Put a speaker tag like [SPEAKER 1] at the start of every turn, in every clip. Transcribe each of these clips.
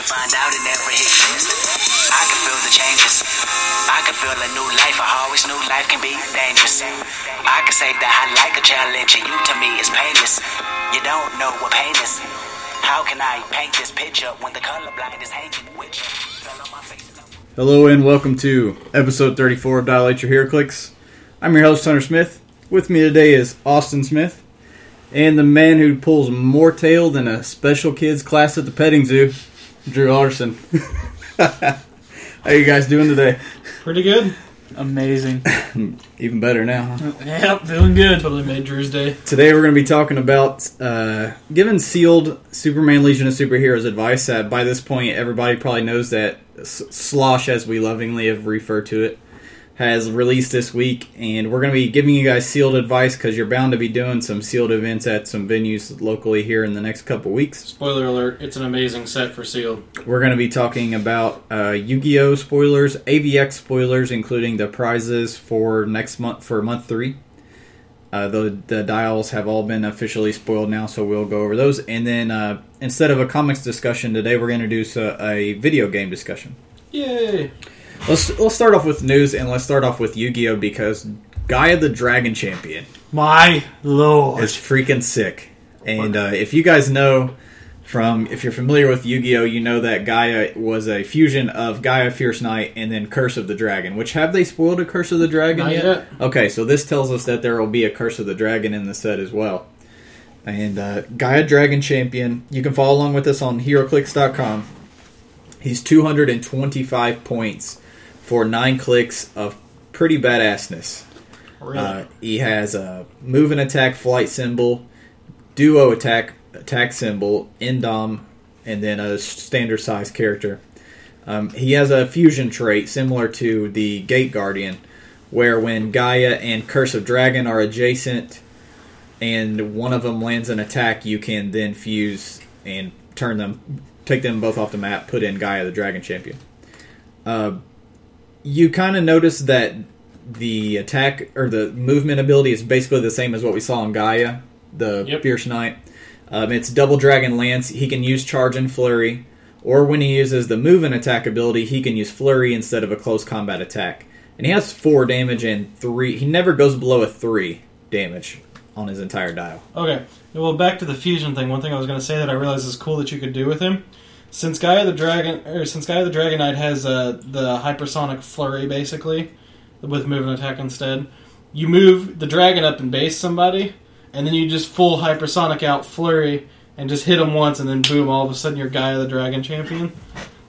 [SPEAKER 1] can find out it never hit. I can feel the changes. I can feel a new life. I always knew life can be dangerous. I can say that I like a challenge, and you to me is painless. You don't know what pain is. How can I paint this picture when the colorblind is hanging with
[SPEAKER 2] Hello and welcome to episode 34 of Dilate Your Hair Clicks. I'm your host, Hunter Smith. With me today is Austin Smith and the man who pulls more tail than a special kids class at the petting zoo, Drew Alderson. How you guys doing today?
[SPEAKER 3] Pretty good.
[SPEAKER 4] Amazing.
[SPEAKER 2] Even better now. huh?
[SPEAKER 4] yep, feeling good.
[SPEAKER 3] Totally made Drew's day.
[SPEAKER 2] Today we're going to be talking about uh, giving sealed Superman Legion of Superheroes advice. That by this point, everybody probably knows that Slosh, as we lovingly have referred to it, has released this week, and we're going to be giving you guys sealed advice because you're bound to be doing some sealed events at some venues locally here in the next couple weeks.
[SPEAKER 3] Spoiler alert, it's an amazing set for sealed.
[SPEAKER 2] We're going to be talking about uh, Yu-Gi-Oh spoilers, AVX spoilers, including the prizes for next month for month three. Uh, the the dials have all been officially spoiled now, so we'll go over those. And then uh, instead of a comics discussion today, we're going to introduce a, a video game discussion.
[SPEAKER 3] Yay!
[SPEAKER 2] Let's let's start off with news, and let's start off with Yu-Gi-Oh because Gaia the Dragon Champion
[SPEAKER 4] My lord.
[SPEAKER 2] is freaking sick. And uh, if you guys know from, if you're familiar with Yu Gi Oh, you know that Gaia was a fusion of Gaia Fierce Knight and then Curse of the Dragon. Which have they spoiled a Curse of the Dragon
[SPEAKER 3] Not
[SPEAKER 2] yet?
[SPEAKER 3] yet.
[SPEAKER 2] Okay, so this tells us that there will be a Curse of the Dragon in the set as well. And uh, Gaia Dragon Champion, you can follow along with us on HeroClix.com. He's 225 points for nine clicks of pretty badassness.
[SPEAKER 3] Really?
[SPEAKER 2] Uh, he has a move and attack flight symbol, duo attack attack symbol, endom, and then a standard size character. Um, he has a fusion trait similar to the Gate Guardian, where when Gaia and Curse of Dragon are adjacent, and one of them lands an attack, you can then fuse and turn them, take them both off the map, put in Gaia the Dragon Champion. Uh, you kind of notice that the attack or the movement ability is basically the same as what we saw in Gaia, the
[SPEAKER 3] Yep.
[SPEAKER 2] Fierce Knight. Um, it's double dragon lance. He can use charge and flurry, or when he uses the move and attack ability, he can use flurry instead of a close combat attack. And he has four damage and three. He never goes below a three damage on his entire dial.
[SPEAKER 3] okay. Well, back to the fusion thing. One thing I was going to say that I realized is cool that you could do with him. Since Gaia the Dragon, or since Gaia the Dragon Knight has uh, the hypersonic flurry, basically, with move and attack instead, you move the dragon up and base somebody, and then you just full hypersonic out flurry and just hit them once, and then boom! All of a sudden, you're Gaia the Dragon champion.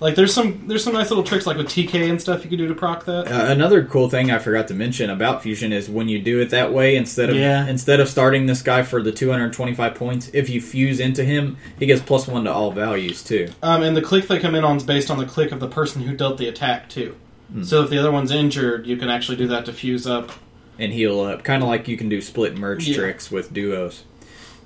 [SPEAKER 3] Like there's some there's some nice little tricks like with TK and stuff you could do to proc that.
[SPEAKER 2] Uh, another cool thing I forgot to mention about fusion is when you do it that way, instead of
[SPEAKER 4] Yeah.
[SPEAKER 2] instead of starting this guy for the 225 points, if you fuse into him, he gets plus one to all values too.
[SPEAKER 3] Um, and the click they come in on is based on the click of the person who dealt the attack too. So if the other one's injured, you can actually do that to fuse up.
[SPEAKER 2] and heal up, kind of like you can do split merge
[SPEAKER 3] Yeah.
[SPEAKER 2] tricks with duos.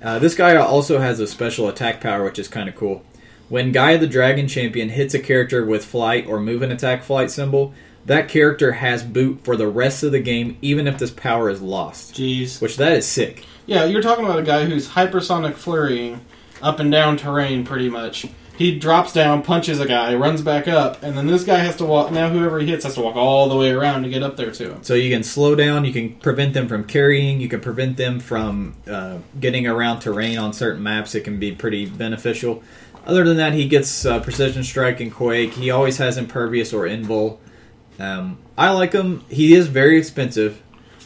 [SPEAKER 2] Uh, this guy also has a special attack power, which is kind of cool. When Gaia the Dragon Champion hits a character with flight or move and attack flight symbol, that character has boot for the rest of the game, even if this power is lost.
[SPEAKER 4] Jeez.
[SPEAKER 2] Which that is sick.
[SPEAKER 3] Yeah, you're talking about a guy who's hypersonic flurrying up and down terrain pretty much. He drops down, punches a guy, runs back up, and then this guy has to walk. Now whoever he hits has to walk all the way around to get up there to him.
[SPEAKER 2] So you can slow down, you can prevent them from carrying, you can prevent them from uh, getting around terrain on certain maps. It can be pretty beneficial. Other than that, he gets uh, precision strike and quake. He always has impervious or invul. Um, I like him. He is very expensive,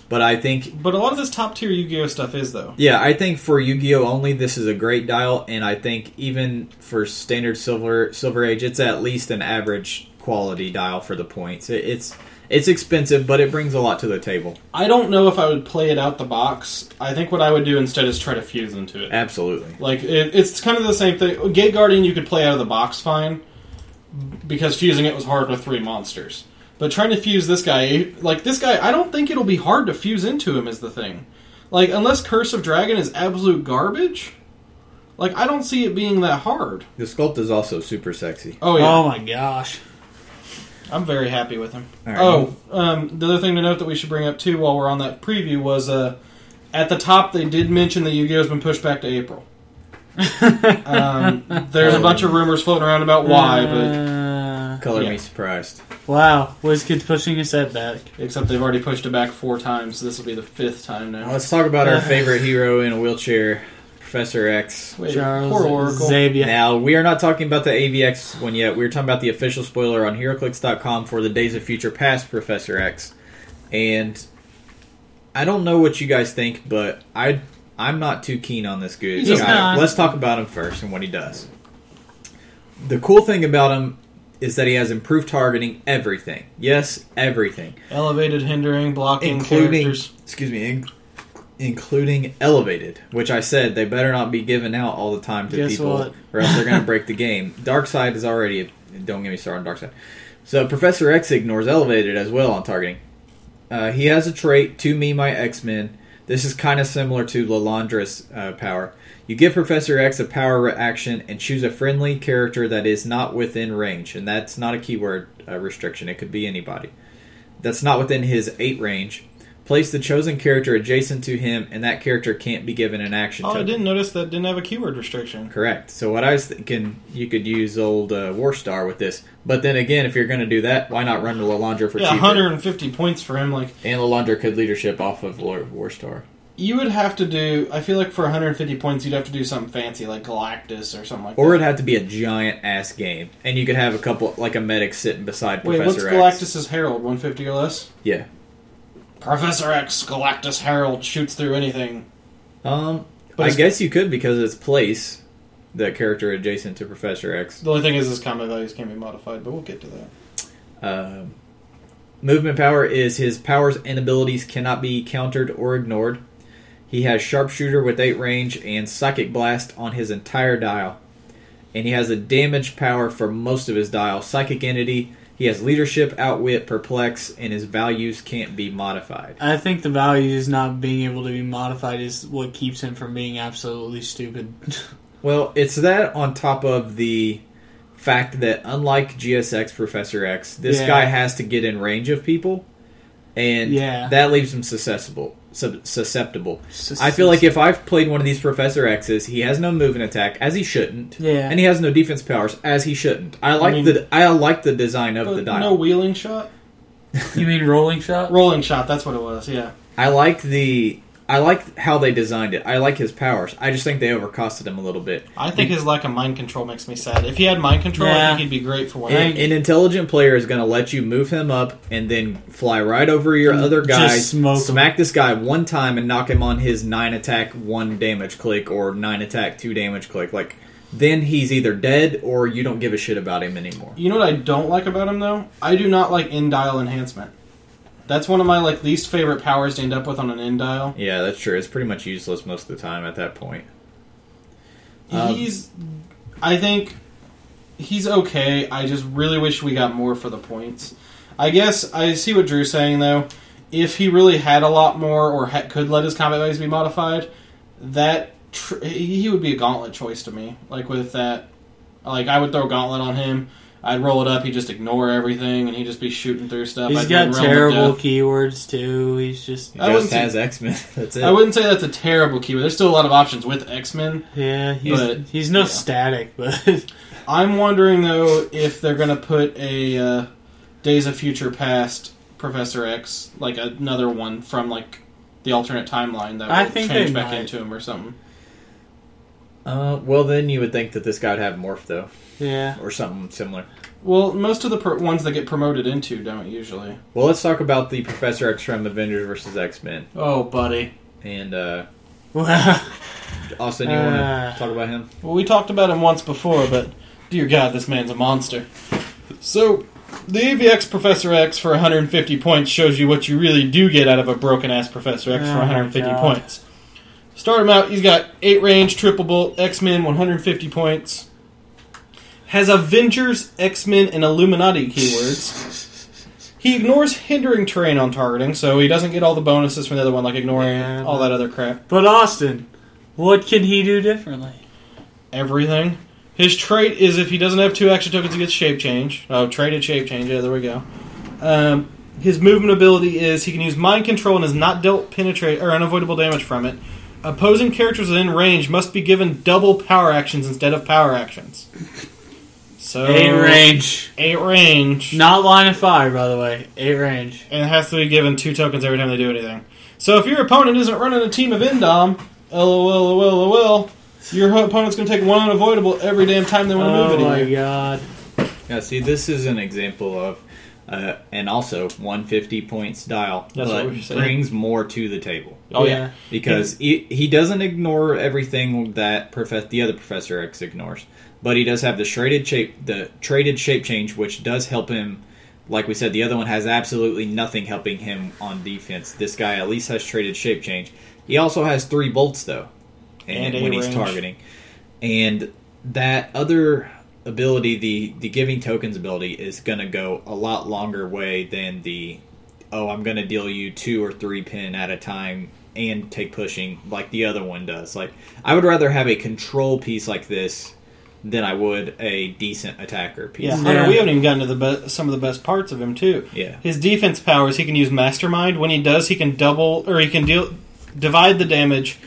[SPEAKER 2] but I think
[SPEAKER 3] But a lot of this top tier Yu-Gi-Oh stuff is though.
[SPEAKER 2] yeah, I think for Yu-Gi-Oh only, this is a great dial, and I think even for standard silver Silver Age, it's at least an average quality dial for the points. It, it's it's expensive, but it brings a lot to the table.
[SPEAKER 3] I don't know if I would play it out the box. I think what I would do instead is try to fuse into it.
[SPEAKER 2] Absolutely.
[SPEAKER 3] Like it, it's kind of the same thing. Gate Guardian you could play out of the box fine because fusing it was hard with three monsters. But trying to fuse this guy, like this guy, I don't think it'll be hard to fuse into him. Is the thing, like unless Curse of Dragon is absolute garbage, like I don't see it being that hard.
[SPEAKER 2] The sculpt is also super sexy.
[SPEAKER 3] Oh yeah,
[SPEAKER 4] Oh my gosh.
[SPEAKER 3] I'm very happy with him.
[SPEAKER 2] All right.
[SPEAKER 3] Oh, um, the other thing to note that we should bring up too while we're on that preview was uh, at the top they did mention that Yu-Gi-Oh's been pushed back to April. Um, there's a bunch of rumors floating around about why, but
[SPEAKER 4] Uh,
[SPEAKER 2] Color
[SPEAKER 3] Yeah.
[SPEAKER 2] me surprised.
[SPEAKER 4] wow, WizKid's pushing his head back.
[SPEAKER 3] except they've already pushed it back four times. So this will be the fifth time now.
[SPEAKER 2] Let's talk about our favorite hero in a wheelchair, Professor X.
[SPEAKER 3] Wait,
[SPEAKER 4] Charles
[SPEAKER 3] poor Oracle.
[SPEAKER 4] Xavier.
[SPEAKER 2] Now, we are not talking about the AVX one yet. We're talking about the official spoiler on HeroClix.com for the Days of Future Past Professor X. And I don't know what you guys think, but I I'm not too keen on this good
[SPEAKER 3] He's
[SPEAKER 2] guy.
[SPEAKER 4] not.
[SPEAKER 2] Let's talk about him first and what he does. The cool thing about him is that he has improved targeting everything. Yes, everything.
[SPEAKER 3] Elevated, hindering, blocking
[SPEAKER 2] including
[SPEAKER 3] characters.
[SPEAKER 2] excuse me, in, including elevated, which I said they better not be given out all the time to
[SPEAKER 4] Guess
[SPEAKER 2] people,
[SPEAKER 4] what?
[SPEAKER 2] or else they're going to break the game. Darkseid is already. Don't get me started on Darkseid. So Professor X ignores elevated as well on targeting. Uh, he has a trait to me my X Men. This is kind of similar to Lilandra's uh, power. You give Professor X a power reaction and choose a friendly character that is not within range, and that's not a keyword uh, restriction. It could be anybody that's not within his 8 range. Place the chosen character adjacent to him, and that character can't be given an action
[SPEAKER 3] Oh, I didn't notice that didn't have a keyword restriction.
[SPEAKER 2] Correct. So what I was thinking, you could use old uh, Warstar with this. But then again, if you're going to do that, why not run to Lilandra for
[SPEAKER 3] Yeah,
[SPEAKER 2] cheaper?
[SPEAKER 3] 150 points for him. Like
[SPEAKER 2] And Lilandra could leadership off of War- Warstar.
[SPEAKER 3] you would have to do. I feel like for 150 points, you'd have to do something fancy like Galactus or something like
[SPEAKER 2] Or
[SPEAKER 3] that.
[SPEAKER 2] it'd have to be a giant ass game, and you could have a couple like a medic sitting beside
[SPEAKER 3] Wait, what's
[SPEAKER 2] Professor X.
[SPEAKER 3] Galactus's Herald? 150 or less?
[SPEAKER 2] Yeah.
[SPEAKER 3] Professor X, Galactus Herald shoots through anything.
[SPEAKER 2] Um,
[SPEAKER 3] But
[SPEAKER 2] I
[SPEAKER 3] it's-
[SPEAKER 2] guess you could because it's place, the character adjacent to Professor X.
[SPEAKER 3] The only thing is his combat values can't be modified, but we'll get to that.
[SPEAKER 2] Um, movement power is his powers and abilities cannot be countered or ignored. He has sharpshooter with 8 range and psychic blast on his entire dial. And he has a damage power for most of his dial. Psychic entity. He has leadership, outwit, perplex, and his values can't be modified.
[SPEAKER 4] I think the values not being able to be modified is what keeps him from being absolutely stupid.
[SPEAKER 2] Well, it's that on top of the fact that unlike GSX Professor X, this
[SPEAKER 4] Yeah.
[SPEAKER 2] guy has to get in range of people, and
[SPEAKER 4] Yeah.
[SPEAKER 2] that leaves him susceptible. Sub- susceptible. I feel like if I've played one of these Professor X's, he has no movement attack as he shouldn't,
[SPEAKER 4] Yeah.
[SPEAKER 2] and he has no defense powers as he shouldn't. I like
[SPEAKER 3] mean-
[SPEAKER 2] the I like the design of the
[SPEAKER 3] But
[SPEAKER 2] dial.
[SPEAKER 3] no wheeling shot?
[SPEAKER 4] you mean rolling shot?
[SPEAKER 3] Rolling shot, that's what it was, yeah.
[SPEAKER 2] I like the I like how they designed it. I like his powers. I just think they overcosted him a little bit.
[SPEAKER 3] I think his lack of mind control makes me sad. If he had mind control, I
[SPEAKER 4] Yeah.
[SPEAKER 3] think he'd be great for one.
[SPEAKER 2] An, an intelligent player is going to let you move him up and then fly right over your other guys,
[SPEAKER 4] smoke him.
[SPEAKER 2] smack this guy one time, and knock him on his nine attack, one damage click, or nine attack, two damage click. Like, then he's either dead or you don't give a shit about him anymore.
[SPEAKER 3] You know what I don't like about him though? I do not like in dial enhancement. That's one of my like least favorite powers to end up with on an end dial.
[SPEAKER 2] Yeah, that's true. It's pretty much useless most of the time at that point. Um,
[SPEAKER 3] He's, I think, he's okay. I just really wish we got more for the points. I guess I see what Drew's saying though. If he really had a lot more, or ha- could let his combat values be modified, that tr- he would be a gauntlet choice to me. Like with that, like I would throw gauntlet on him. I'd roll it up. He'd just ignore everything, and he'd just be shooting through stuff.
[SPEAKER 4] He's
[SPEAKER 3] I'd
[SPEAKER 4] got
[SPEAKER 3] run Realm of
[SPEAKER 4] terrible keywords too. He's just
[SPEAKER 2] He
[SPEAKER 3] I wouldn't
[SPEAKER 2] just
[SPEAKER 3] say-
[SPEAKER 2] has X Men. That's it.
[SPEAKER 3] I wouldn't say that's a terrible keyword. There's still a lot of options with X Men.
[SPEAKER 4] yeah. He's
[SPEAKER 3] But,
[SPEAKER 4] he's no
[SPEAKER 3] yeah.
[SPEAKER 4] static, but
[SPEAKER 3] I'm wondering though if they're gonna put a uh, Days of Future Past Professor X, like another one from like the alternate timeline that will
[SPEAKER 4] I think
[SPEAKER 3] change back
[SPEAKER 4] might.
[SPEAKER 3] into him or something.
[SPEAKER 2] Uh, well, then you would think that this guy would have morph though,
[SPEAKER 4] yeah.
[SPEAKER 2] or something similar.
[SPEAKER 3] Well, most of the per- ones that get promoted into don't usually.
[SPEAKER 2] Well, let's talk about the Professor X from Avengers versus X Men.
[SPEAKER 3] Oh, buddy.
[SPEAKER 2] And uh,
[SPEAKER 4] Well,
[SPEAKER 2] Austin, you want
[SPEAKER 4] Uh.
[SPEAKER 2] to talk about him?
[SPEAKER 3] Well, we talked about him once before, but dear God, this man's a monster. So, the AVX Professor X for 150 points shows you what you really do get out of a broken ass Professor X
[SPEAKER 4] Oh
[SPEAKER 3] for
[SPEAKER 4] my
[SPEAKER 3] 150
[SPEAKER 4] God.
[SPEAKER 3] points. Start him out, he's got 8 range, triple bolt, X Men, 150 points. Has Avengers, X Men, and Illuminati keywords. He ignores hindering terrain on targeting, so he doesn't get all the bonuses from the other one, like ignoring
[SPEAKER 4] Yeah,
[SPEAKER 3] all that other crap.
[SPEAKER 4] but Austin, what can he do differently?
[SPEAKER 3] everything. His trait is if he doesn't have two action tokens, he gets shape change. Oh, traded shape change. Yeah, there we go. Um, his movement ability is he can use mind control and is not dealt penetrate or unavoidable damage from it. Opposing characters within range must be given double power actions instead of power actions. So
[SPEAKER 4] Eight range.
[SPEAKER 3] eight range,
[SPEAKER 4] Not line of fire, by the way. Eight range.
[SPEAKER 3] and it has to be given two tokens every time they do anything. So if your opponent isn't running a team of Indom, lol, lol, lol, your opponent's going to take one unavoidable every damn time they want to move it.
[SPEAKER 4] Oh my
[SPEAKER 3] it. you.
[SPEAKER 4] god.
[SPEAKER 2] Yeah, see, this is an example of, uh, and also 150 points dial,
[SPEAKER 3] That's
[SPEAKER 2] but
[SPEAKER 3] we
[SPEAKER 2] brings more to the table
[SPEAKER 3] Oh yeah.
[SPEAKER 2] because he, he doesn't ignore everything that prof- the other Professor X ignores, but he does have the traded shape, the traded shape change, which does help him. Like we said, the other one has absolutely nothing helping him on defense. This guy at least has traded shape change. He also has three bolts though, and,
[SPEAKER 3] And
[SPEAKER 2] when he's
[SPEAKER 3] range.
[SPEAKER 2] targeting, and that other ability, the the giving tokens ability, is going to go a lot longer way than the oh I'm going to deal you two or three pin at a time and take pushing like the other one does. Like I would rather have a control piece like this than I would a decent attacker piece.
[SPEAKER 3] Yeah,
[SPEAKER 4] Yeah.
[SPEAKER 3] We haven't even gotten to the be- some of the best parts of him too.
[SPEAKER 2] Yeah.
[SPEAKER 3] His defense powers, he can use Mastermind. When he does, he can double or he can deal divide the damage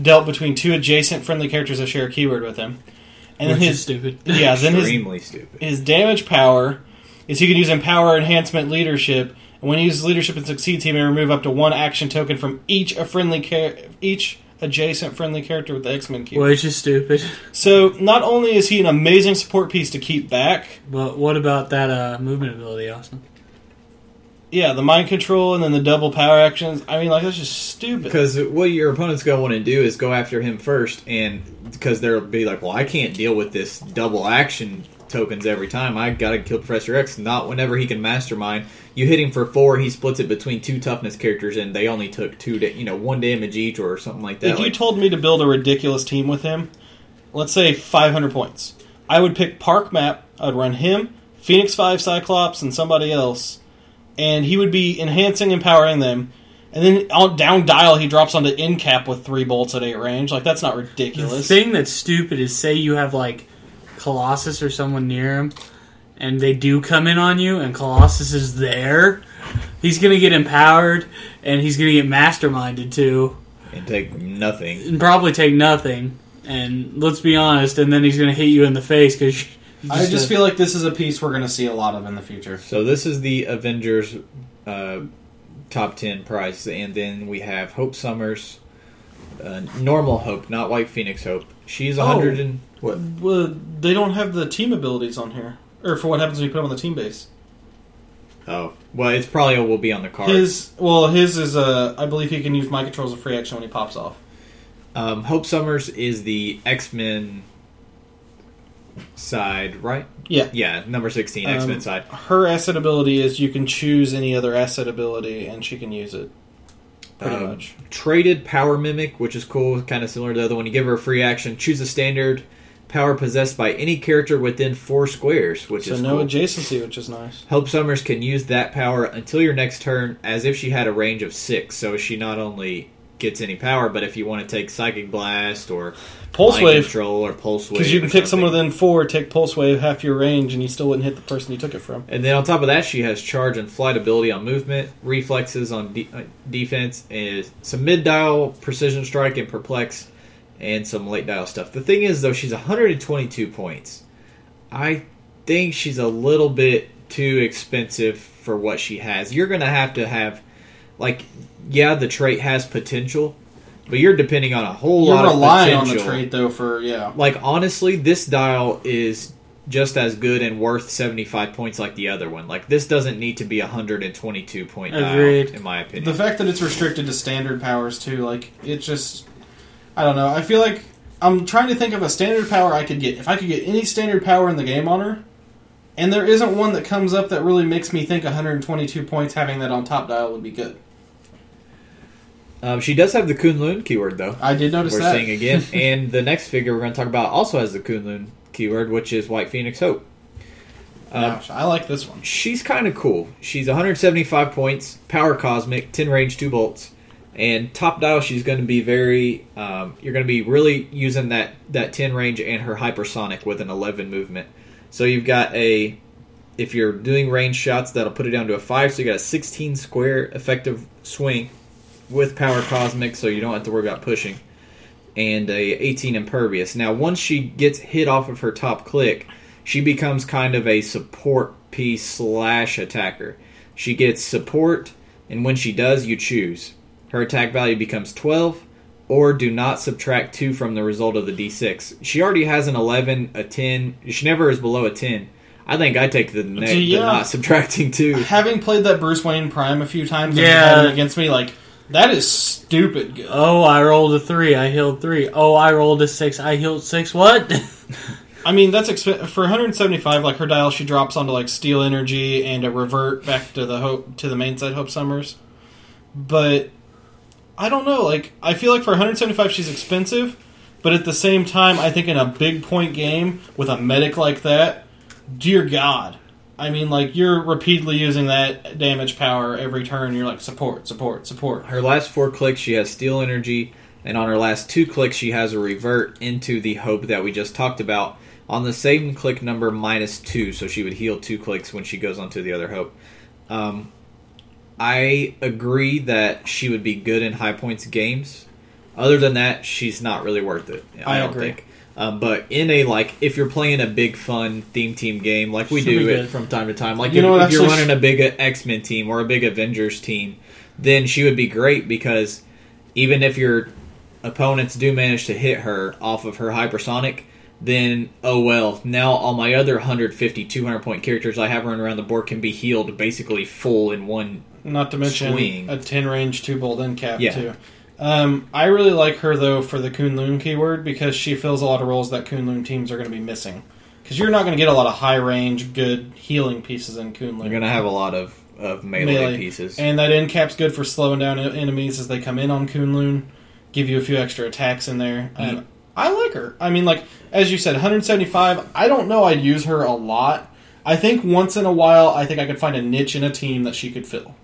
[SPEAKER 3] dealt between two adjacent friendly characters that share a keyword with him. And then
[SPEAKER 4] Which is
[SPEAKER 3] his
[SPEAKER 4] stupid.
[SPEAKER 3] yeah, then his
[SPEAKER 2] Extremely stupid.
[SPEAKER 3] his damage power is he can use Empower Enhancement Leadership. And when he uses leadership and succeeds, he may remove up to one action token from each a friendly char- each adjacent friendly character with the X Men keyword.
[SPEAKER 4] Which is stupid.
[SPEAKER 3] So not only is he an amazing support piece to keep back,
[SPEAKER 4] But what about that uh, movement ability, Austin?
[SPEAKER 3] Yeah, the mind control and then the double power actions. I mean, like that's just stupid.
[SPEAKER 2] Because what your opponent's going to want to do is go after him first, and because they'll be like, "Well, I can't deal with this double action tokens every time. I got to kill Professor X." Not whenever he can mastermind. You hit him for four, he splits it between two toughness characters, and they only took two, da- you know, one damage each or something like that.
[SPEAKER 3] if you told me to build a ridiculous team with him, let's say 500 points, I would pick Park Map. I'd run him, Phoenix Five Cyclops, and somebody else, and he would be enhancing, and empowering them. And then on down dial, he drops onto in cap with three bolts at eight range. Like that's not ridiculous.
[SPEAKER 4] The
[SPEAKER 3] ridiculous.
[SPEAKER 4] thing that's stupid is say you have like Colossus or someone near him, and they do come in on you, and Colossus is there. He's gonna get empowered, and he's gonna get masterminded too,
[SPEAKER 2] and take nothing.
[SPEAKER 4] and probably take nothing. And let's be honest, and then he's gonna hit you in the face because.
[SPEAKER 3] I just feel like this is a piece we're going to see a lot of in the future.
[SPEAKER 2] So this is the Avengers uh, top ten prize, and then we have Hope Summers, uh, normal Hope, not White Phoenix Hope. She's a
[SPEAKER 3] Oh.
[SPEAKER 2] hundred and what?
[SPEAKER 3] Well, they don't have the team abilities on here, or for what happens when you put them on the team base.
[SPEAKER 2] Oh, well, it's probably will be on the card.
[SPEAKER 3] His well, his is uh, I believe he can use my control as a free action when he pops off.
[SPEAKER 2] Um, Hope Summers is the X Men side, right?
[SPEAKER 3] Yeah.
[SPEAKER 2] Yeah, number sixteen, X Men
[SPEAKER 3] Um,
[SPEAKER 2] side.
[SPEAKER 3] Her asset ability is you can choose any other asset ability, and she can use it. Pretty
[SPEAKER 2] Um,
[SPEAKER 3] much.
[SPEAKER 2] Traded Power Mimic, which is cool, kind of similar to the other one. You give her a free action, choose a standard power possessed by any character within four squares, which
[SPEAKER 3] So
[SPEAKER 2] is
[SPEAKER 3] no
[SPEAKER 2] cool.
[SPEAKER 3] adjacency, which is nice.
[SPEAKER 2] Hope Summers can use that power until your next turn as if she had a range of six. So she not only gets any power, but if you want to take Psychic Blast or
[SPEAKER 3] Pulse wave,
[SPEAKER 2] Control or Pulse Wave,
[SPEAKER 3] because you can pick someone within four, take pulse wave, half your range, and you still wouldn't hit the person you took it from.
[SPEAKER 2] And then on top of that, she has charge and flight ability on movement, reflexes on de- uh, defense, is some mid dial precision strike and perplex, and some late dial stuff. The thing is, though, she's 122 points. I think she's a little bit too expensive for what she has. You're going to have to have, like, yeah, the trait has potential, but you're depending on a whole
[SPEAKER 3] You're
[SPEAKER 2] lot
[SPEAKER 3] relying
[SPEAKER 2] of
[SPEAKER 3] on
[SPEAKER 2] potential.
[SPEAKER 3] the trait, though for yeah.
[SPEAKER 2] Like honestly, this dial is just as good and worth 75 points like the other one. Like this doesn't need to be a 122 point dial in my opinion.
[SPEAKER 3] The fact that it's restricted to standard powers too, like it just, I don't know. I feel like I'm trying to think of a standard power I could get. If I could get any standard power in the game on her, and there isn't one that comes up that really makes me think 122 points having that on top dial would be good.
[SPEAKER 2] um, she does have the Kunlun keyword though.
[SPEAKER 3] I did notice
[SPEAKER 2] We're
[SPEAKER 3] that.
[SPEAKER 2] seeing again, and the next figure we're going to talk about also has the Kunlun keyword, which is White Phoenix Hope. Um,
[SPEAKER 3] Gosh, I like this one.
[SPEAKER 2] she's kind of cool. She's 175 points, power cosmic, 10 range, 2 bolts. And top dial, she's going to be very. Um, you're going to be really using that, that 10 range and her hypersonic with an 11 movement. So you've got a. If you're doing range shots, that'll put it down to a 5. So you got a 16 square effective swing with power cosmic, so you don't have to worry about pushing. and a 18 impervious. Now, once she gets hit off of her top click, she becomes kind of a support piece slash attacker. She gets support, and when she does, you choose. Her attack value becomes 12, or do not subtract 2 from the result of the d6. She already has an 11, a 10. She never is below a 10. I think I take the neck,
[SPEAKER 3] See,
[SPEAKER 2] but
[SPEAKER 3] yeah.
[SPEAKER 2] not subtracting 2.
[SPEAKER 3] Having played that Bruce Wayne Prime a few times,
[SPEAKER 4] Yeah.
[SPEAKER 3] had against me, like that is stupid good.
[SPEAKER 4] Oh, I rolled a three. I healed three. Oh, I rolled a six. I healed six. What?
[SPEAKER 3] I mean, that's exp- for 175. Like her dial, she drops onto like Steel Energy and a revert back to the Hope to the main side Hope Summers. But I don't know. Like I feel like for 175, she's expensive. But at the same time, I think in a big point game with a medic like that, dear God, I mean, like you're repeatedly using that damage power every turn. You're like support, support, support.
[SPEAKER 2] Her last four clicks, she has steel energy, and on her last two clicks, she has a revert into the hope that we just talked about on the same click number minus two, so she would heal two clicks when she goes onto the other hope. Um, I agree that she would be good in high points games. Other than that, she's not really worth it. I,
[SPEAKER 3] I
[SPEAKER 2] don't
[SPEAKER 3] agree.
[SPEAKER 2] think. Um, but in a like, if you're playing a big fun theme team game like we
[SPEAKER 4] She'll
[SPEAKER 2] do it from time to time, like
[SPEAKER 3] You
[SPEAKER 2] if,
[SPEAKER 3] know
[SPEAKER 2] if you're running a big X Men team or a big Avengers team, then she would be great because even if your opponents do manage to hit her off of her hypersonic, then oh well, now all my other 150, 200 point characters I have running around the board can be healed basically full in one.
[SPEAKER 3] Not to mention
[SPEAKER 2] Swing.
[SPEAKER 3] a 10 range two bolt end cap
[SPEAKER 2] Yeah.
[SPEAKER 3] too. Um, I really like her though for the Kunlun keyword because she fills a lot of roles that Kunlun teams are going to be missing. Because you're not going to get a lot of high range, good healing pieces in Kunlun.
[SPEAKER 2] You're gonna have a lot of of melee, pieces.
[SPEAKER 3] and that end cap's good for slowing down enemies as they come in on Kunlun. Give you a few extra attacks in there.
[SPEAKER 2] Mm-hmm.
[SPEAKER 3] I like her. I mean, like as you said, 175. I don't know. I'd use her a lot. I think once in a while, I think I could find a niche in a team that she could fill.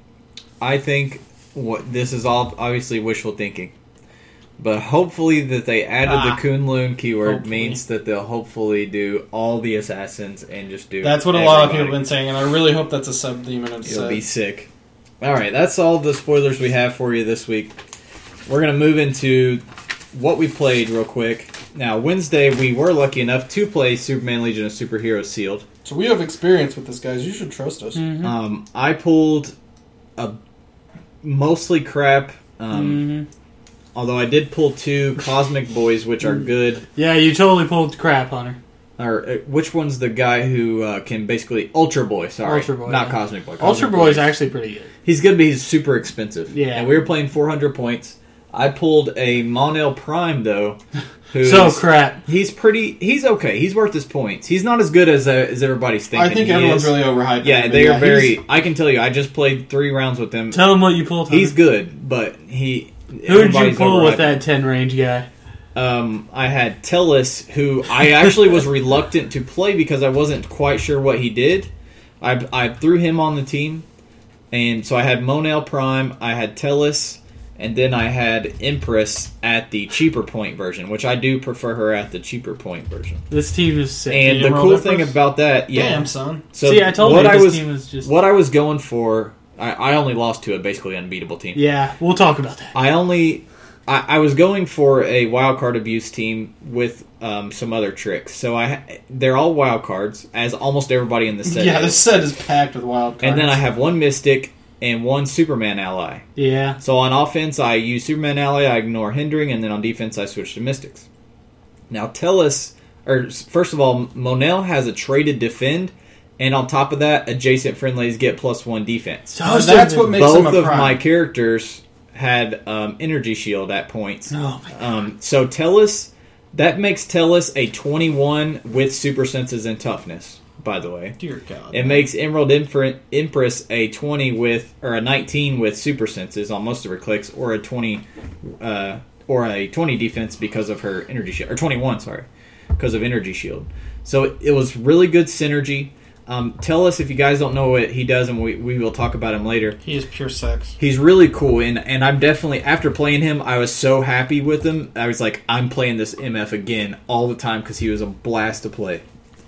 [SPEAKER 2] I think what this is all obviously wishful thinking, but hopefully that they added
[SPEAKER 3] Ah.
[SPEAKER 2] the Kunlun keyword
[SPEAKER 3] Hopefully.
[SPEAKER 2] means that they'll hopefully do all the assassins and just do.
[SPEAKER 3] That's what a lot of people have been saying, and I really hope that's a sub demon
[SPEAKER 2] It'll
[SPEAKER 3] instead.
[SPEAKER 2] be sick. All right, that's all the spoilers we have for you this week. We're gonna move into what we played real quick. Now, Wednesday we were lucky enough to play Superman Legion of Superheroes sealed.
[SPEAKER 3] So we have experience with this, guys. You should trust us.
[SPEAKER 4] Mm-hmm.
[SPEAKER 2] Um, I pulled a mostly crap. Um,
[SPEAKER 4] Mhm.
[SPEAKER 2] Although I did pull two Cosmic Boys, which are good.
[SPEAKER 4] Yeah, you totally pulled crap on her.
[SPEAKER 2] Or uh, which one's the guy who uh, can basically Ultra Boy? Sorry,
[SPEAKER 4] Ultra Boy,
[SPEAKER 2] not
[SPEAKER 4] yeah.
[SPEAKER 2] Cosmic Boy.
[SPEAKER 4] Ultra
[SPEAKER 2] Boy
[SPEAKER 4] is actually pretty good.
[SPEAKER 2] He's good, but he's super expensive.
[SPEAKER 4] Yeah.
[SPEAKER 2] and we were playing 400 points. I pulled a Mon-El Prime though. Who's,
[SPEAKER 4] So crap.
[SPEAKER 2] He's pretty. He's okay. He's worth his points. He's not as good as uh, as everybody's thinking.
[SPEAKER 3] I think
[SPEAKER 2] he
[SPEAKER 3] everyone's
[SPEAKER 2] is.
[SPEAKER 3] really overhyped.
[SPEAKER 2] Yeah,
[SPEAKER 3] him,
[SPEAKER 2] they
[SPEAKER 3] but
[SPEAKER 2] are very. I can tell you. I just played three rounds with them.
[SPEAKER 4] Tell him what you pulled. Hunter.
[SPEAKER 2] He's good, but he.
[SPEAKER 4] Who did you
[SPEAKER 2] everybody's
[SPEAKER 4] pull with that ten range guy?
[SPEAKER 2] Um, I had Tellus, who I actually was reluctant to play because I wasn't quite sure what he did. I, I threw him on the team, and so I had Mon-El Prime, I had Tellus, and then I had Empress at the cheaper point version, which I do prefer her at the cheaper point version.
[SPEAKER 4] This team is sick.
[SPEAKER 2] And
[SPEAKER 3] you
[SPEAKER 2] the
[SPEAKER 3] enrolled
[SPEAKER 2] cool
[SPEAKER 3] Empress?
[SPEAKER 2] thing about that, yeah.
[SPEAKER 3] Damn, son.
[SPEAKER 2] So
[SPEAKER 4] See, I told
[SPEAKER 2] what
[SPEAKER 4] you
[SPEAKER 2] I
[SPEAKER 4] this
[SPEAKER 2] was
[SPEAKER 4] team was just.
[SPEAKER 2] what I was going for. I, I only lost to a basically unbeatable team.
[SPEAKER 4] Yeah, we'll talk about that.
[SPEAKER 2] I only I, I was going for a wild card abuse team with um, some other tricks. So I they're all wild cards, as almost everybody in the set.
[SPEAKER 3] yeah,
[SPEAKER 2] is.
[SPEAKER 3] this set is packed with wild cards.
[SPEAKER 2] and then I have one Mystic and one Superman ally.
[SPEAKER 4] Yeah,
[SPEAKER 2] So on offense, I use Superman ally, I ignore hindering, and then on defense, I switch to Mystics. Now tell us, or first of all, Mon-El has a traded defend, and on top of that, adjacent friendlies get plus one defense
[SPEAKER 4] so
[SPEAKER 3] Uh, that's what makes him
[SPEAKER 2] both
[SPEAKER 3] a
[SPEAKER 2] of
[SPEAKER 3] prime.
[SPEAKER 2] my characters had um, energy shield at points.
[SPEAKER 4] Oh my god.
[SPEAKER 2] Um, so Tellus, that makes Tellus a 21 with super senses and toughness. By the way,
[SPEAKER 3] Dear God.
[SPEAKER 2] it makes Emerald Empress a 20 with or a 19 with super senses on most of her clicks, or a 20 uh, or a 20 defense because of her energy shield, or 21, sorry, because of energy shield. So it, it was really good synergy. Um, Tellus, if you guys don't know what he does, and we, we will talk about him later.
[SPEAKER 3] he is pure sex.
[SPEAKER 2] He's really cool, and and I'm definitely after playing him, I was so happy with him. I was like, I'm playing this MF again all the time because he was a blast to play.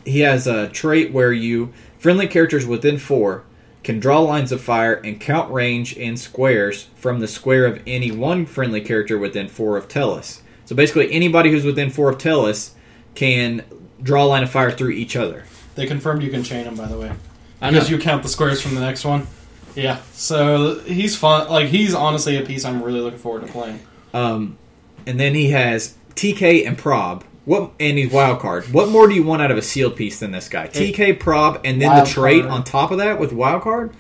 [SPEAKER 2] He has a trait where you friendly characters within four can draw lines of fire and count range in squares from the square of any one friendly character within four of Tellus. So basically, anybody who's within four of Tellus can draw a line of fire through each other.
[SPEAKER 3] They confirmed you can chain them, by the way,
[SPEAKER 2] I know.
[SPEAKER 3] because you count the squares from the next one. Yeah, so he's fun. Like he's honestly a piece I'm really looking forward to playing.
[SPEAKER 2] Um, and then he has TK and Prob. What and he's wild card. What more do you want out of a sealed piece than this guy? TK, Prob, and then
[SPEAKER 3] Wild
[SPEAKER 2] the trait
[SPEAKER 3] card.
[SPEAKER 2] on top of that with wild card.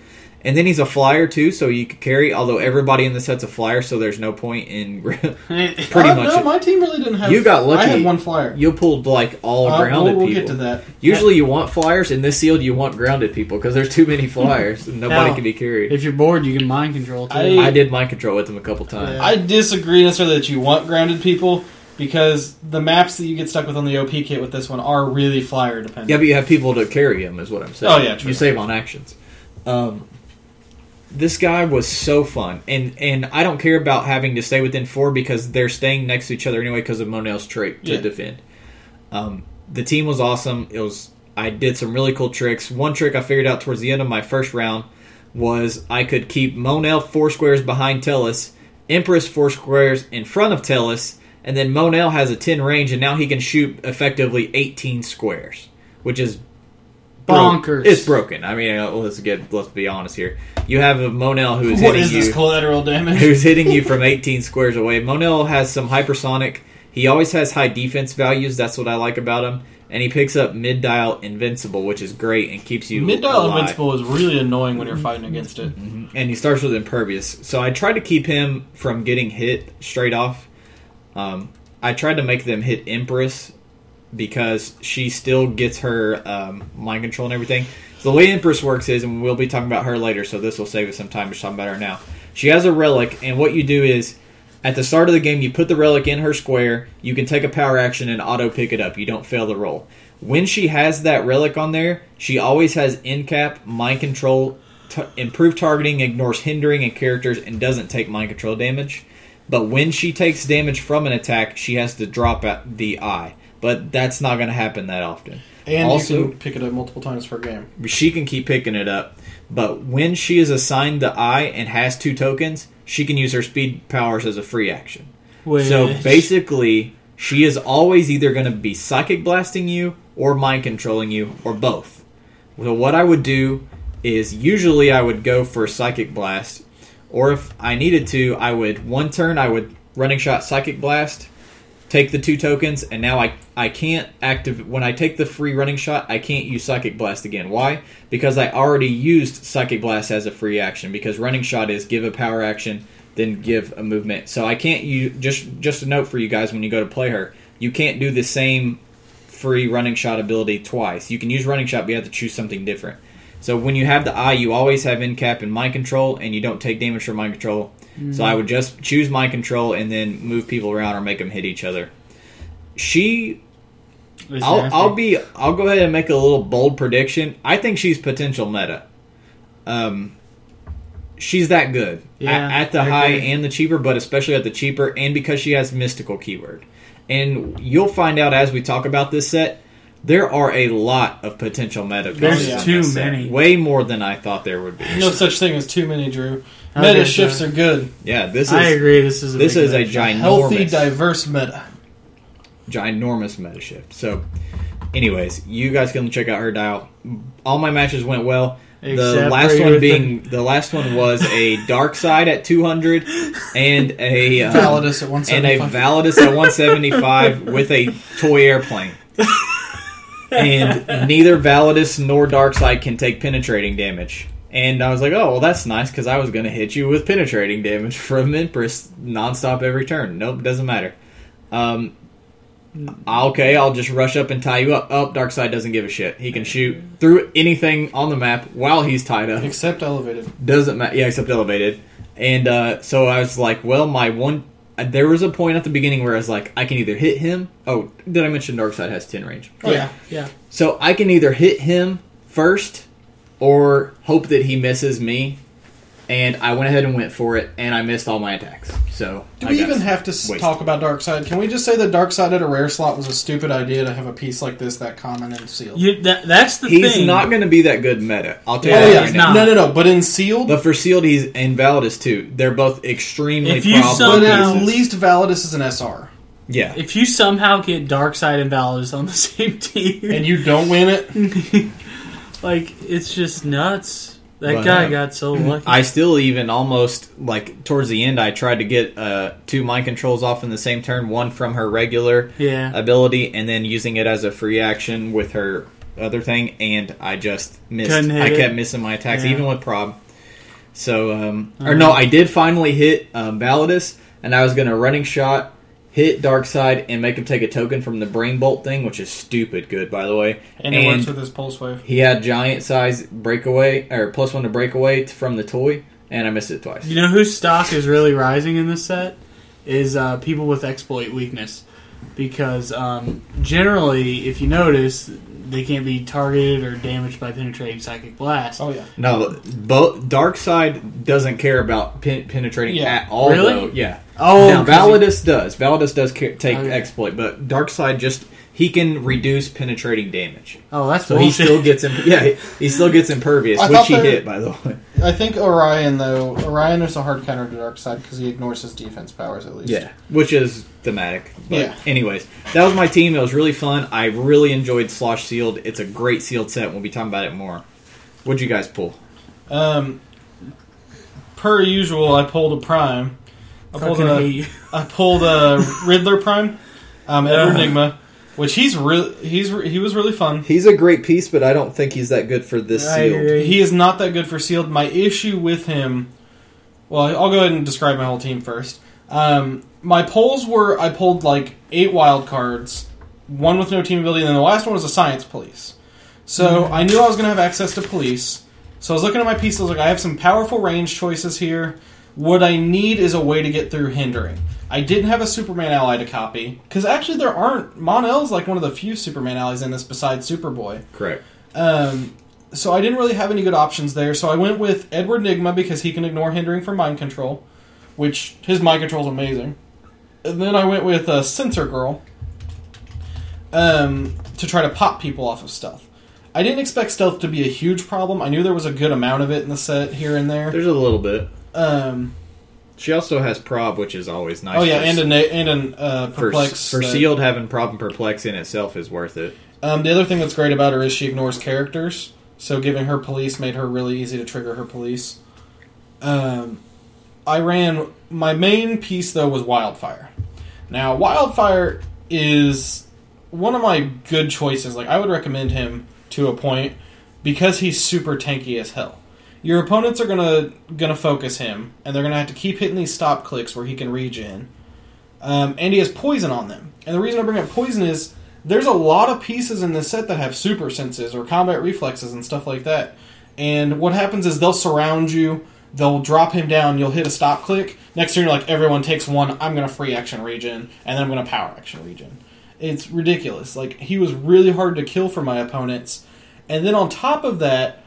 [SPEAKER 2] And then he's a flyer too, so you could carry. Although everybody in the set's a flyer, so there's no point in. Pretty
[SPEAKER 3] Uh,
[SPEAKER 2] much,
[SPEAKER 3] No, my team really didn't have.
[SPEAKER 2] You got lucky.
[SPEAKER 3] I had one flyer.
[SPEAKER 2] you pulled like all
[SPEAKER 3] Uh,
[SPEAKER 2] grounded
[SPEAKER 3] we'll, we'll
[SPEAKER 2] people.
[SPEAKER 3] get to that.
[SPEAKER 2] Usually, you want flyers. In this sealed, you want grounded people because there's too many flyers and nobody
[SPEAKER 4] Hell.
[SPEAKER 2] can be carried.
[SPEAKER 4] If you're bored, you can mind control too.
[SPEAKER 3] I-
[SPEAKER 2] I did mind control with them a couple times.
[SPEAKER 4] Yeah.
[SPEAKER 3] I disagree necessarily that you want grounded people because the maps that you get stuck with on the OP kit with this one are really flyer dependent.
[SPEAKER 2] Yeah, but you have people to carry him, is what I'm saying.
[SPEAKER 3] Oh, yeah, true.
[SPEAKER 2] You save on actions. Um, this guy was so fun, and and I don't care about having to stay within four because they're staying next to each other anyway because of Mon-El's trait to
[SPEAKER 3] Yeah.
[SPEAKER 2] defend. Um, the team was awesome. It was I did some really cool tricks. One trick I figured out towards the end of my first round was I could keep Mon-El four squares behind Tellus, Empress four squares in front of Tellus, and then Mon-El has a 10 range, and now he can shoot effectively 18 squares, which is
[SPEAKER 4] Bonkers.
[SPEAKER 2] It's broken. I mean, uh, let's get let's be honest here. You have a Mon-El who is
[SPEAKER 3] What
[SPEAKER 2] hitting
[SPEAKER 3] is
[SPEAKER 2] you
[SPEAKER 3] this collateral damage?
[SPEAKER 2] who's hitting you from 18 squares away. Mon-El has some hypersonic. He always has high defense values. That's what I like about him. And he picks up mid dial invincible, which is great and keeps you
[SPEAKER 3] Mid dial invincible is really annoying when you're fighting against it.
[SPEAKER 2] and he starts with impervious. So I tried to keep him from getting hit straight off. Um, I tried to make them hit Empress because she still gets her um, mind control and everything. So the way Empress works is, and we'll be talking about her later, so this will save us some time to talking about her now. She has a relic, and what you do is at the start of the game, you put the relic in her square. You can take a power action and auto pick it up. You don't fail the roll. When she has that relic on there, she always has end cap, mind control, t- improved targeting, ignores hindering and characters, and doesn't take mind control damage. But when she takes damage from an attack, she has to drop at the eye. But that's not going to happen that often.
[SPEAKER 3] And
[SPEAKER 2] also,
[SPEAKER 3] you can pick it up multiple times per game.
[SPEAKER 2] she can keep picking it up. But when she is assigned the eye and has two tokens, she can use her speed powers as a free action.
[SPEAKER 4] Which-
[SPEAKER 2] So basically, she is always either going to be psychic blasting you or mind controlling you or both. So what I would do is usually I would go for psychic blast, or if I needed to, I would one turn I would running shot psychic blast, take the two tokens, and now I I can't active when I take the free running shot. I can't use psychic blast again. Why? Because I already used psychic blast as a free action. Because running shot is give a power action, then give a movement. So I can't use just just a note for you guys when you go to play her. You can't do the same free running shot ability twice. You can use running shot, but you have to choose something different. So when you have the eye, you always have in cap and mind control, and you don't take damage from mind control. So I would just choose mind control and then move people around or make them hit each other. She, I'll. I'll be, I'll go ahead and make a little bold prediction. I think she's potential meta. Um, she's that good
[SPEAKER 4] Yeah,
[SPEAKER 2] at, at the high and the cheaper, but especially at the cheaper, and because she has mystical keyword. And you'll find out as we talk about this set, there are a lot of potential meta.
[SPEAKER 4] There's
[SPEAKER 2] pieces in
[SPEAKER 4] too
[SPEAKER 2] this set.
[SPEAKER 4] many.
[SPEAKER 2] way more than I thought there would be.
[SPEAKER 3] No such thing as too many, Drew.
[SPEAKER 4] Okay,
[SPEAKER 3] Meta
[SPEAKER 4] so-
[SPEAKER 3] shifts are good.
[SPEAKER 2] Yeah, this is
[SPEAKER 4] I agree. This is a
[SPEAKER 2] this is a
[SPEAKER 4] meta shift.
[SPEAKER 3] Healthy, diverse meta.
[SPEAKER 2] ginormous meta shift. So, anyways, you guys can check out her dial. All my matches went well. the last one being the last one was a Darkseid at 200 and a um,
[SPEAKER 3] Validus at
[SPEAKER 2] and a
[SPEAKER 3] 175.
[SPEAKER 2] Validus at 175 with a toy airplane. and neither Validus nor Darkseid can take penetrating damage. And I was like, oh, well, that's nice because I was going to hit you with penetrating damage from Empress nonstop every turn. Nope, doesn't matter. Um, okay, I'll just rush up and tie you up. Oh, Darkseid doesn't give a shit. He can shoot through anything on the map while he's tied up.
[SPEAKER 3] Except elevated.
[SPEAKER 2] Doesn't matter. Yeah, except elevated. And uh, so I was like, well, my one. There was a point at the beginning where I was like, I can either hit him. Oh, did I mention Darkseid has 10 range?
[SPEAKER 3] Oh, yeah.
[SPEAKER 4] Yeah.
[SPEAKER 2] So I can either hit him first or hope that he misses me. And I went ahead and went for it, and I missed all my attacks. So
[SPEAKER 3] Do
[SPEAKER 2] I
[SPEAKER 3] we even have to
[SPEAKER 2] wasted.
[SPEAKER 3] talk about Darkseid? Can we just say that Darkseid at a rare slot was a stupid idea to have a piece like this that common and sealed?
[SPEAKER 4] You, that, that's the
[SPEAKER 2] He's
[SPEAKER 4] thing.
[SPEAKER 2] not going to be that good meta. I'll tell
[SPEAKER 4] Yeah,
[SPEAKER 2] you
[SPEAKER 3] oh yeah,
[SPEAKER 2] right now.
[SPEAKER 3] no, no, no. But in sealed,
[SPEAKER 2] But for sealed, he's and Validus too. They're both extremely
[SPEAKER 4] If you
[SPEAKER 3] but
[SPEAKER 4] somehow-
[SPEAKER 3] at least Validus is an SR.
[SPEAKER 2] Yeah.
[SPEAKER 4] If you somehow get Darkseid and Validus on the same team,
[SPEAKER 3] and you don't win it.
[SPEAKER 4] like it's just nuts. That
[SPEAKER 2] But,
[SPEAKER 4] guy
[SPEAKER 2] uh,
[SPEAKER 4] got so lucky.
[SPEAKER 2] I still even almost like towards the end I tried to get uh, two mind controls off in the same turn, one from her regular
[SPEAKER 4] yeah,
[SPEAKER 2] ability and then using it as a free action with her other thing and I just missed I
[SPEAKER 4] it.
[SPEAKER 2] kept missing my attacks
[SPEAKER 4] Yeah.
[SPEAKER 2] even with prob. So um or
[SPEAKER 4] Uh-huh.
[SPEAKER 2] no, I did finally hit um, Validus and I was going to running shot hit Darkseid and make him take a token from the brain bolt thing, which is stupid good by the way.
[SPEAKER 3] And it works with his pulse wave.
[SPEAKER 2] He had giant size breakaway or plus one to breakaway t- from the toy, and I missed it twice.
[SPEAKER 4] you know whose stock is really rising in this set is uh, people with exploit weakness, because um, generally, if you notice, they can't be targeted or damaged by penetrating psychic blast.
[SPEAKER 3] Oh yeah.
[SPEAKER 2] No, both Darkseid doesn't care about pen- penetrating
[SPEAKER 3] Yeah.
[SPEAKER 2] at all.
[SPEAKER 4] Really?
[SPEAKER 2] Though. Yeah.
[SPEAKER 4] Oh,
[SPEAKER 2] now
[SPEAKER 4] 'cause
[SPEAKER 2] Validus does. Validus does ca- take
[SPEAKER 4] Okay.
[SPEAKER 2] exploit, but Darkseid just he can reduce penetrating damage.
[SPEAKER 4] oh, that's
[SPEAKER 2] So he still gets im- yeah he, he still gets impervious,
[SPEAKER 3] I
[SPEAKER 2] which he
[SPEAKER 3] there-
[SPEAKER 2] hit by the way.
[SPEAKER 3] I think Orion though Orion is a hard counter to Darkseid because he ignores his defense powers at least.
[SPEAKER 2] Yeah, which is thematic. But
[SPEAKER 3] Yeah.
[SPEAKER 2] Anyways, that was my team. It was really fun. I really enjoyed Slosh Sealed. It's a great sealed set. We'll be talking about it more. What'd you guys pull?
[SPEAKER 3] Um. Per usual, I pulled a prime. I pulled
[SPEAKER 4] Fucking
[SPEAKER 3] a,
[SPEAKER 4] hate
[SPEAKER 3] pulled a Riddler prime, um, Edward
[SPEAKER 2] Ugh.
[SPEAKER 3] Nigma, which he's really he's re- he was really fun.
[SPEAKER 2] He's a great piece, but I don't think he's that good for this
[SPEAKER 4] I agree.
[SPEAKER 3] He is not that good for sealed. My issue with him, well, I'll go ahead and describe my whole team first. Um, my polls were I pulled like eight wild cards, one with no team ability, and then the last one was a science police. So I knew I was going to have access to police. So I was looking at my pieces. I was like, I have some powerful range choices here. What I need is a way to get through hindering. I didn't have a Superman ally to copy because actually there aren't. Mon-El's like one of the few Superman allies in this besides Superboy.
[SPEAKER 2] Correct.
[SPEAKER 3] Um, so I didn't really have any good options there. So I went with Edward Nigma because he can ignore hindering from mind control, which his mind control is amazing. And then I went with uh, Sensor Girl um, to try to pop people off of stealth. I didn't expect stealth to be a huge problem. I knew there was a good amount of it in the set here and there.
[SPEAKER 2] There's a little bit.
[SPEAKER 3] Um,
[SPEAKER 2] She also has prob, which is always nice.
[SPEAKER 3] oh yeah, and an and an uh,
[SPEAKER 2] for,
[SPEAKER 3] perplex.
[SPEAKER 2] for
[SPEAKER 3] that-
[SPEAKER 2] sealed having prob and perplex in itself is worth it.
[SPEAKER 3] Um, the other thing that's great about her is she ignores characters. So giving her police made her really easy to trigger her police. Um, I ran my main piece though was Wildfire. Now Wildfire is one of my good choices. Like I would recommend him to a point because he's super tanky as hell. Your opponents are gonna gonna focus him, and they're gonna have to keep hitting these stop clicks where he can regen. Um, and he has poison on them. And the reason I bring up poison is there's a lot of pieces in this set that have super senses or combat reflexes and stuff like that. And what happens is they'll surround you, they'll drop him down, you'll hit a stop click. Next turn, you're like, everyone takes one, I'm going to free action regen, and then I'm going to power action regen. It's ridiculous. Like, he was really hard to kill for my opponents. And then on top of that,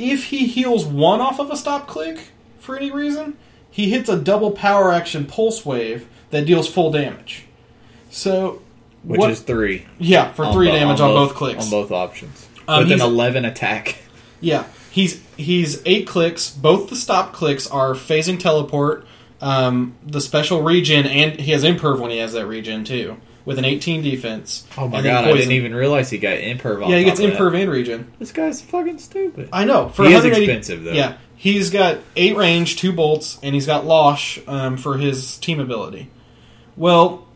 [SPEAKER 3] if he heals one off of a stop click for any reason, he hits a double power action pulse wave that deals full damage. So,
[SPEAKER 2] Which
[SPEAKER 3] what-
[SPEAKER 2] is three.
[SPEAKER 3] yeah, for
[SPEAKER 2] on
[SPEAKER 3] three
[SPEAKER 2] bo-
[SPEAKER 3] damage on, both, clicks.
[SPEAKER 2] On both options.
[SPEAKER 3] Um,
[SPEAKER 2] With an 11 attack.
[SPEAKER 3] Yeah, he's he's eight clicks. Both the stop clicks are phasing teleport, um, the special regen, and he has imperv when he has that regen too, with an 18 defense.
[SPEAKER 2] Oh my god, I didn't even realize he got imperv on
[SPEAKER 3] Yeah, he gets imperv and regen.
[SPEAKER 2] This guy's fucking stupid.
[SPEAKER 3] I know. For
[SPEAKER 2] He is expensive, though.
[SPEAKER 3] Yeah, he's got eight range, two bolts, and he's got Losh um, for his team ability. Well,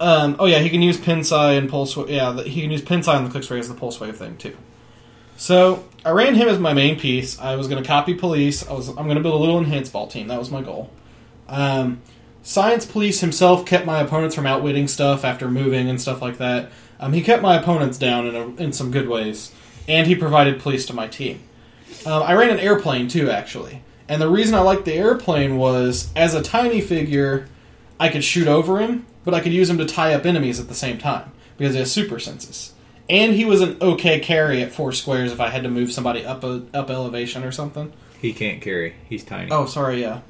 [SPEAKER 3] um, oh yeah, he can use Pinsai and Pulse. Yeah, he can use Pinsai on the Clicks Ray as the Pulse Wave thing too. So I ran him as my main piece. I was going to copy Police. I was I'm going to build a little enhanced ball team. That was my goal. Um, Science Police himself kept my opponents from outwitting stuff after moving and stuff like that. Um, he kept my opponents down in, a, in some good ways, and he provided police to my team. Um, I ran an airplane too, actually. And the reason I liked the airplane was, as a tiny figure, I could shoot over him, but I could use him to tie up enemies at the same time because he has super senses. And he was an okay carry at four squares if I had to move somebody up a, up elevation or something.
[SPEAKER 2] He can't carry. He's tiny.
[SPEAKER 3] Oh, sorry, yeah,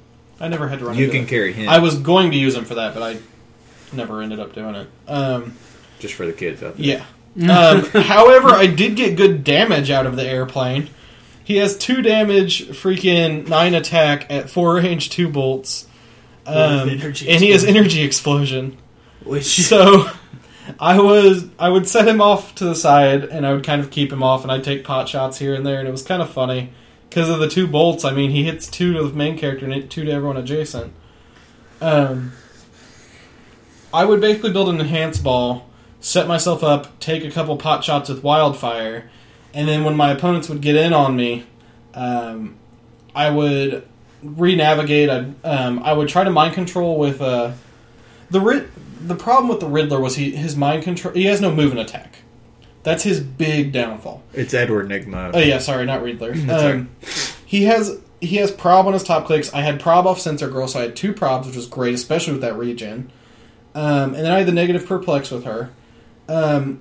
[SPEAKER 3] I never had to run.
[SPEAKER 2] you
[SPEAKER 3] into
[SPEAKER 2] can
[SPEAKER 3] that.
[SPEAKER 2] carry him.
[SPEAKER 3] I was going to use him for that, but I never ended up doing it. Um,
[SPEAKER 2] just for the kids out there.
[SPEAKER 3] yeah. Um, however, I did get good damage out of the airplane. He has two damage, freaking nine attack at four range, two bolts, um,
[SPEAKER 4] With energy
[SPEAKER 3] and he has energy explosion.
[SPEAKER 4] Which
[SPEAKER 3] So I was I would set him off to the side and I would kind of keep him off and I'd take pot shots here and there and it was kind of funny because of the two bolts. I mean, he hits two to the main character and two to everyone adjacent. Um, I would basically build an enhance ball, set myself up, take a couple pot shots with wildfire, and then when my opponents would get in on me, um, I would re-navigate. I'd, um, I would try to mind control with uh, the Rid- the problem with the Riddler was he his mind control. He has no move and attack. That's his big downfall.
[SPEAKER 2] It's Edward Nigma.
[SPEAKER 3] Oh yeah, sorry, not Riddler. Um, he has he has prob on his top clicks. I had prob off Sensor Girl, so I had two probs, which was great, especially with that regen. Um, and then I had the negative perplex with her. Um,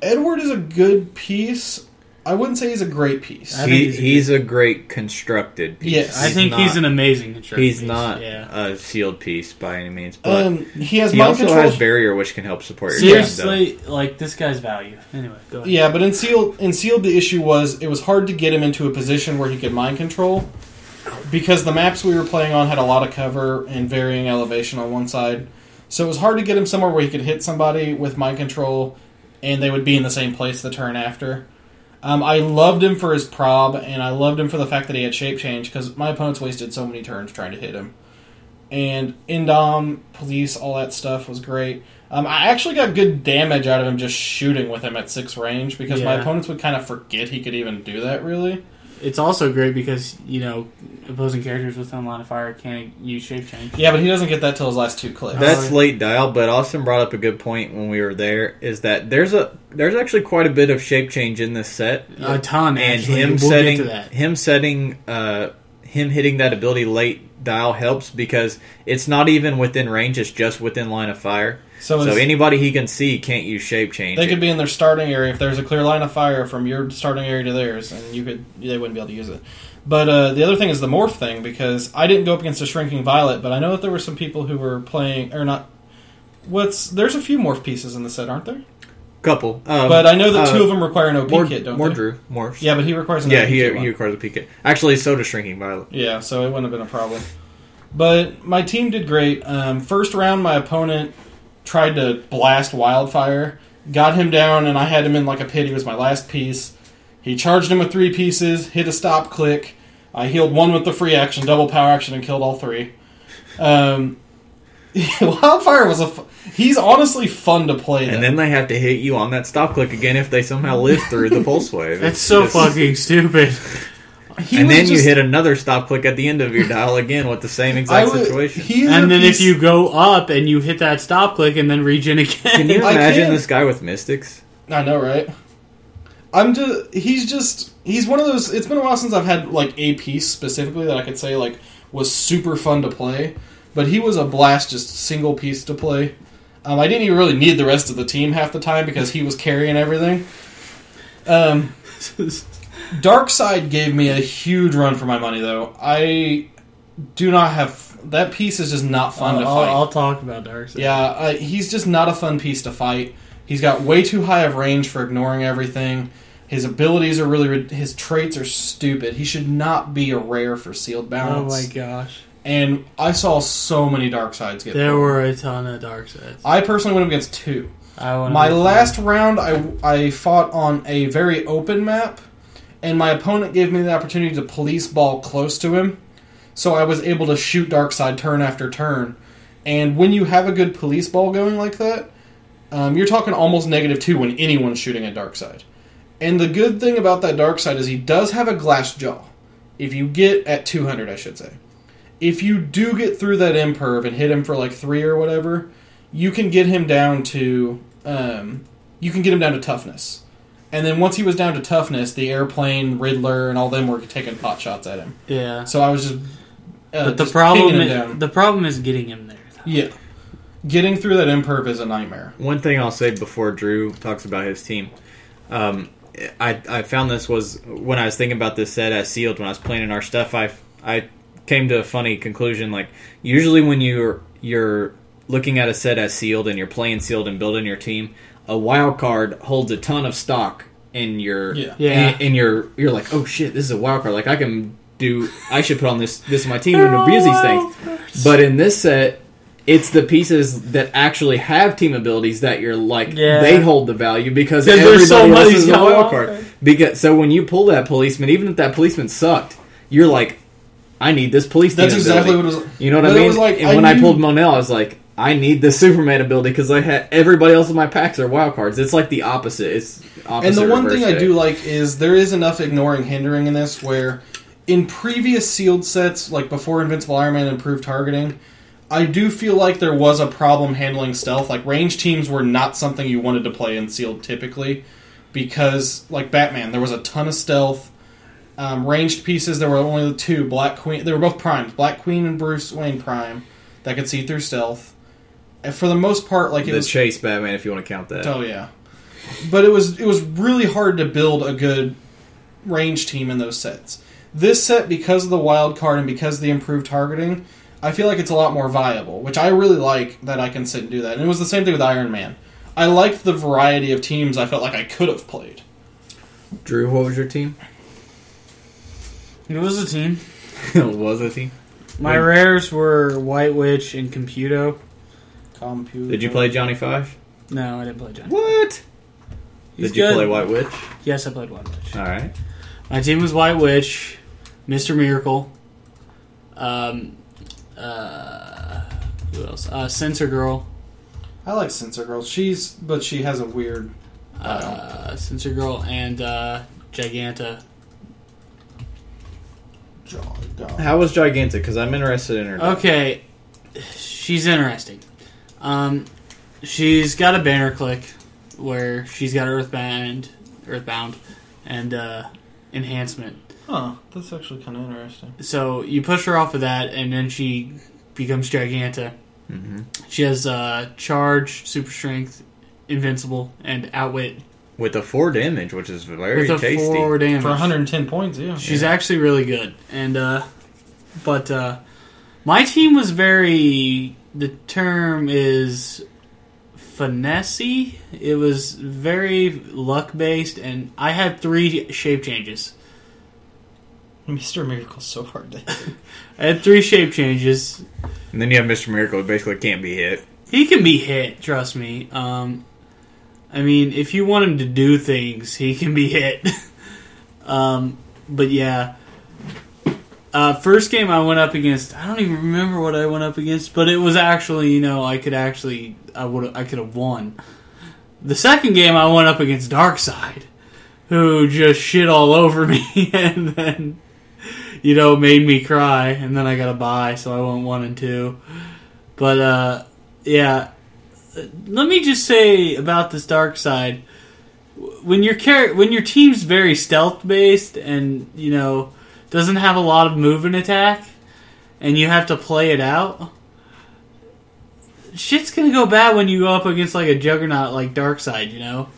[SPEAKER 3] Edward is a good piece. I wouldn't say he's a great piece.
[SPEAKER 4] I think
[SPEAKER 2] he,
[SPEAKER 4] he's a
[SPEAKER 2] he's a great constructed piece.
[SPEAKER 3] Yes.
[SPEAKER 4] I think he's
[SPEAKER 2] not-
[SPEAKER 4] an amazing constructor.
[SPEAKER 2] He's
[SPEAKER 4] piece,
[SPEAKER 2] not
[SPEAKER 4] Yeah.
[SPEAKER 2] a sealed piece by any means, but
[SPEAKER 3] um, he has
[SPEAKER 2] he
[SPEAKER 3] mind
[SPEAKER 2] also
[SPEAKER 3] control.
[SPEAKER 2] has barrier, which can help support your team.
[SPEAKER 4] Seriously, like this guy's value. Anyway, go ahead.
[SPEAKER 3] Yeah, but in sealed, in sealed, the issue was it was hard to get him into a position where he could mind control because the maps we were playing on had a lot of cover and varying elevation on one side. So it was hard to get him somewhere where he could hit somebody with mind control, and they would be in the same place the turn after. Um, I loved him for his prob, and I loved him for the fact that he had shape change because my opponents wasted so many turns trying to hit him. And Indom, police, all that stuff was great. Um, I actually got good damage out of him just shooting with him at six range because my opponents would kind of forget he could even do that. Really,
[SPEAKER 4] It's also great because you know opposing characters with line of fire can't use shape change.
[SPEAKER 3] yeah, but he doesn't get that till his last two clicks.
[SPEAKER 2] That's
[SPEAKER 4] Oh,
[SPEAKER 2] late dial, but Austin brought up a good point when we were there. Is that there's a there's actually quite a bit of shape change in this set,
[SPEAKER 4] A ton,
[SPEAKER 2] and
[SPEAKER 4] actually.
[SPEAKER 2] him
[SPEAKER 4] we'll
[SPEAKER 2] setting
[SPEAKER 4] get to that.
[SPEAKER 2] him setting uh, him hitting that ability late dial helps because it's not even within range; it's just within line of fire.
[SPEAKER 3] So
[SPEAKER 2] So anybody he can see can't use shape change.
[SPEAKER 3] they could be in their starting area if there's a clear line of fire from your starting area to theirs, and you could they wouldn't be able to use it. But uh, the other thing is the morph thing because I didn't go up against a shrinking violet, but I know that there were some people who were playing or not. What's there's a few morph pieces in the set, aren't there?
[SPEAKER 2] couple, um,
[SPEAKER 3] But I know that
[SPEAKER 2] uh,
[SPEAKER 3] two of them require an OP
[SPEAKER 2] more,
[SPEAKER 3] kit, don't
[SPEAKER 2] more
[SPEAKER 3] they?
[SPEAKER 2] Drew morphs.
[SPEAKER 3] Yeah, but he requires an
[SPEAKER 2] yeah,
[SPEAKER 3] OP
[SPEAKER 2] he
[SPEAKER 3] kit
[SPEAKER 2] he requires a PK. Actually, so does shrinking violet.
[SPEAKER 3] Yeah, so it wouldn't have been a problem. But my team did great. Um, first round, my opponent tried to blast Wildfire, got him down, and I had him in like a pit. He was my last piece. He charged him with three pieces, hit a stop click. I healed one with the free action, double power action, and killed all three. Um, Wildfire was a—he's honestly fun to play.
[SPEAKER 2] And
[SPEAKER 3] though.
[SPEAKER 2] then they have to hit you on that stop click again if they somehow live through the pulse wave.
[SPEAKER 4] That's
[SPEAKER 2] It's
[SPEAKER 4] so
[SPEAKER 2] just-
[SPEAKER 4] fucking stupid.
[SPEAKER 3] He
[SPEAKER 2] and
[SPEAKER 3] was
[SPEAKER 2] then you hit another stop click at the end of your dial again with the same exact
[SPEAKER 3] would-
[SPEAKER 2] situation.
[SPEAKER 3] he is a
[SPEAKER 4] And then
[SPEAKER 3] piece-
[SPEAKER 4] if you go up and you hit that stop click and then regen again,
[SPEAKER 2] Can you imagine
[SPEAKER 3] can't-
[SPEAKER 2] this guy with mystics?
[SPEAKER 3] I know, right? I'm just he's just he's one of those it's been a while since I've had like a piece specifically that I could say like was super fun to play, but he was a blast just single piece to play. Um, I didn't even really need the rest of the team half the time because he was carrying everything. Um, Darkseid gave me a huge run for my money though. I do not have that piece is just not fun to
[SPEAKER 4] I'll,
[SPEAKER 3] fight.
[SPEAKER 4] I'll talk about Darkseid.
[SPEAKER 3] Yeah, uh, he's just not a fun piece to fight. He's got way too high of range for ignoring everything. His abilities are really his traits are stupid. He should not be a rare for sealed balance.
[SPEAKER 4] Oh my gosh,
[SPEAKER 3] And I saw so many Darkseids get.
[SPEAKER 4] there were a ton of Darkseids.
[SPEAKER 3] I personally went up against two.
[SPEAKER 4] I
[SPEAKER 3] My last round, I I fought on a very open map, and my opponent gave me the opportunity to police ball close to him, so I was able to shoot Darkseid turn after turn. And when you have a good police ball going like that, um, you're talking almost negative two when anyone's shooting at Darkseid. And the good thing about that Darkseid is he does have a glass jaw. If you get at 200, I should say. If you do get through that imperv and hit him for like three or whatever, you can get him down to um, you can get him down to toughness. And then once he was down to toughness, the airplane, Riddler, and all them were taking pot shots at him.
[SPEAKER 4] yeah.
[SPEAKER 3] So I was just. Uh,
[SPEAKER 4] but the
[SPEAKER 3] just
[SPEAKER 4] problem,
[SPEAKER 3] him
[SPEAKER 4] is,
[SPEAKER 3] down.
[SPEAKER 4] the problem is getting him there.
[SPEAKER 3] yeah, getting through that imperv is a nightmare.
[SPEAKER 2] One thing I'll say before Drew talks about his team, um, I I found this was when I was thinking about this set as sealed when I was planning our stuff. I I came to a funny conclusion. Like usually when you're you're looking at a set as sealed and you're playing sealed and building your team, a wild card holds a ton of stock in your
[SPEAKER 3] Yeah.
[SPEAKER 4] Yeah.
[SPEAKER 2] in, in your you're like oh shit this is a wild card like I can do I should put on this this is my team and abuse these things. But in this set, it's the pieces that actually have team abilities that you're like
[SPEAKER 4] Yeah.
[SPEAKER 2] they hold the value because
[SPEAKER 4] Because
[SPEAKER 2] everybody
[SPEAKER 4] there's so
[SPEAKER 2] else is a wild
[SPEAKER 4] on.
[SPEAKER 2] card. Because so when you pull that policeman, even if that policeman sucked, you're like, I need this police.
[SPEAKER 3] That's exactly
[SPEAKER 2] ability.
[SPEAKER 3] what it was.
[SPEAKER 2] You know what
[SPEAKER 3] But
[SPEAKER 2] I
[SPEAKER 3] it
[SPEAKER 2] mean?
[SPEAKER 3] was like,
[SPEAKER 2] and
[SPEAKER 3] I
[SPEAKER 2] when I pulled Mon-El, I was like, I need the Superman ability because I had everybody else in my packs are wild cards. It's like the opposite. It's opposite.
[SPEAKER 3] And the one thing I do like is there is enough ignoring hindering in this where in previous sealed sets, like before Invincible Iron Man improved targeting, I do feel like there was a problem handling stealth. Like range teams were not something you wanted to play in sealed typically because like Batman, there was a ton of stealth. Um, ranged pieces, there were only the two Black Queen. They were both primed, Black Queen and Bruce Wayne Prime, that could see through stealth. And for the most part, like it
[SPEAKER 2] the
[SPEAKER 3] was
[SPEAKER 2] chase Batman, if you want to count that.
[SPEAKER 3] Oh yeah, but it was it was really hard to build a good range team in those sets. This set, because of the wild card and because of the improved targeting, I feel like it's a lot more viable, which I really like that I can sit and do that. And it was the same thing with Iron Man. I liked the variety of teams I felt like I could have played.
[SPEAKER 2] Drew, what was your team?
[SPEAKER 4] It was a team.
[SPEAKER 2] It was a team?
[SPEAKER 4] My rares were White Witch and Computo.
[SPEAKER 3] Computer.
[SPEAKER 2] Did you play Johnny Five?
[SPEAKER 4] No, I didn't play Johnny.
[SPEAKER 2] What?
[SPEAKER 4] He's
[SPEAKER 2] Did you
[SPEAKER 4] good.
[SPEAKER 2] play White Witch?
[SPEAKER 4] Yes, I played White Witch.
[SPEAKER 2] All right.
[SPEAKER 4] My team was White Witch, Mister Miracle, um, uh, who else? Uh, Sensor Girl,
[SPEAKER 3] I like Sensor Girl. She's but she has a weird.
[SPEAKER 4] uh, Sensor Girl, and uh, Giganta.
[SPEAKER 3] jaw. jaw.
[SPEAKER 2] How was Giganta? Because I'm interested in her.
[SPEAKER 4] Okay, she's interesting. Um, she's got a banner click where she's got Earthbound, Earthbound, and uh, enhancement.
[SPEAKER 3] Huh, that's actually kind of interesting.
[SPEAKER 4] So you push her off of that, and then she becomes Giganta.
[SPEAKER 2] hmm
[SPEAKER 4] She has uh, charge, super strength, invincible, and outwit
[SPEAKER 2] With a four damage, which is very
[SPEAKER 4] with a
[SPEAKER 2] tasty.
[SPEAKER 4] four damage.
[SPEAKER 3] For 110 points, yeah.
[SPEAKER 4] She's actually really good, and uh, but uh, my team was very. The term is finessey. It was very luck based, and I had three shape changes.
[SPEAKER 3] Mr. Miracle's so hard to hit.
[SPEAKER 4] I had three shape changes.
[SPEAKER 2] And then you have Mr. Miracle, who basically can't be hit.
[SPEAKER 4] He can be hit, trust me. Um, I mean, if you want him to do things, he can be hit. um, but yeah. Uh, first game I went up against, I don't even remember what I went up against, but it was actually, you know, I could actually, I would, I could have won. The second game I went up against Darkseid, who just shit all over me, and then, you know, made me cry, and then I got a bye, so I went one and two. But uh, yeah, let me just say about this Darkseid. When your char- when your team's very stealth based and you know doesn't have a lot of move and attack, and you have to play it out, shit's gonna go bad when you go up against like a juggernaut like Darkseid. You know,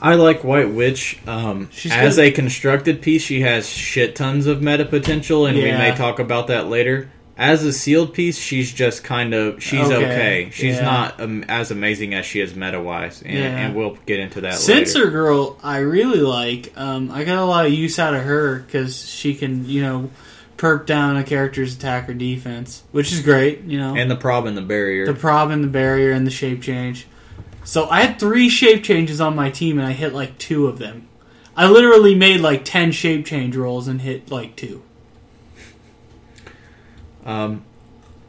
[SPEAKER 2] I like White Witch. Um, as
[SPEAKER 4] good.
[SPEAKER 2] a constructed piece, she has shit tons of meta potential, and we may talk about that later. As a sealed piece, she's just kind of she's okay.
[SPEAKER 4] Okay,
[SPEAKER 2] She's
[SPEAKER 4] yeah.
[SPEAKER 2] not um, as amazing as she is meta wise, and,
[SPEAKER 4] Yeah.
[SPEAKER 2] and we'll get into that
[SPEAKER 4] Sensor
[SPEAKER 2] later.
[SPEAKER 4] Girl, I really like. Um, I got a lot of use out of her because she can, you know, perp down a character's attack or defense, which is great. You know,
[SPEAKER 2] And the prob and the barrier.
[SPEAKER 4] the prob and the barrier and the shape change. So I had three shape changes on my team, and I hit like two of them. I literally made like ten shape change rolls and hit like two.
[SPEAKER 2] Um,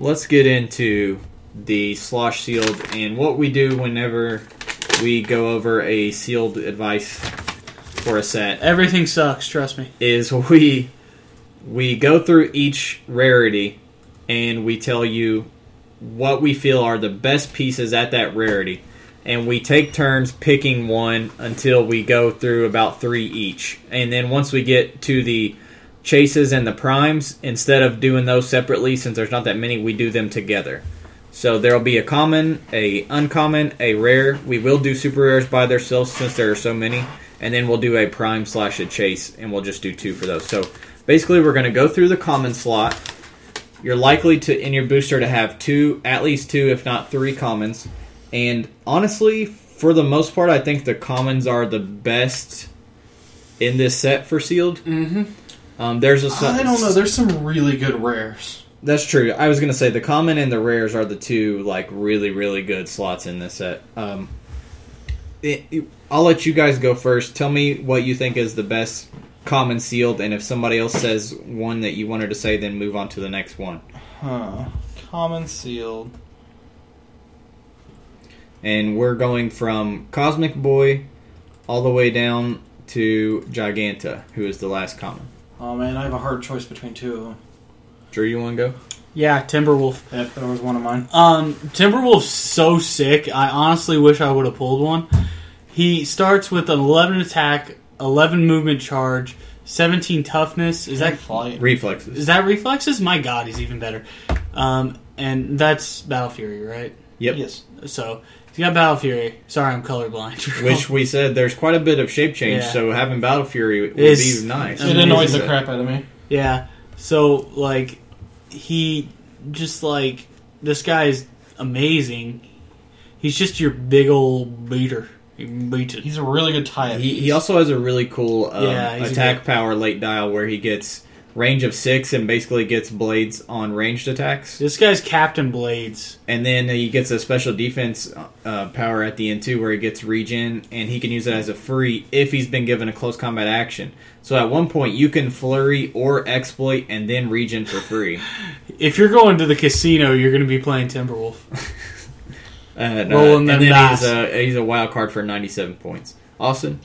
[SPEAKER 2] let's get into the slosh sealed and what we do whenever we go over a sealed advice for a set.
[SPEAKER 4] Everything sucks, trust me.
[SPEAKER 2] is we we go through each rarity and we tell you what we feel are the best pieces at that rarity. And we take turns picking one until we go through about three each. And then once we get to the chases and the primes instead of doing those separately since there's not that many we do them together. So there'll be a common a uncommon a rare. We will do super rares by themselves since there are so many. And then we'll do a prime slash a chase and we'll just do two for those. So basically we're going to go through the common slot. You're likely to in your booster to have two at least two if not three commons. And honestly for the most part i think the commons are the best in this set for sealed.
[SPEAKER 4] Mm-hmm.
[SPEAKER 2] Um, there's a
[SPEAKER 3] I don't know. There's some really good rares.
[SPEAKER 2] That's true. I was gonna say the common and the rares are the two like really really good slots in this set. Um, it, it- I'll let you guys go first. Tell me what you think is the best common sealed, and if somebody else says one that you wanted to say, then move on to the next one.
[SPEAKER 3] Huh. Common sealed.
[SPEAKER 2] And we're going from Cosmic Boy all the way down to Giganta, who is the last common.
[SPEAKER 3] Oh man, I have a hard choice between two of them.
[SPEAKER 2] Drew, you want to go?
[SPEAKER 4] Yeah, Timberwolf.
[SPEAKER 3] Yep, that was one of mine.
[SPEAKER 4] Um, Timberwolf's so sick. I honestly wish I would have pulled one. He starts with an 11 attack, 11 movement charge, 17 toughness. Is that
[SPEAKER 3] flight?
[SPEAKER 2] Reflexes.
[SPEAKER 4] is that reflexes? My God, he's even better. Um, and that's Battle Fury, right?
[SPEAKER 2] Yep.
[SPEAKER 3] Yes.
[SPEAKER 4] So he's got Battle Fury. Sorry, I'm colorblind.
[SPEAKER 2] Which we said there's quite a bit of shape change,
[SPEAKER 4] Yeah.
[SPEAKER 2] so having Battle Fury would
[SPEAKER 4] Is-
[SPEAKER 2] be nice.
[SPEAKER 3] It annoys the crap out of me.
[SPEAKER 4] Yeah. So like he just like this guy's amazing. He's just your big old beater. He beats it.
[SPEAKER 3] He's a really good tie
[SPEAKER 2] He, he also has a really cool um,
[SPEAKER 4] Yeah, he's a
[SPEAKER 2] attack power late dial where he gets range of six and basically gets blades on ranged attacks,
[SPEAKER 4] This guy's Captain Blades.
[SPEAKER 2] and then he gets a special defense uh, power at the end too, where he gets regen, and he can use it as a free if he's been given a close combat action. So at one point you can flurry or exploit and then regen for free.
[SPEAKER 4] If you're going to the casino, you're going to be playing Timberwolf.
[SPEAKER 2] Uh, and,
[SPEAKER 4] Rolling
[SPEAKER 2] and then
[SPEAKER 4] dice.
[SPEAKER 2] he's a he's a wild card for ninety seven points. Austin.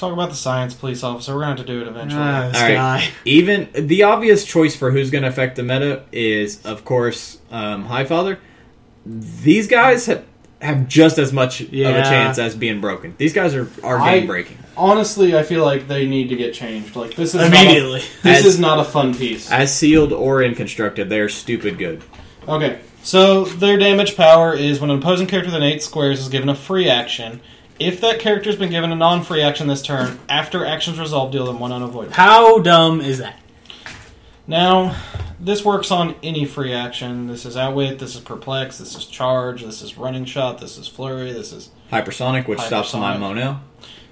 [SPEAKER 3] Let's talk about the science police officer. We're gonna have to do it eventually.
[SPEAKER 4] Ah, this
[SPEAKER 2] All right.
[SPEAKER 4] guy.
[SPEAKER 2] Even the obvious choice for who's going to affect the meta is, of course, um, Highfather. These guys have, have just as much of
[SPEAKER 4] Yeah.
[SPEAKER 2] a chance as being broken. These guys are, are
[SPEAKER 3] I-
[SPEAKER 2] game breaking.
[SPEAKER 3] Honestly, I feel like they need to get changed. Like this is
[SPEAKER 4] Immediately.
[SPEAKER 3] Not a, this
[SPEAKER 2] As-
[SPEAKER 3] is not a fun piece.
[SPEAKER 2] As sealed or in constructed, they are stupid good.
[SPEAKER 3] Okay, so their damage power is when an opposing character within eight squares is given a free action. If that character has been given a non-free action this turn, after actions resolved, deal them one unavoidable.
[SPEAKER 4] How dumb is that?
[SPEAKER 3] Now, this works on any free action. This is outwit. This is perplex. This is charge. This is running shot. This is flurry. This is
[SPEAKER 2] Hypersonic, which stops my
[SPEAKER 3] Hypersonic.
[SPEAKER 2] Mon-El.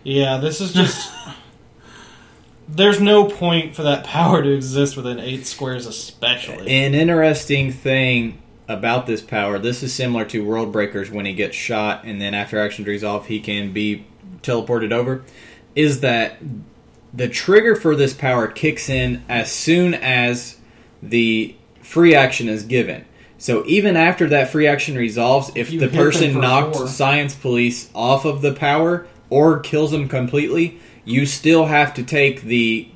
[SPEAKER 3] yeah. This is just. There's no point for that power to exist within eight squares, especially.
[SPEAKER 2] An interesting thing about this power, this is similar to World Breakers when he gets shot and then after action actions resolve he can be teleported over, is that the trigger for this power kicks in as soon as the free action is given. So even after that free action resolves, if
[SPEAKER 3] you
[SPEAKER 2] the person knocked
[SPEAKER 3] four.
[SPEAKER 2] Science Police off of the power or kills them completely, you still have to take the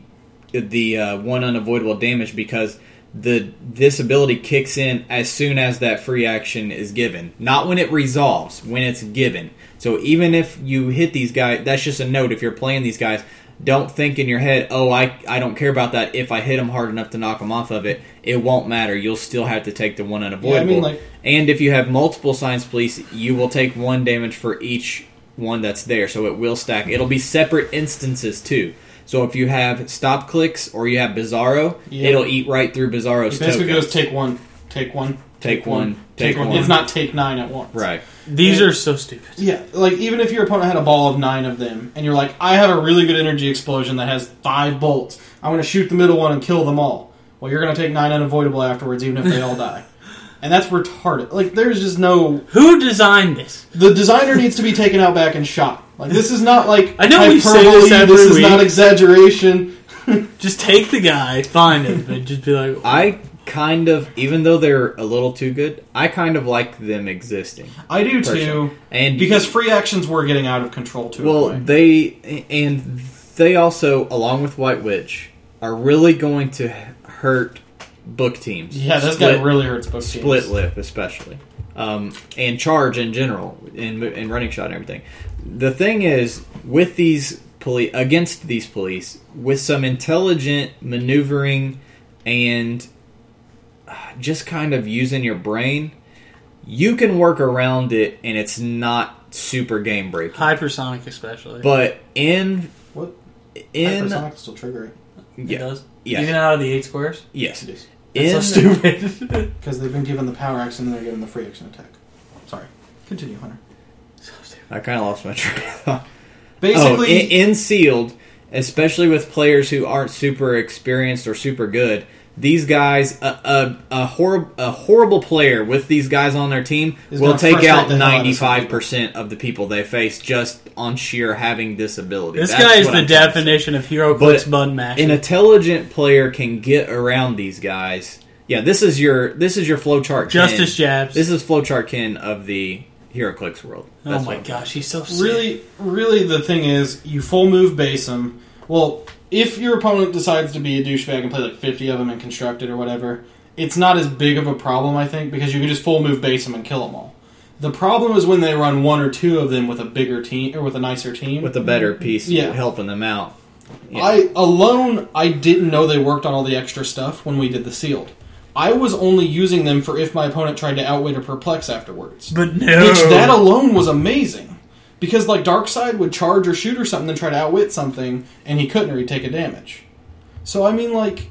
[SPEAKER 2] the uh, one unavoidable damage because the this ability kicks in as soon as that free action is given, not when it resolves, when it's given. So even if you hit these guys, that's just a note. If you're playing these guys, don't think in your head, "Oh, I I don't care about that. If I hit them hard enough to knock them off of it, it won't matter. You'll still have to take the one unavoidable."
[SPEAKER 3] like-
[SPEAKER 2] and if you have multiple science police, you will take one damage for each one that's there. So it will stack. It'll be separate instances too. So if you have stop clicks or you have Bizarro,
[SPEAKER 3] Yeah.
[SPEAKER 2] it'll eat right through Bizarro's
[SPEAKER 3] It basically
[SPEAKER 2] tokens.
[SPEAKER 3] goes take one, take one,
[SPEAKER 2] Take one, take one.
[SPEAKER 3] It's not take nine at once.
[SPEAKER 2] right.
[SPEAKER 4] These
[SPEAKER 3] Yeah.
[SPEAKER 4] are so stupid.
[SPEAKER 3] Yeah, like even if your opponent had a ball of nine of them, and you're like, I have a really good energy explosion that has five bolts. I'm going to shoot the middle one and kill them all. Well, you're going to take nine unavoidable afterwards, even if they all die. And that's retarded. Like, there's just no.
[SPEAKER 4] Who designed this?
[SPEAKER 3] The designer needs to be taken out back and shot. Like, this is not like
[SPEAKER 4] I know we say
[SPEAKER 3] hyperbole.
[SPEAKER 4] this every
[SPEAKER 3] is
[SPEAKER 4] week.
[SPEAKER 3] not exaggeration.
[SPEAKER 4] Just take the guy, find him, and just be like,
[SPEAKER 2] I kind of, even though they're a little too good, I kind of like them existing.
[SPEAKER 3] I do
[SPEAKER 2] Personally.
[SPEAKER 3] too,
[SPEAKER 2] And
[SPEAKER 3] because free actions were getting out of control too.
[SPEAKER 2] well, they and they also, along with White Witch, are really going to hurt book teams.
[SPEAKER 3] yeah, this
[SPEAKER 2] Split-
[SPEAKER 3] guy really hurts both
[SPEAKER 2] split
[SPEAKER 3] teams.
[SPEAKER 2] lip especially um, and charge in general and, and running shot and everything the thing is with these police against these police with some intelligent maneuvering and uh, just kind of using your brain you can work around it and it's not super game breaking
[SPEAKER 4] hypersonic, especially.
[SPEAKER 2] but in
[SPEAKER 3] What?
[SPEAKER 2] in
[SPEAKER 3] Hypersonic still trigger it
[SPEAKER 4] it
[SPEAKER 2] yeah,
[SPEAKER 4] does.
[SPEAKER 2] Yes.
[SPEAKER 4] Even out of the eight squares.
[SPEAKER 2] yes
[SPEAKER 3] It is.
[SPEAKER 2] in
[SPEAKER 4] That's so stupid.
[SPEAKER 3] Because they've been given the power action and they're given the free action attack. Sorry. Continue, Hunter.
[SPEAKER 2] I kind of lost my train of thought.
[SPEAKER 3] Basically,
[SPEAKER 2] oh, in, in sealed, especially with players who aren't super experienced or super good, these guys, a, a, a, hor- a horrible player with these guys on their team will take out
[SPEAKER 3] the hell out of some
[SPEAKER 2] ninety five percent of the people they face just on sheer having this ability.
[SPEAKER 4] This
[SPEAKER 2] That's
[SPEAKER 4] guy is the
[SPEAKER 2] I'm trying to say.
[SPEAKER 4] definition of hero
[SPEAKER 2] But
[SPEAKER 4] clicks button mash.
[SPEAKER 2] An intelligent player can get around these guys. Yeah, this is your this is your flowchart.
[SPEAKER 4] Justice
[SPEAKER 2] Ken.
[SPEAKER 4] jabs.
[SPEAKER 2] This is flowchart Ken of the HeroClix world.
[SPEAKER 4] oh my gosh, he's so sick.
[SPEAKER 3] Really, really, the thing is, you full move base them. Well, if your opponent decides to be a douchebag and play like 50 of them and constructed or whatever, it's not as big of a problem, I think, because you can just full move base them and kill them all. The problem is when they run one or two of them with a bigger team or with a nicer team.
[SPEAKER 2] with a better piece
[SPEAKER 3] Yeah.
[SPEAKER 2] helping them out. Yeah.
[SPEAKER 3] I alone, I didn't know they worked on all the extra stuff when we did the sealed. I was only using them for if my opponent tried to outwit or perplex afterwards.
[SPEAKER 4] but no.
[SPEAKER 3] Which that alone was amazing. Because like Darkseid would charge or shoot or something and try to outwit something and he couldn't or he'd take a damage. So I mean like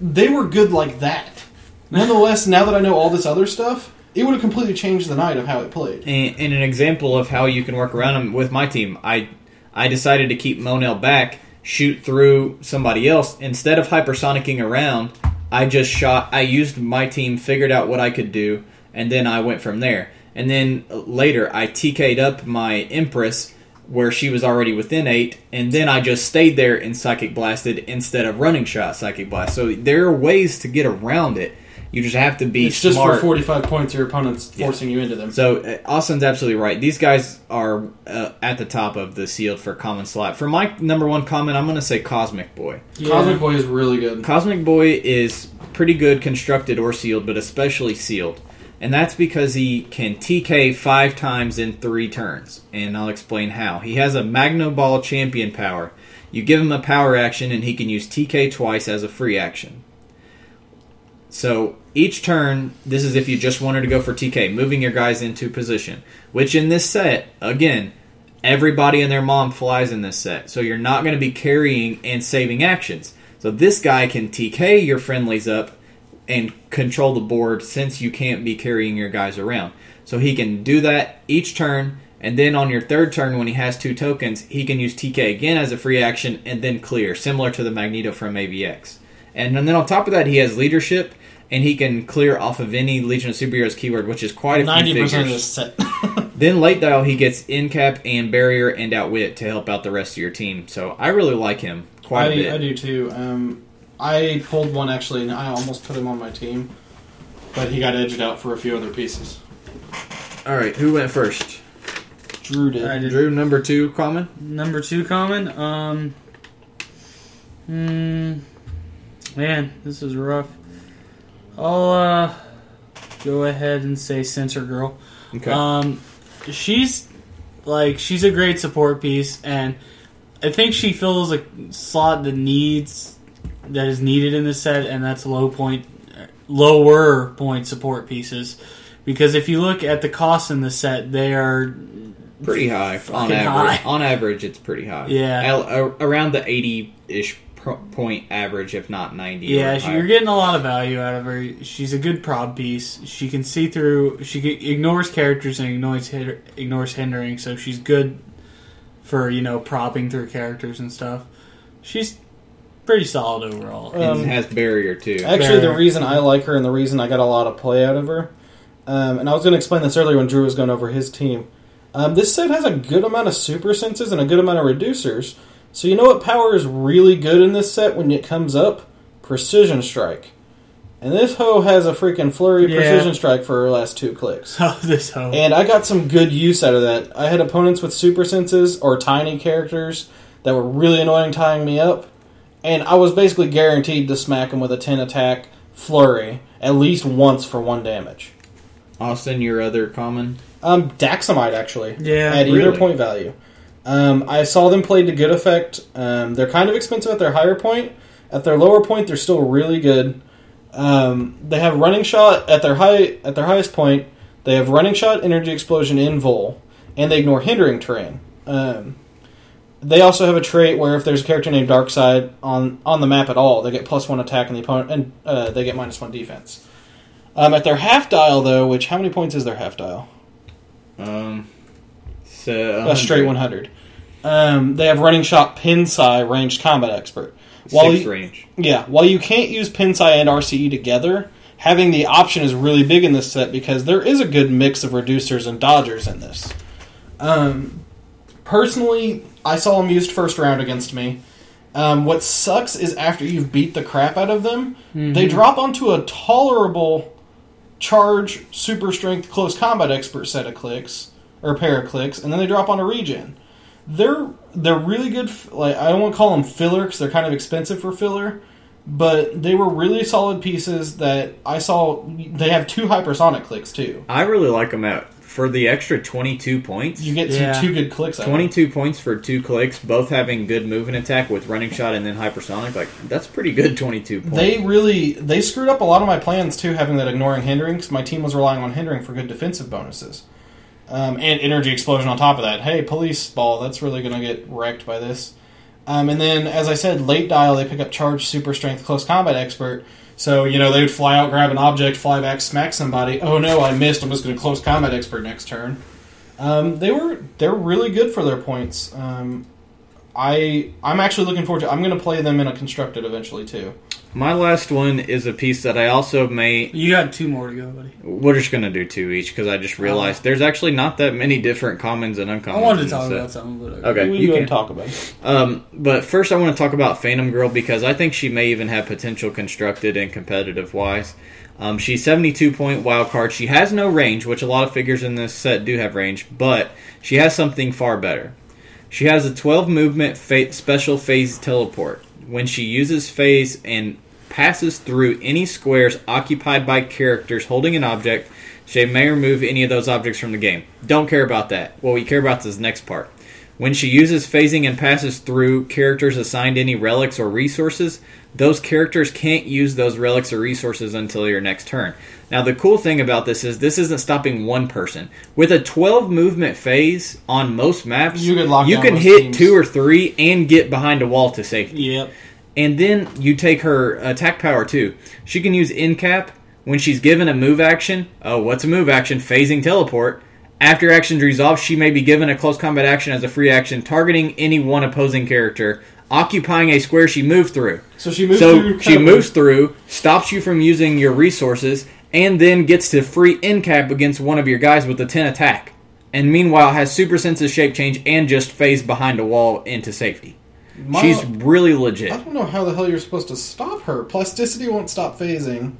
[SPEAKER 3] they were good like that. Nonetheless, now that I know all this other stuff, it would have completely changed the night of how it played.
[SPEAKER 2] And, and an example of how you can work around them with my team, I I decided to keep Mon-El back, shoot through somebody else instead of hypersonicking around. I just shot. I used my team, figured out what I could do, and then I went from there. And then later, I TK'd up my Empress where she was already within eight, and then I just stayed there and psychic blasted instead of running shot psychic blast. So there are ways to get around it. You just have to be
[SPEAKER 3] It's just
[SPEAKER 2] smart.
[SPEAKER 3] for 45 points your opponent's
[SPEAKER 2] Yeah.
[SPEAKER 3] forcing you into them.
[SPEAKER 2] So uh, Austin's absolutely right. These guys are uh, at the top of the sealed for common slot. For my number one comment, I'm going to say Cosmic Boy.
[SPEAKER 4] Yeah.
[SPEAKER 3] Cosmic Boy is really good.
[SPEAKER 2] Cosmic Boy is pretty good constructed or sealed, but especially sealed. And that's because he can TK five times in three turns. And I'll explain how. He has a Magno Ball champion power. You give him a power action, and he can use TK twice as a free action. So each turn, this is if you just wanted to go for TK, moving your guys into position. Which in this set, again, everybody and their mom flies in this set. So you're not going to be carrying and saving actions. So this guy can TK your friendlies up and control the board since you can't be carrying your guys around. So he can do that each turn, and then on your third turn, when he has two tokens, he can use TK again as a free action and then clear, similar to the Magneto from AVX. And then on top of that, he has leadership, and he can clear off of any Legion of Superheroes keyword, which is quite a few
[SPEAKER 3] 90% of
[SPEAKER 2] figures.
[SPEAKER 3] set.
[SPEAKER 2] Then late dial, he gets incap and barrier and outwit to help out the rest of your team. So I really like him quite
[SPEAKER 3] I,
[SPEAKER 2] a bit.
[SPEAKER 3] I do too. Um, I pulled one actually, and I almost put him on my team, but he got edged out for a few other pieces.
[SPEAKER 2] All right, who went first?
[SPEAKER 3] Drew did.
[SPEAKER 4] I did.
[SPEAKER 2] Drew, number two, common.
[SPEAKER 4] Number two common. Um, hmm, man, this is rough. I'll uh, go ahead and say Sensor Girl.
[SPEAKER 2] Okay.
[SPEAKER 4] Um, she's like she's a great support piece, and I think she fills a slot that needs that is needed in this set, and that's low point, lower point support pieces. Because if you look at the costs in the set, they are
[SPEAKER 2] pretty high on average.
[SPEAKER 4] high.
[SPEAKER 2] On average, it's pretty high.
[SPEAKER 4] Yeah.
[SPEAKER 2] Al- around the eighty-ish pro- point average, if not ninety.
[SPEAKER 4] Yeah, she, you're getting a lot of value out of her. She's a good prob piece. She can see through. She ignores characters and ignores ignores hindering. So she's good for you know propping through characters and stuff. She's pretty solid overall.
[SPEAKER 2] and
[SPEAKER 3] Um,
[SPEAKER 2] has barrier too.
[SPEAKER 3] Actually, the reason I like her and the reason I got a lot of play out of her, um, and I was going to explain this earlier when Drew was going over his team. Um, this set has a good amount of super senses and a good amount of reducers. So you know what power is really good in this set when it comes up? Precision strike. And this hoe has a freaking flurry
[SPEAKER 4] Yeah.
[SPEAKER 3] precision strike for her last two clicks.
[SPEAKER 4] oh, this hoe.
[SPEAKER 3] And I got some good use out of that. I had opponents with super senses or tiny characters that were really annoying tying me up. And I was basically guaranteed to smack them with a 10 attack flurry at least once for one damage.
[SPEAKER 2] Austin, your other common.
[SPEAKER 3] Um, Daxamite, actually.
[SPEAKER 4] Yeah,
[SPEAKER 3] At either point value. Um, I saw them played to good effect. Um, they're kind of expensive at their higher point. At their lower point, they're still really good. Um, they have running shot at their high at their highest point. They have running shot, energy explosion, invul, and they ignore hindering terrain. Um, they also have a trait where if there's a character named Darkseid on on the map at all, they get plus one attack and the opponent and uh, they get minus one defense. Um, at their half dial though, which how many points is their half dial?
[SPEAKER 2] Um, so
[SPEAKER 3] a straight 100. Um, they have running shot, Pinsai ranged combat expert, While
[SPEAKER 2] six
[SPEAKER 3] you-
[SPEAKER 2] range.
[SPEAKER 3] Yeah, while you can't use Pinsai and RCE together, having the option is really big in this set because there is a good mix of reducers and dodgers in this. Um, personally, I saw them used first round against me. Um, what sucks is after you've beat the crap out of them, they drop onto a tolerable charge, super strength, close combat expert set of clicks or pair of clicks, and then they drop on a regen. They're they're really good. Like I don't want to call them filler because they're kind of expensive for filler, but they were really solid pieces that I saw. They have two hypersonic clicks too.
[SPEAKER 2] I really like them out for the extra twenty two points.
[SPEAKER 3] You get
[SPEAKER 4] Yeah.
[SPEAKER 3] some two good clicks. out of it.
[SPEAKER 2] 22 points for two clicks, both having good move and attack with running shot and then hypersonic. Like that's pretty good. 22 points.
[SPEAKER 3] They really they screwed up a lot of my plans too, having that ignoring hindering because my team was relying on hindering for good defensive bonuses, um, and energy explosion on top of that. Hey, police ball, that's really going to get wrecked by this. Um, and then, as I said, late dial they pick up charge, super strength, close combat expert. So you know they would fly out, grab an object, fly back, smack somebody. Oh no, I missed. I'm just going to close combat expert next turn. Um, they were they're really good for their points. Um, I I'm actually looking forward to. I'm going to play them in a constructed eventually too.
[SPEAKER 2] My last one is a piece that I also made.
[SPEAKER 4] You got two more to go, buddy.
[SPEAKER 2] We're just gonna do two each because I just realized there's actually not that many different commons and uncommons.
[SPEAKER 4] I wanted to talk
[SPEAKER 2] this
[SPEAKER 4] about something, but
[SPEAKER 2] Okay,
[SPEAKER 3] we
[SPEAKER 2] you
[SPEAKER 3] can
[SPEAKER 2] can.
[SPEAKER 3] talk about. it.
[SPEAKER 2] Um, but first, I want to talk about Phantom Girl because I think she may even have potential constructed and competitive wise. Um, she's 72 point wild card. She has no range, which a lot of figures in this set do have range, but she has something far better. She has a 12 movement fa- special phase teleport. When she uses phase and passes through any squares occupied by characters holding an object, she may remove any of those objects from the game. Don't care about that. What we care about is the next part. When she uses phasing and passes through characters assigned any relics or resources, those characters can't use those relics or resources until your next turn. Now, the cool thing about this is this isn't stopping one person. With a 12 movement phase on most maps,
[SPEAKER 3] You lock
[SPEAKER 2] you can hit
[SPEAKER 3] teams.
[SPEAKER 2] two or three and get behind a wall to safety.
[SPEAKER 4] yep.
[SPEAKER 2] And then you take her attack power too. She can use incap when she's given a move action. Oh, what's a move action? Phasing teleport. After actions resolve, she may be given a close combat action as a free action, targeting any one opposing character, occupying a square she moved through.
[SPEAKER 3] So she moves
[SPEAKER 2] So
[SPEAKER 3] through.
[SPEAKER 2] she moves through, stops you from using your resources, and then gets to free incap against one of your guys with a 10 attack. And meanwhile has super senses shape change and just phase behind a wall into safety.
[SPEAKER 3] My-
[SPEAKER 2] She's really legit.
[SPEAKER 3] I don't know how the hell you're supposed to stop her. Plasticity won't stop phasing.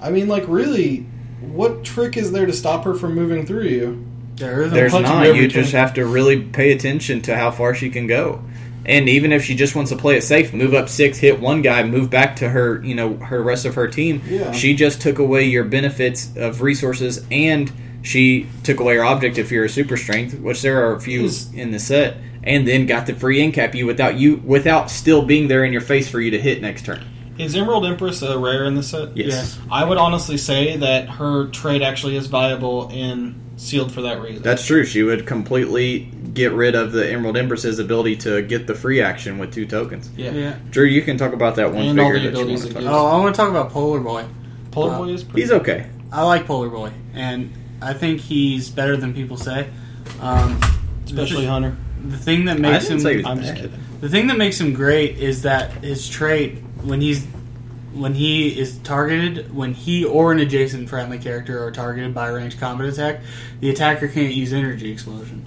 [SPEAKER 3] I mean, like, really, what trick is there to stop her from moving through you?
[SPEAKER 4] There isn't.
[SPEAKER 2] There's not. You just have to really pay attention to how far she can go. And even if she just wants to play it safe, move up six, hit one guy, move back to her, you know, her rest of her team.
[SPEAKER 3] Yeah.
[SPEAKER 2] She just took away your benefits of resources, and she took away your object if you're a super strength, which there are a few
[SPEAKER 3] Is-
[SPEAKER 2] in the set, and then got the free incap you without you without still being there in your face for you to hit next turn.
[SPEAKER 3] Is Emerald Empress a rare in the set?
[SPEAKER 2] Yes.
[SPEAKER 3] I would honestly say that her trade actually is valuable in sealed for that reason.
[SPEAKER 2] That's true. She would completely get rid of the Emerald Empress's ability to get the free action with two tokens.
[SPEAKER 3] yeah.
[SPEAKER 4] Yeah.
[SPEAKER 2] Drew, you can talk about that one
[SPEAKER 3] And all
[SPEAKER 2] figure
[SPEAKER 3] the
[SPEAKER 2] that you
[SPEAKER 3] abilities
[SPEAKER 2] want to talk about.
[SPEAKER 4] Oh, I want to talk about Polar Boy.
[SPEAKER 3] Polar
[SPEAKER 4] Uh,
[SPEAKER 3] Boy is pretty.
[SPEAKER 2] He's okay.
[SPEAKER 4] I like Polar Boy, and I think he's better than people say. Um,
[SPEAKER 3] especially Hunter.
[SPEAKER 4] the thing that
[SPEAKER 2] I
[SPEAKER 4] makes
[SPEAKER 2] didn't
[SPEAKER 4] him
[SPEAKER 2] say he was
[SPEAKER 3] I'm just kidding.
[SPEAKER 4] the thing that makes him great is that his trait when he's when he is targeted, when he or an adjacent friendly character are targeted by a ranged combat attack, the attacker can't use energy explosion,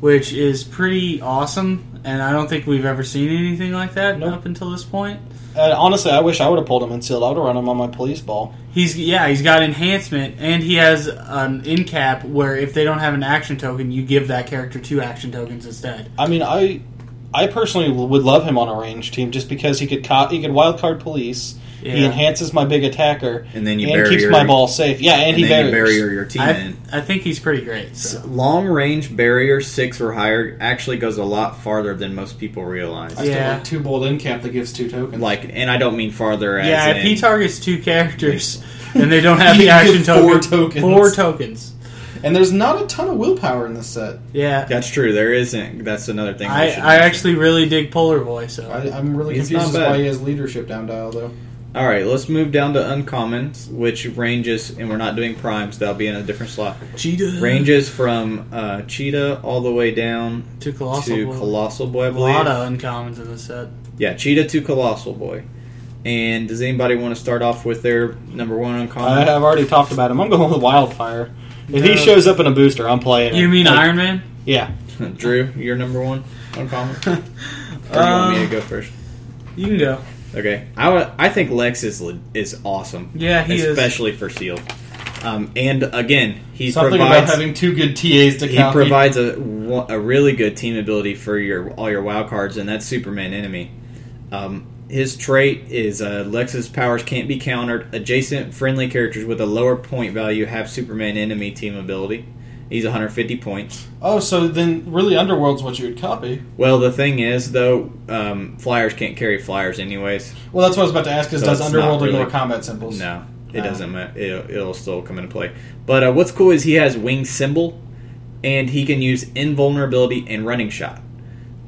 [SPEAKER 4] which is pretty awesome. And I don't think we've ever seen anything like that
[SPEAKER 3] Nope.
[SPEAKER 4] up until this point.
[SPEAKER 3] Uh, honestly, I wish I would have pulled him in sealed. I would have run him on my police ball.
[SPEAKER 4] He's yeah, he's got enhancement, and he has an incap where if they don't have an action token, you give that character two action tokens instead.
[SPEAKER 3] I mean, I, I personally would love him on a range team just because he could co- he could wild card police. He enhances my big attacker
[SPEAKER 2] And then you
[SPEAKER 3] and
[SPEAKER 2] bury
[SPEAKER 3] keeps
[SPEAKER 2] your-
[SPEAKER 3] my ball safe. Yeah, and,
[SPEAKER 2] And
[SPEAKER 3] he
[SPEAKER 2] then you
[SPEAKER 3] barriers.
[SPEAKER 2] barrier your team
[SPEAKER 4] I,
[SPEAKER 2] in.
[SPEAKER 4] I think he's pretty great. So.
[SPEAKER 2] Long range barrier six or higher actually goes a lot farther than most people realize.
[SPEAKER 3] I still
[SPEAKER 4] Yeah.
[SPEAKER 3] like two bold incap that gives two tokens.
[SPEAKER 2] Like, and I don't mean farther as
[SPEAKER 4] Yeah,
[SPEAKER 2] in,
[SPEAKER 4] if he targets two characters and they don't have the action
[SPEAKER 3] get four
[SPEAKER 4] token,
[SPEAKER 3] tokens.
[SPEAKER 4] four tokens.
[SPEAKER 3] and there's not a ton of willpower in this set.
[SPEAKER 4] Yeah,
[SPEAKER 2] that's true. There isn't. That's another thing.
[SPEAKER 4] I, I actually really dig Polar Boy. So
[SPEAKER 3] I, I'm really
[SPEAKER 2] He's
[SPEAKER 3] confused as why he has leadership down dial though.
[SPEAKER 2] All right, let's move down to uncommons, which ranges, and we're not doing primes. That'll be in a different slot.
[SPEAKER 4] Cheetah
[SPEAKER 2] Ranges from uh, cheetah all the way down
[SPEAKER 4] to Colossal
[SPEAKER 2] to
[SPEAKER 4] Boy.
[SPEAKER 2] colossal boy. I
[SPEAKER 4] A
[SPEAKER 2] believe.
[SPEAKER 4] A lot of uncommons in this set.
[SPEAKER 2] Yeah, Cheetah to Colossal Boy. And does anybody want to start off with their number one uncommon?
[SPEAKER 3] I
[SPEAKER 2] uncommon?
[SPEAKER 3] have already talked about him. I'm going with Wildfire. If he shows up in a booster, I'm playing.
[SPEAKER 4] You
[SPEAKER 3] him.
[SPEAKER 4] mean
[SPEAKER 3] Like,
[SPEAKER 4] Iron Man?
[SPEAKER 3] Yeah.
[SPEAKER 2] Drew, your number one uncommon? or do you want me to
[SPEAKER 4] Um,
[SPEAKER 2] go first?
[SPEAKER 4] You can go.
[SPEAKER 2] Okay, I I think Lex is is awesome.
[SPEAKER 4] Yeah, he is.
[SPEAKER 2] especially for sealed. Um, and again, he
[SPEAKER 3] Something
[SPEAKER 2] provides
[SPEAKER 3] about having two good TAs to
[SPEAKER 2] he
[SPEAKER 3] copy.
[SPEAKER 2] provides a, a really good team ability for your all your wild cards, and that's Superman enemy. Um, his trait is uh, Lex's powers can't be countered. Adjacent friendly characters with a lower point value have Superman enemy team ability. He's 150 points.
[SPEAKER 3] oh, so then really Underworld's what you would copy.
[SPEAKER 2] Well, the thing is, though, um, flyers can't carry flyers anyways.
[SPEAKER 3] Well, that's what I was about to ask. Is
[SPEAKER 2] So
[SPEAKER 3] does Underworld
[SPEAKER 2] really-
[SPEAKER 3] ignore combat symbols?
[SPEAKER 2] No, it
[SPEAKER 3] Ah.
[SPEAKER 2] doesn't. It'll, it'll still come into play. But uh, what's cool is he has wing symbol, and he can use invulnerability and running shot.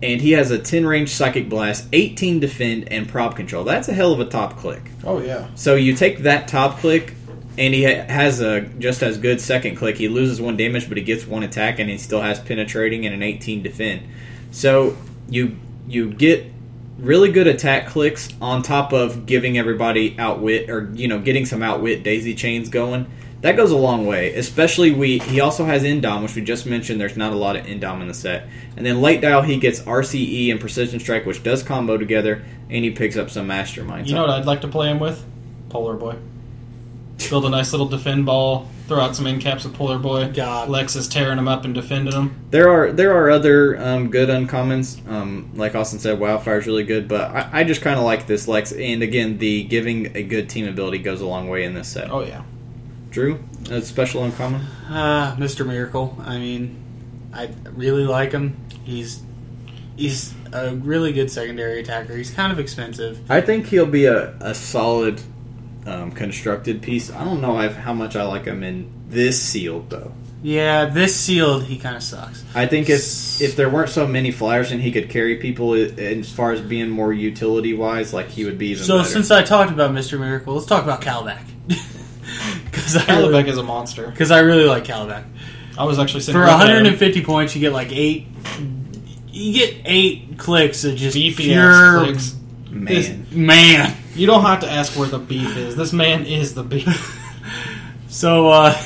[SPEAKER 2] And he has a 10 range psychic blast, 18 defend, and prob control. That's a hell of a top click.
[SPEAKER 3] Oh yeah.
[SPEAKER 2] So you take that top click, and he has a just as good second click. He loses one damage, but he gets one attack, and he still has penetrating and an 18 defend. So you you get really good attack clicks on top of giving everybody outwit or you know getting some outwit daisy chains going. That goes a long way, especially we. He also has Indom, which we just mentioned. There's not a lot of Indom in the set, and then late dial he gets RCE and Precision Strike, which does combo together, and he picks up some Masterminds.
[SPEAKER 3] You know what I'd like to play him with? Polar Boy. Build a nice little defend ball. Throw out some end caps with Polar Boy.
[SPEAKER 4] God.
[SPEAKER 3] Lex is tearing them up and defending them.
[SPEAKER 2] There are there are other um, good uncommons. Um, like Austin said, Wildfire is really good, but I, I just kind of like this Lex. And again, the giving a good team ability goes a long way in this set.
[SPEAKER 3] Oh yeah.
[SPEAKER 2] Drew, a special uncommon.
[SPEAKER 4] Uh, Mr. Miracle. I mean, I really like him. He's he's a really good secondary attacker. He's kind of expensive.
[SPEAKER 2] I think he'll be a, a solid um, constructed piece. I don't know if, how much I like him in this sealed though.
[SPEAKER 4] Yeah, this sealed, he kind of sucks.
[SPEAKER 2] I think if if there weren't so many flyers and he could carry people as far as being more utility wise, like he would be even
[SPEAKER 4] So
[SPEAKER 2] better.
[SPEAKER 4] since I talked about Mr. Miracle, let's talk about Kalibak. Because I,
[SPEAKER 3] Kalibak
[SPEAKER 4] really,
[SPEAKER 3] is a monster.
[SPEAKER 4] Because I really like Kalibak.
[SPEAKER 3] I was actually sitting
[SPEAKER 4] For
[SPEAKER 3] looking at
[SPEAKER 4] 150 points, you get like eight. You get eight clicks of just
[SPEAKER 3] beefy
[SPEAKER 4] pure
[SPEAKER 3] clicks.
[SPEAKER 2] Man,
[SPEAKER 4] man.
[SPEAKER 3] You don't have to ask where the beef is. This man is the beef.
[SPEAKER 4] So, uh,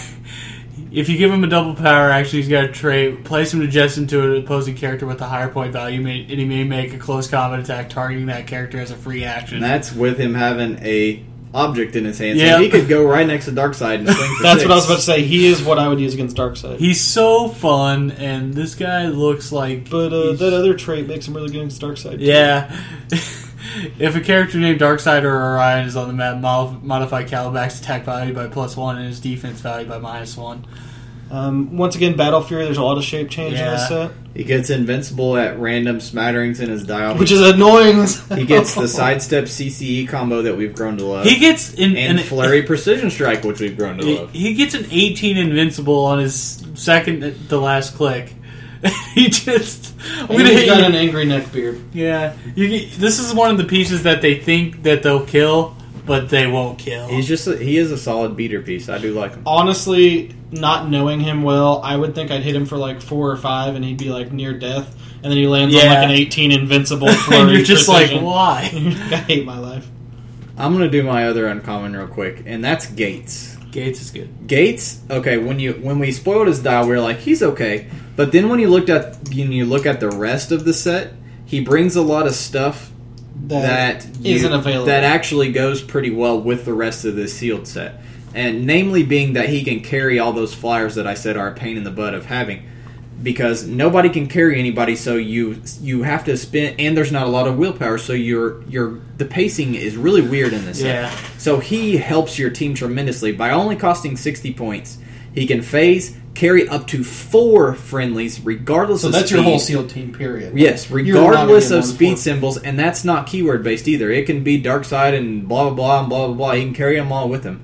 [SPEAKER 4] if you give him a double power action, he's got a trait. Place him adjacent to an opposing character with a higher point value, and he may make a close combat attack targeting that character as a free action.
[SPEAKER 2] And that's with him having a object in his hand.
[SPEAKER 4] Yeah.
[SPEAKER 2] So he could go right next to Darkseid and swing for
[SPEAKER 3] That's
[SPEAKER 2] six.
[SPEAKER 3] what I was about to say. He is what I would use against Darkseid.
[SPEAKER 4] He's so fun, and this guy looks like.
[SPEAKER 3] but uh, that other trait makes him really good against Darkseid. too.
[SPEAKER 4] yeah. if a character named Darkseid or Orion is on the map, mod- modify Kalibak's attack value by plus one and his defense value by minus one.
[SPEAKER 3] Um, once again, Battle Fury. There's a lot of shape change in
[SPEAKER 4] Yeah.
[SPEAKER 3] this set,
[SPEAKER 2] He gets invincible at random smatterings in his dial.
[SPEAKER 3] which is annoying. as
[SPEAKER 2] he gets the sidestep CCE combo that we've grown to love.
[SPEAKER 4] He gets in,
[SPEAKER 2] and
[SPEAKER 4] an-
[SPEAKER 2] flurry precision strike, which we've grown to
[SPEAKER 4] He,
[SPEAKER 2] love.
[SPEAKER 4] he gets an 18 invincible on his second to last click. he just. I'm
[SPEAKER 3] And
[SPEAKER 4] gonna
[SPEAKER 3] he's
[SPEAKER 4] hit
[SPEAKER 3] got
[SPEAKER 4] you.
[SPEAKER 3] an angry neck beard.
[SPEAKER 4] Yeah, you, this is one of the pieces that they think that they'll kill, but they won't kill.
[SPEAKER 2] He's just a, he is a solid beater piece. I do like him.
[SPEAKER 3] Honestly, not knowing him well, I would think I'd hit him for like four or five, and he'd be like near death, and then he lands on like an 18 invincible.
[SPEAKER 4] and
[SPEAKER 3] flurry
[SPEAKER 4] you're just
[SPEAKER 3] precision.
[SPEAKER 4] like, why?
[SPEAKER 3] I hate my life.
[SPEAKER 2] I'm gonna do my other uncommon real quick, and that's Gates.
[SPEAKER 4] Gates is good.
[SPEAKER 2] Gates, okay. When you when we spoiled his dial, we were like, he's okay. But then when you looked at when you look at the rest of the set, he brings a lot of stuff that you-
[SPEAKER 3] isn't available.
[SPEAKER 2] that actually goes pretty well with the rest of this sealed set. And namely being that he can carry all those flyers that I said are a pain in the butt of having. Because nobody can carry anybody, so you you have to spin, and there's not a lot of willpower, so your your the pacing is really weird in this. set.
[SPEAKER 4] Yeah.
[SPEAKER 2] So he helps your team tremendously by only costing sixty points. He can phase carry up to four friendlies, regardless
[SPEAKER 3] So
[SPEAKER 2] of
[SPEAKER 3] that's
[SPEAKER 2] speed.
[SPEAKER 3] your whole sealed team. Period.
[SPEAKER 2] Yes,
[SPEAKER 3] You're not gonna
[SPEAKER 2] regardless of speed
[SPEAKER 3] four.
[SPEAKER 2] symbols, and that's not keyword based either. It can be Darkseid and blah blah blah and blah blah blah. He can carry them all with him,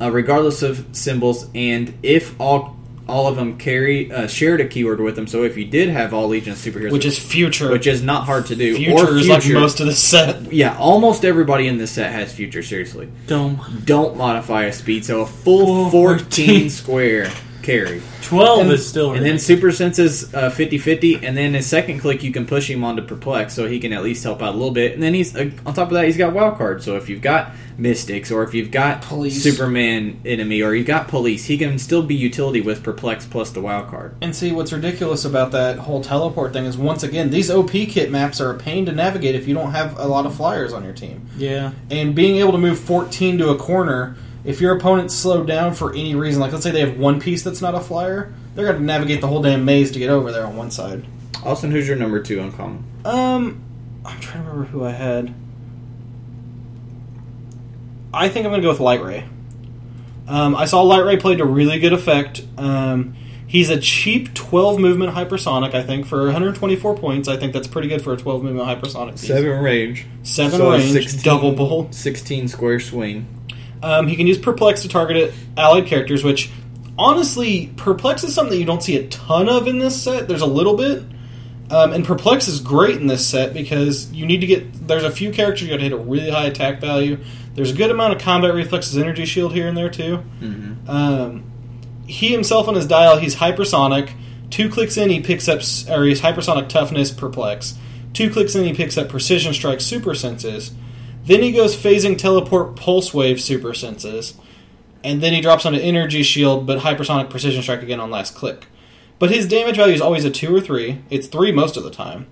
[SPEAKER 2] uh, regardless of symbols. And if all all of them carry uh, shared a keyword with them, so if you did have all Legion superheroes,
[SPEAKER 3] which is future.
[SPEAKER 2] which is not hard to do,
[SPEAKER 3] future
[SPEAKER 2] or
[SPEAKER 3] is like most of the set.
[SPEAKER 2] yeah, almost everybody in this set has future. Seriously,
[SPEAKER 4] Dome.
[SPEAKER 2] don't modify a speed, so a full
[SPEAKER 4] Full
[SPEAKER 2] 14
[SPEAKER 4] 14.
[SPEAKER 2] square. Carry.
[SPEAKER 4] Twelve
[SPEAKER 3] And-
[SPEAKER 4] is still.
[SPEAKER 2] And then
[SPEAKER 4] ridiculous.
[SPEAKER 2] super senses uh, 50-50, and then his second click you can push him onto perplex, so he can at least help out a little bit. And then he's uh, on top of that, he's got wild card. So if you've got mystics, or if you've got
[SPEAKER 3] Police.
[SPEAKER 2] Superman enemy, or you've got police, he can still be utility with perplex plus the wild card.
[SPEAKER 3] And see, what's ridiculous about that whole teleport thing is once again, these OP kit maps are a pain to navigate if you don't have a lot of flyers on your team.
[SPEAKER 4] yeah,
[SPEAKER 3] And being able to move 14 to a corner, if your opponent's slowed down for any reason, like let's say they have one piece that's not a flyer, they're going to navigate the whole damn maze to get over there on one side.
[SPEAKER 2] Austin, who's your number two uncommon?
[SPEAKER 3] Um, I'm trying to remember who I had. I think I'm going to go with Lightray. Um, I saw Lightray played to really good effect. Um, he's a cheap 12 movement hypersonic, I think, for 124 points. I think that's pretty good for a 12 movement hypersonic.
[SPEAKER 2] Seven range,
[SPEAKER 3] Seven
[SPEAKER 2] So
[SPEAKER 3] range,
[SPEAKER 2] 16
[SPEAKER 3] double bolt.
[SPEAKER 2] 16 square swing.
[SPEAKER 3] Um, he can use Perplex to target it, allied characters, which honestly, Perplex is something that you don't see a ton of in this set. There's a little bit. Um, and Perplex is great in this set because you need to get. There's a few characters you got to hit a really high attack value. There's a good amount of combat reflexes, energy shield here and there too.
[SPEAKER 2] Mm-hmm.
[SPEAKER 3] Um, he himself on his dial, he's hypersonic. Two clicks in, he picks up, or he's hypersonic toughness, perplex. Two clicks in, he picks up precision strike, super senses. Then he goes phasing teleport, pulse wave, super senses. And then he drops onto energy shield, but hypersonic precision strike again on last click. But his damage value is always a two or three. It's three most of the time.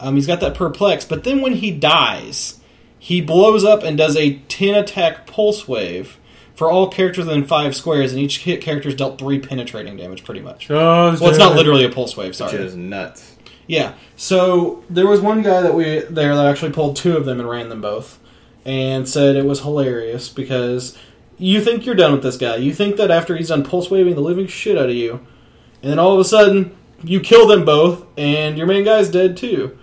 [SPEAKER 3] Um, he's got that perplex, but then when he dies, he blows up and does a 10 attack pulse wave for all characters within five squares, and each hit character is dealt three penetrating damage, pretty much.
[SPEAKER 4] Oh,
[SPEAKER 3] Well, it's not literally a pulse wave,
[SPEAKER 2] Which
[SPEAKER 3] sorry.
[SPEAKER 2] is nuts.
[SPEAKER 3] Yeah. So there was one guy that we there that actually pulled two of them and ran them both, and said it was hilarious because you think you're done with this guy. You think that after he's done pulse waving the living shit out of you, and then all of a sudden you kill them both, and your main guy's dead too.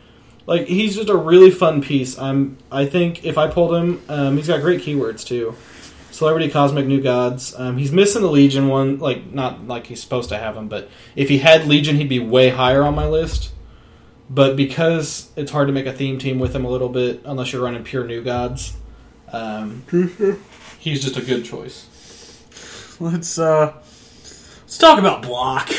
[SPEAKER 3] Like he's just a really fun piece. I'm. I think if I pulled him, um, he's got great keywords too. Celebrity, Cosmic, New Gods. Um, he's missing the Legion one, like not like he's supposed to have him, but if he had Legion, he'd be way higher on my list. But because it's hard to make a theme team with him a little bit, unless you're running pure New Gods, um, he's just a good choice.
[SPEAKER 4] Let's uh, let's talk about block.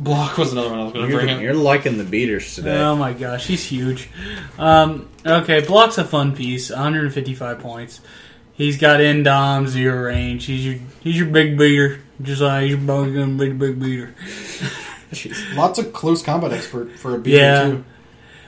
[SPEAKER 3] Block was another one I was going to bring
[SPEAKER 2] You're,
[SPEAKER 3] him.
[SPEAKER 2] you're liking the beaters today.
[SPEAKER 4] Oh my gosh, he's huge. Um, okay, block's a fun piece. 155 points. He's got Indom, zero range. He's your he's your big beater. Just like your body's gonna be the big beater.
[SPEAKER 2] Jeez.
[SPEAKER 3] Lots of close combat expert for a beater
[SPEAKER 4] Yeah.
[SPEAKER 3] too.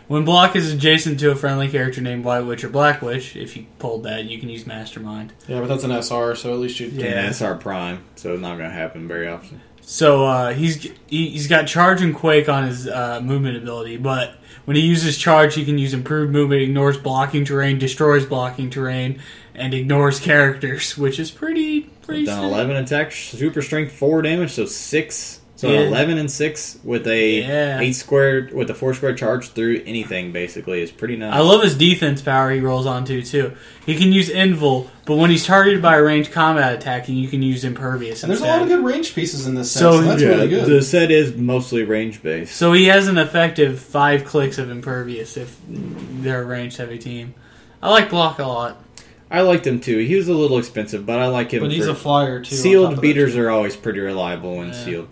[SPEAKER 4] When block is adjacent to a friendly character named White Witch or Black Witch, if you pulled that, you can use Mastermind.
[SPEAKER 3] Yeah, but that's an SR, so at least you.
[SPEAKER 4] Yeah.
[SPEAKER 2] And that's our prime, so it's not going to happen very often.
[SPEAKER 4] So uh, he's he, he's got charge and quake on his uh, movement ability, but when he uses charge, he can use improved movement, ignores blocking terrain, destroys blocking terrain, and ignores characters, which is pretty pretty.
[SPEAKER 2] Done 11 attack, super strength, 4 damage, so 6. So
[SPEAKER 4] Yeah.
[SPEAKER 2] 11 and 6 with a
[SPEAKER 4] Yeah.
[SPEAKER 2] 8 square, with a 4 square charge through anything, basically, is pretty nice.
[SPEAKER 4] I love his defense power he rolls onto too. He can use invul, but when he's targeted by a ranged combat attack, you can use impervious.
[SPEAKER 3] And there's a lot of good range pieces in this set,
[SPEAKER 4] So,
[SPEAKER 3] so, that's
[SPEAKER 2] yeah,
[SPEAKER 3] really good.
[SPEAKER 2] the set is mostly range based.
[SPEAKER 4] So he has an effective five clicks of impervious if they're a ranged heavy team. I like block a lot.
[SPEAKER 2] I liked him too. He was a little expensive, but I like him.
[SPEAKER 3] but he's
[SPEAKER 2] for-
[SPEAKER 3] a flyer too.
[SPEAKER 2] sealed beaters are always pretty reliable when
[SPEAKER 4] Yeah.
[SPEAKER 2] sealed.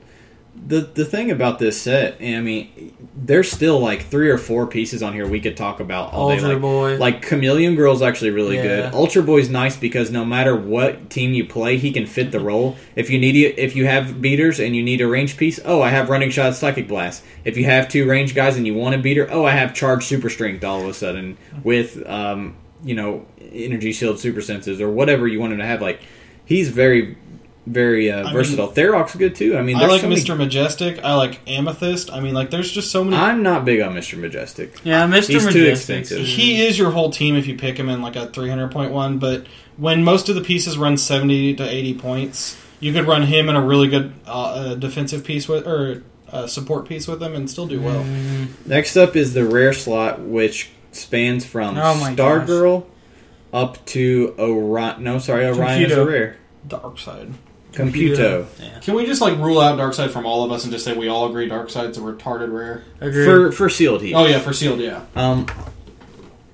[SPEAKER 2] The the thing about this set, I mean, there's still like three or four pieces on here we could talk about all day.
[SPEAKER 4] Ultra
[SPEAKER 2] Like,
[SPEAKER 4] Boy.
[SPEAKER 2] like Chameleon Girl's actually really
[SPEAKER 4] Yeah.
[SPEAKER 2] good. Ultra Boy's nice because no matter what team you play, he can fit the role. If you need it, if you have beaters and you need a range piece, oh, I have running shot, psychic blast. If you have two range guys and you want a beater, oh, I have charge super strength all of a sudden with um, you know, energy shield super senses or whatever you want him to have. Like he's very very uh,
[SPEAKER 3] I
[SPEAKER 2] versatile. Tharok's good too. I mean,
[SPEAKER 3] I
[SPEAKER 2] there's
[SPEAKER 3] like
[SPEAKER 2] so many-
[SPEAKER 3] Mr. Majestic. I like Amethyst. I mean, like, there's just so many.
[SPEAKER 2] I'm not big on Mr. Majestic.
[SPEAKER 4] yeah, Mr.
[SPEAKER 2] He's too
[SPEAKER 4] Majestic.
[SPEAKER 2] expensive.
[SPEAKER 3] he is your whole team if you pick him in like a 300.1, but when most of the pieces run 70 to 80 points, you could run him in a really good uh, uh, defensive piece with or uh, support piece with him and still do well.
[SPEAKER 2] Next up is the rare slot, which spans from
[SPEAKER 4] Oh my
[SPEAKER 2] Stargirl up to Orion. No, sorry, Orion is a rare.
[SPEAKER 3] Darkseid.
[SPEAKER 2] Computo.
[SPEAKER 4] Yeah.
[SPEAKER 3] Can we just like rule out Darkseid from all of us and just say we all agree Darkseid's a retarded rare?
[SPEAKER 4] Agreed.
[SPEAKER 2] For for sealed heat.
[SPEAKER 3] Oh yeah, for sealed, yeah.
[SPEAKER 2] Um,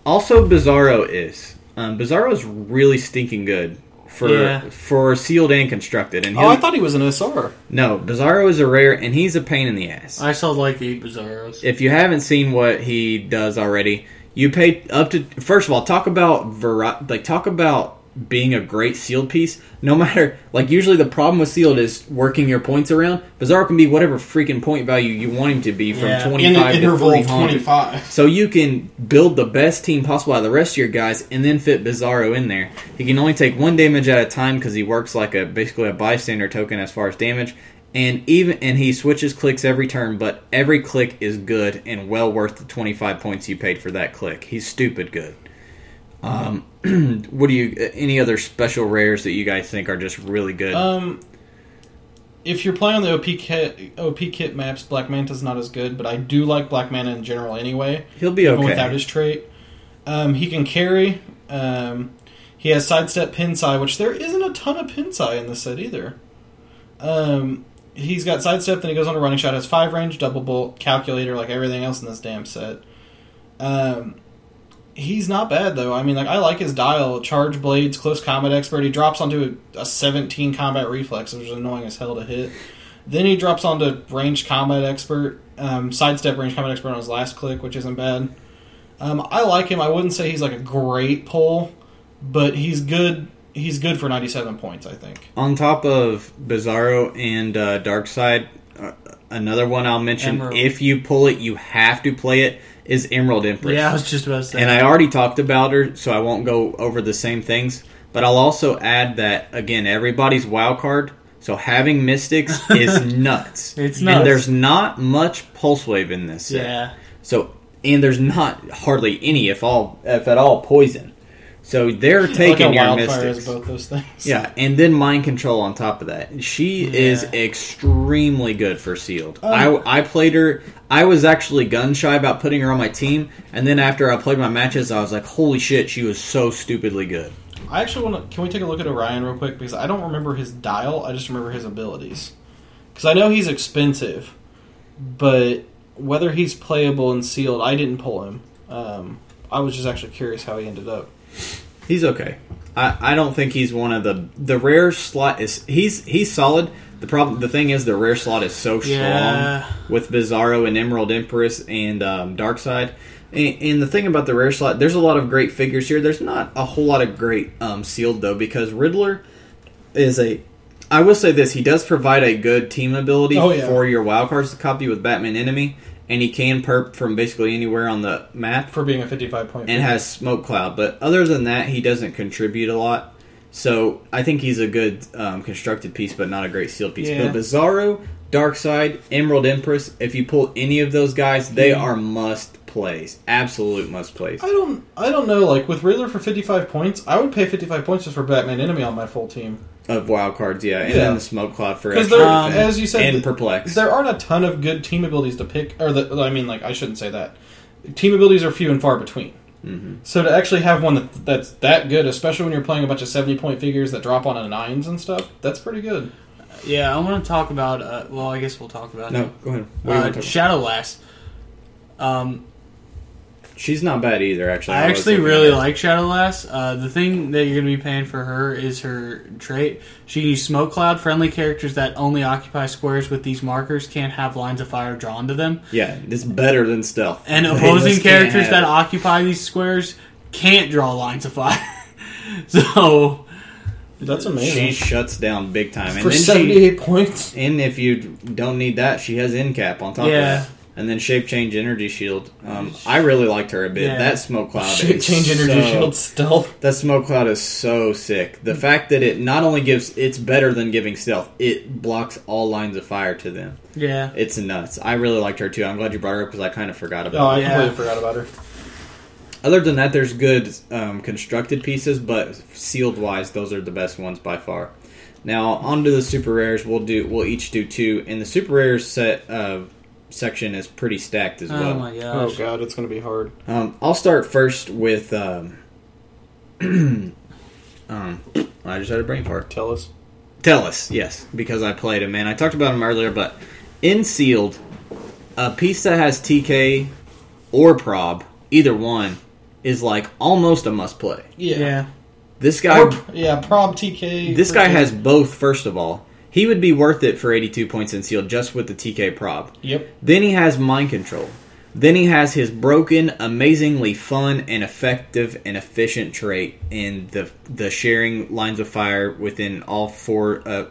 [SPEAKER 2] also, Bizarro is. Um, Bizarro is really stinking good for
[SPEAKER 4] Yeah.
[SPEAKER 2] for sealed and constructed. And
[SPEAKER 3] Oh, I thought he was an SR.
[SPEAKER 2] no, Bizarro is a rare, and he's a pain in the ass.
[SPEAKER 4] I saw like eight Bizarros.
[SPEAKER 2] if you haven't seen what he does already, you pay up to first of all talk about vari- like talk about being a great sealed piece. No matter like usually the problem with sealed is working your points around. Bizarro can be whatever freaking point value you want him to be from
[SPEAKER 4] Yeah.
[SPEAKER 2] twenty five to
[SPEAKER 3] interval
[SPEAKER 2] three hundred.
[SPEAKER 3] 25.
[SPEAKER 2] So you can build the best team possible out of the rest of your guys, and then fit Bizarro in there. He can only take one damage at a time because he works like a basically a bystander token as far as damage, and even and he switches clicks every turn. But every click is good and well worth the twenty five points you paid for that click. He's stupid good. Um, what do you? Any other special rares that you guys think are just really good?
[SPEAKER 3] Um, if you're playing on the OP kit, OP kit maps, Black Manta's not as good, but I do like Black Manta in general anyway.
[SPEAKER 2] He'll be
[SPEAKER 3] even
[SPEAKER 2] okay.
[SPEAKER 3] without his trait. Um, he can carry. Um, he has sidestep pinsai, which there isn't a ton of pinsai in this set either. Um, he's got sidestep, then he goes on a running shot, has five range, double bolt, calculator, like everything else in this damn set. Um, he's not bad though. I mean, like I like his dial, charge blades, close combat expert. He drops onto a, a 17 combat reflex, which is annoying as hell to hit. Then he drops onto range combat expert, um, sidestep range combat expert on his last click, which isn't bad. Um, I like him. I wouldn't say he's like a great pull, but he's good. He's good for 97 points, I think.
[SPEAKER 2] On top of Bizarro and uh, Darkseid, uh, another one I'll mention.
[SPEAKER 4] Emerald.
[SPEAKER 2] If you pull it, you have to play it. Is Emerald Empress?
[SPEAKER 4] Yeah, I was just about to say.
[SPEAKER 2] and I already talked about her, so I won't go over the same things. But I'll also add that again, everybody's wild card. So having Mystics is nuts.
[SPEAKER 4] It's nuts.
[SPEAKER 2] And there's not much Pulse Wave in this. Set.
[SPEAKER 4] yeah,
[SPEAKER 2] So and there's not hardly any, if all, if at all, poison. So they're taking your Mystics.
[SPEAKER 3] both those things.
[SPEAKER 2] Yeah, and then mind control on top of that. She is extremely good for sealed.
[SPEAKER 3] Um,
[SPEAKER 2] I I played her. I was actually gun shy about putting her on my team, and then after I played my matches, I was like, "Holy shit, she was so stupidly good."
[SPEAKER 3] I actually want to. Can we take a look at Orion real quick? Because I don't remember his dial. I just remember his abilities. Because I know he's expensive, but whether he's playable and sealed, I didn't pull him. Um, I was just actually curious how he ended up.
[SPEAKER 2] He's okay. I, I don't think he's one of the the rare slot is he's he's solid. The problem the thing is the rare slot is so strong
[SPEAKER 4] Yeah.
[SPEAKER 2] with Bizarro and Emerald Empress and um, Darkseid. And, and the thing about the rare slot, there's a lot of great figures here. There's not a whole lot of great um, sealed though because Riddler is a. I will say this: he does provide a good team ability
[SPEAKER 3] Oh, yeah.
[SPEAKER 2] for your wild cards to copy with Batman Enemy, and he can perp from basically anywhere on the map
[SPEAKER 3] For being a 55
[SPEAKER 2] and has smoke cloud. But other than that, he doesn't contribute a lot. So I think he's a good um, constructed piece, but not a great sealed piece.
[SPEAKER 4] Yeah.
[SPEAKER 2] But Bizarro, Darkseid, Emerald Empress, if you pull any of those guys, they
[SPEAKER 3] Yeah.
[SPEAKER 2] are must plays, absolute must plays.
[SPEAKER 3] I don't. I don't know. Like with Riddler for 55 points, I would pay 55 points just for Batman Enemy on my full team.
[SPEAKER 2] Of wild cards, yeah, and
[SPEAKER 3] Yeah.
[SPEAKER 2] then the smoke cloud for
[SPEAKER 3] Because
[SPEAKER 2] extra
[SPEAKER 3] there,
[SPEAKER 4] Um,
[SPEAKER 2] defense.
[SPEAKER 3] as you said,
[SPEAKER 2] and perplex.
[SPEAKER 3] there aren't a ton of good team abilities to pick. Or the, I mean, like I shouldn't say that. Team abilities are few and far between.
[SPEAKER 2] Mhm.
[SPEAKER 3] So to actually have one that, that's that good, especially when you're playing a bunch of 70 point figures that drop on a nines and stuff, that's pretty good.
[SPEAKER 4] yeah. I want to talk about. Uh, well, I guess we'll talk about it.
[SPEAKER 2] No,
[SPEAKER 4] it.
[SPEAKER 2] go ahead. What
[SPEAKER 4] Uh,
[SPEAKER 2] want to talk
[SPEAKER 4] Shadow Lass. Um,
[SPEAKER 2] about? She's not bad either, actually.
[SPEAKER 4] I
[SPEAKER 2] was
[SPEAKER 4] actually really like Shadow Lass. Uh, the thing that you're going to be paying for her is her trait. She can use Smoke Cloud. Friendly characters that only occupy squares with these markers can't have lines of fire drawn to them.
[SPEAKER 2] Yeah, it's better than stealth.
[SPEAKER 4] And opposing characters that occupy these squares can't draw lines of fire. so,
[SPEAKER 3] That's amazing.
[SPEAKER 2] She shuts down big time, and
[SPEAKER 3] for
[SPEAKER 2] then she,
[SPEAKER 3] 78 points.
[SPEAKER 2] and if you don't need that, she has incap on top
[SPEAKER 4] Yeah.
[SPEAKER 2] of that, and then shape change energy shield. Um, I really liked her a bit.
[SPEAKER 4] Yeah.
[SPEAKER 2] That smoke cloud,
[SPEAKER 3] Shape
[SPEAKER 2] is
[SPEAKER 3] change energy
[SPEAKER 2] so-
[SPEAKER 3] shield stealth.
[SPEAKER 2] That smoke cloud is so sick. The fact that it not only gives, it's better than giving stealth. It blocks all lines of fire to them.
[SPEAKER 4] yeah.
[SPEAKER 2] It's nuts. I really liked her too. I'm glad you brought her up because I kind of forgot about.
[SPEAKER 3] Oh,
[SPEAKER 2] her.
[SPEAKER 3] I
[SPEAKER 4] Yeah.
[SPEAKER 3] completely forgot about her.
[SPEAKER 2] Other than that, there's good um, constructed pieces, but sealed wise, those are the best ones by far. Now, onto the super rares. We'll do. We'll each do two, and the super rares set uh, section is pretty stacked as
[SPEAKER 4] Oh
[SPEAKER 2] well.
[SPEAKER 4] my
[SPEAKER 3] Oh god, it's gonna be hard.
[SPEAKER 2] Um, I'll start first with. Um, um, I just had a brain fart. Tellus.
[SPEAKER 3] Tell us,
[SPEAKER 2] yes, because I played him, and I talked about him earlier. But in sealed, a piece that has TK or prob, either one, is like almost a must play.
[SPEAKER 4] Yeah.
[SPEAKER 2] This guy,
[SPEAKER 3] Or, yeah, prob TK.
[SPEAKER 2] this guy
[SPEAKER 3] two.
[SPEAKER 2] has both. First of all, he would be worth it for 82 points in sealed just with the TK prob.
[SPEAKER 3] Yep.
[SPEAKER 2] Then he has mind control. Then he has his broken, amazingly fun and effective and efficient trait in the the sharing lines of fire within all four. Uh,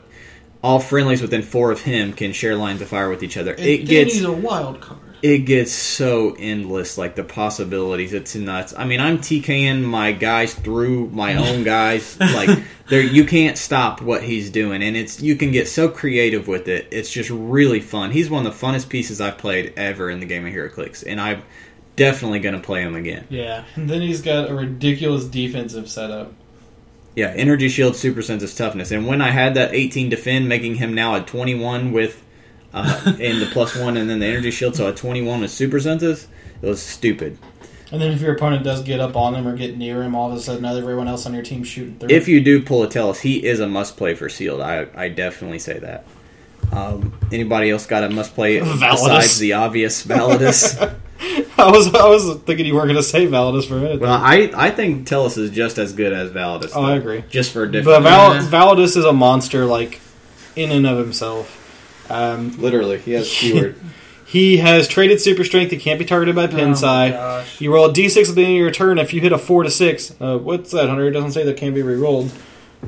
[SPEAKER 2] all friendlies within four of him can share lines of fire with each other.
[SPEAKER 3] And
[SPEAKER 2] It gets
[SPEAKER 3] he's a wild card.
[SPEAKER 2] It gets so endless, like the possibilities. It's nuts. I mean, I'm TKing my guys through my own guys. Like there, you can't stop what he's doing, and it's you can get so creative with it. It's just really fun. He's one of the funnest pieces I've played ever in the game of HeroClix, and I'm definitely going to play him again.
[SPEAKER 4] Yeah.
[SPEAKER 3] And then he's got a ridiculous defensive setup.
[SPEAKER 2] Yeah, energy shield, super senses, toughness, and when I had that 18 defend, making him now a 21 with. Uh, and the plus one, and then the energy shield, so a 21 with super senses. It was stupid.
[SPEAKER 3] And then if your opponent does get up on him or get near him, all of a sudden everyone else on your team shooting through.
[SPEAKER 2] if you do pull a Tellus, he is a must play for sealed. I, I definitely say that. Um, anybody else got a must play
[SPEAKER 3] Validus.
[SPEAKER 2] besides the obvious Validus?
[SPEAKER 3] I was I was thinking you were going to say Validus for a minute.
[SPEAKER 2] well, I, I think Tellus is just as good as Validus.
[SPEAKER 3] oh,
[SPEAKER 2] though.
[SPEAKER 3] I agree.
[SPEAKER 2] Just for a
[SPEAKER 3] But
[SPEAKER 2] different.
[SPEAKER 3] Val-
[SPEAKER 4] Yeah.
[SPEAKER 3] Validus is a monster, like in and of himself. Um,
[SPEAKER 2] Literally, he has keyword.
[SPEAKER 3] he has traded super strength. He can't be targeted by
[SPEAKER 4] Oh my
[SPEAKER 3] Pinsai.
[SPEAKER 4] gosh.
[SPEAKER 3] you roll a d6 at the end of your turn. If you hit a four to six, uh, what's that? Hunter? It doesn't say that can't be re-rolled.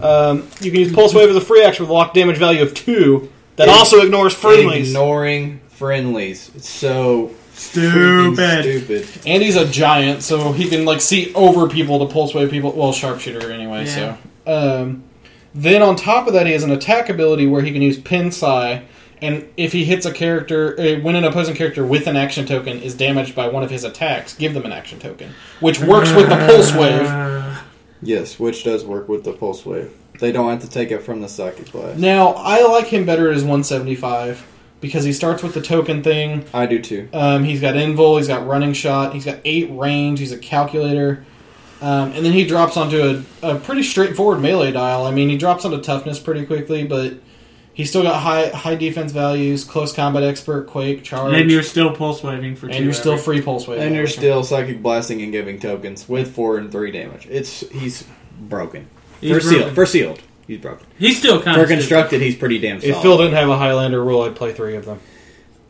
[SPEAKER 3] Um, you can use Pulse Wave as a free action with a lock damage value of two. That
[SPEAKER 2] Ig-
[SPEAKER 3] also ignores friendlies.
[SPEAKER 2] Ignoring friendlies. It's so
[SPEAKER 4] Stupid.
[SPEAKER 2] freaking stupid.
[SPEAKER 3] And he's a giant, so he can like see over people to pulse wave people. Well, sharpshooter anyway.
[SPEAKER 4] Yeah.
[SPEAKER 3] So, um, then on top of that, he has an attack ability where he can use Pin Psi, and if he hits a character, uh, when an opposing character with an action token is damaged by one of his attacks, give them an action token, which works with the pulse wave.
[SPEAKER 2] Yes, which does work with the pulse wave. They don't have to take it from the psychic blast.
[SPEAKER 3] Now, I like him better as 175 because he starts with the token thing.
[SPEAKER 2] I do too.
[SPEAKER 3] Um, he's got invul, he's got running shot, he's got eight range, he's a calculator, um, and then he drops onto a, a pretty straightforward melee dial. I mean, he drops onto toughness pretty quickly, but he's still got high high defense values, close combat expert, quake, charge,
[SPEAKER 4] and you're still pulse waving for two.
[SPEAKER 3] and you're still
[SPEAKER 4] every-
[SPEAKER 3] free pulse wave.
[SPEAKER 2] And you're still psychic blasting and giving tokens with four and three damage. It's he's broken.
[SPEAKER 4] He's
[SPEAKER 2] for sealed,
[SPEAKER 4] broken.
[SPEAKER 2] for sealed, he's broken.
[SPEAKER 4] He's still kind
[SPEAKER 2] For
[SPEAKER 4] of
[SPEAKER 2] constructed, he's pretty damn solid.
[SPEAKER 3] If Phil didn't have a Highlander rule, I'd play three of them.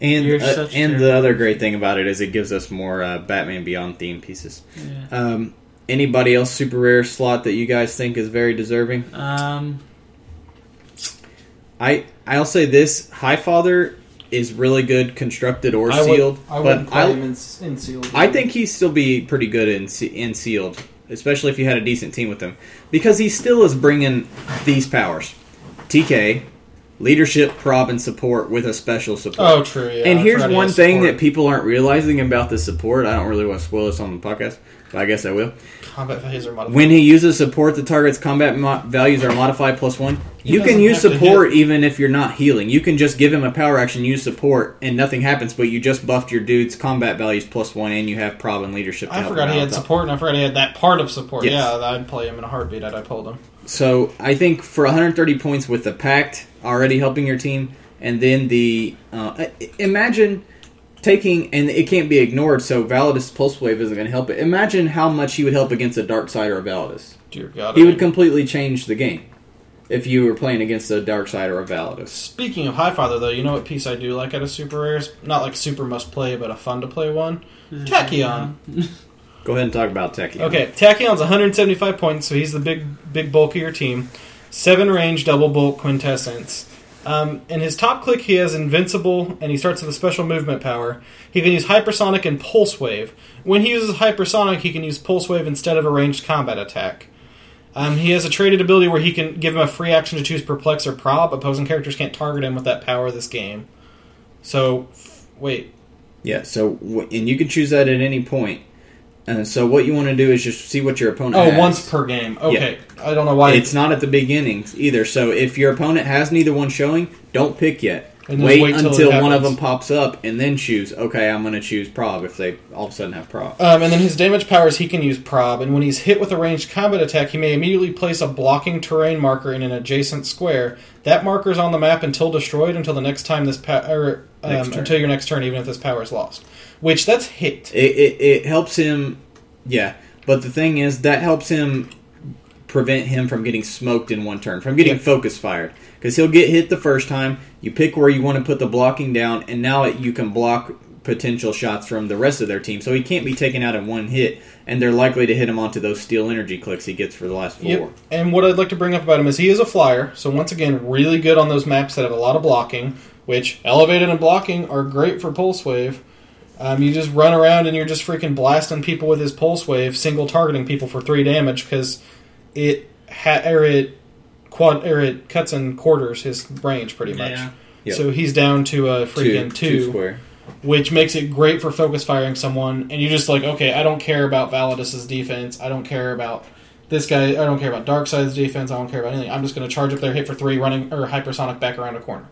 [SPEAKER 2] and
[SPEAKER 4] You're
[SPEAKER 2] uh,
[SPEAKER 4] such a
[SPEAKER 2] and the
[SPEAKER 4] terrible-
[SPEAKER 2] other great thing about it is it gives us more uh, Batman Beyond theme pieces.
[SPEAKER 4] Yeah.
[SPEAKER 2] Um, anybody else super rare slot that you guys think is very deserving?
[SPEAKER 4] Um,
[SPEAKER 2] I I'll say this: Highfather is really good constructed or
[SPEAKER 3] I would-
[SPEAKER 2] sealed,
[SPEAKER 3] I wouldn't
[SPEAKER 2] but I
[SPEAKER 3] him in, in sealed.
[SPEAKER 2] I think he'd still be pretty good in in sealed, especially if you had a decent team with him, because he still is bringing these powers: TK, leadership, prob, and support with a special support.
[SPEAKER 3] Oh, true. Yeah,
[SPEAKER 2] and here's one thing that people aren't realizing about the support. I don't really want to spoil this on the podcast, but I guess I will.
[SPEAKER 3] Combat values are modified.
[SPEAKER 2] When he uses support, the target's combat mo- values are modified plus one.
[SPEAKER 3] He
[SPEAKER 2] You can use support even if you're not healing. You can just give him a power action, use support, and nothing happens. But you just buffed your dude's combat values plus one, and you have prob and leadership.
[SPEAKER 3] I forgot he had support, and I forgot he had that part of support.
[SPEAKER 2] Yes.
[SPEAKER 3] Yeah, I'd play him in a heartbeat. I'd I pulled him.
[SPEAKER 2] So I think for 130 points with the pact already helping your team, and then the uh, imagine taking and it can't be ignored. So Validus Pulse Wave isn't going to help it. Imagine how much he would help against a Darkseid or a Validus.
[SPEAKER 3] Dear God.
[SPEAKER 2] He
[SPEAKER 3] I
[SPEAKER 2] would
[SPEAKER 3] mean-
[SPEAKER 2] completely change the game if you were playing against a Darkseid or a Validus.
[SPEAKER 3] Speaking of Highfather, though, you know what piece I do like out of super rares? Not like super must play, but a fun to play one. Mm-hmm. Tachyon.
[SPEAKER 2] Go ahead and talk about Techie.
[SPEAKER 3] Okay, Tachyon's 175 points, so he's the big, big bulk of your team. Seven range, double bulk, quintessence. Um, in his top click, he has invincible, and he starts with a special movement power. He can use hypersonic and pulse wave. When he uses hypersonic, he can use pulse wave instead of a ranged combat attack. Um, he has a traded ability where he can give him a free action to choose perplex or prob. Opposing characters can't target him with that power this game. So, f- wait,
[SPEAKER 2] Yeah. So and you can choose that at any point. And so what you want to do is just see what your opponent.
[SPEAKER 3] oh,
[SPEAKER 2] has.
[SPEAKER 3] once per game. Okay, I don't know why
[SPEAKER 2] It's not at the beginning either. So if your opponent has neither one showing, don't pick yet.
[SPEAKER 3] And
[SPEAKER 2] Wait,
[SPEAKER 3] wait
[SPEAKER 2] until one of them pops up, and then choose. Okay, I'm going to choose prob if they all of a sudden have prob.
[SPEAKER 3] Um, and then his damage powers, he can use prob, and when he's hit with a ranged combat attack, he may immediately place a blocking terrain marker in an adjacent square. That marker is on the map until destroyed until the next time this pa- or um, until your next turn, even if this power is lost. Which that's hit.
[SPEAKER 2] It, it, it helps him, yeah. But the thing is, that helps him prevent him from getting smoked in one turn, from getting focus fired. Because he'll get hit the first time, you pick where you want to put the blocking down, and now you can block potential shots from the rest of their team. So he can't be taken out in one hit, and they're likely to hit him onto those steel energy clicks he gets for the last four.
[SPEAKER 3] Yep. And what I'd like to bring up about him is he is a flyer. So once again, really good on those maps that have a lot of blocking, which elevated and blocking are great for pulse wave. Um, you just run around and you're just freaking blasting people with his pulse wave, single targeting people for three damage because it ha- or it quad or it cuts in quarters his range pretty much.
[SPEAKER 4] Yeah.
[SPEAKER 2] Yep.
[SPEAKER 3] So he's down to a freaking
[SPEAKER 2] two
[SPEAKER 3] two
[SPEAKER 2] square.
[SPEAKER 3] which makes it great for focus firing someone. And you're just like, okay, I don't care about Validus's defense. I don't care about this guy. I don't care about Darkseid's defense. I don't care about anything. I'm just going to charge up there, hit for three, running or hypersonic back around a corner.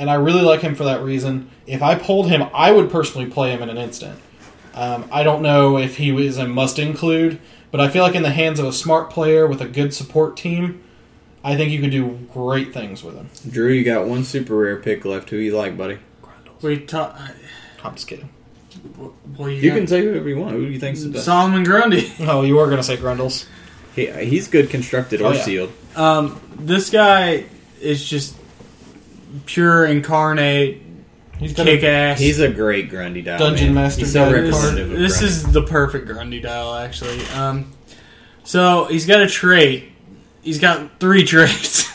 [SPEAKER 3] And I really like him for that reason. If I pulled him, I would personally play him in an instant. Um, I don't know if he is a must include, but I feel like in the hands of a smart player with a good support team, I think you could do great things with him.
[SPEAKER 2] Drew, you got one super rare pick left. Who you like, buddy?
[SPEAKER 4] We talk.
[SPEAKER 3] I'm just kidding.
[SPEAKER 4] Well, you,
[SPEAKER 2] You
[SPEAKER 4] got
[SPEAKER 2] can say whoever you want. Who do you think's the best?
[SPEAKER 4] Solomon Grundy.
[SPEAKER 3] Oh, you were going to say Grundles.
[SPEAKER 2] He, he's good constructed or
[SPEAKER 3] Oh, yeah.
[SPEAKER 2] sealed.
[SPEAKER 4] Um, this guy is just pure incarnate
[SPEAKER 3] He's got
[SPEAKER 4] kick
[SPEAKER 3] a,
[SPEAKER 4] ass.
[SPEAKER 2] He's a great Grundy dial.
[SPEAKER 3] Dungeon
[SPEAKER 2] man.
[SPEAKER 3] Master
[SPEAKER 2] He's so
[SPEAKER 3] guy.
[SPEAKER 2] representative of
[SPEAKER 4] this is the perfect Grundy dial, actually. Um, so he's got a trait. He's got three traits.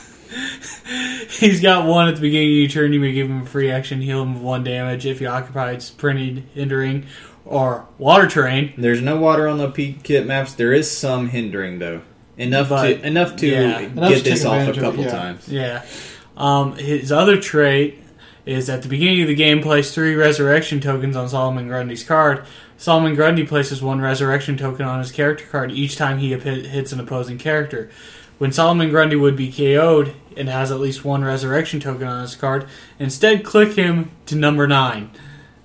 [SPEAKER 4] he's got one at the beginning of your turn. You may give him a free action, heal him with one damage if he occupies printed hindering or water terrain.
[SPEAKER 2] There's no water on the P kit maps. There is some hindering though. Enough
[SPEAKER 4] But,
[SPEAKER 2] to enough to
[SPEAKER 4] yeah.
[SPEAKER 3] Enough
[SPEAKER 2] get
[SPEAKER 3] to
[SPEAKER 2] this off a
[SPEAKER 3] advantage of
[SPEAKER 2] couple
[SPEAKER 3] yeah.
[SPEAKER 2] times.
[SPEAKER 4] Yeah. Um, his other trait is at the beginning of the game, place three resurrection tokens on Solomon Grundy's card. Solomon Grundy places one resurrection token on his character card each time he hits an opposing character. When Solomon Grundy would be KO'd and has at least one resurrection token on his card, instead click him to number nine.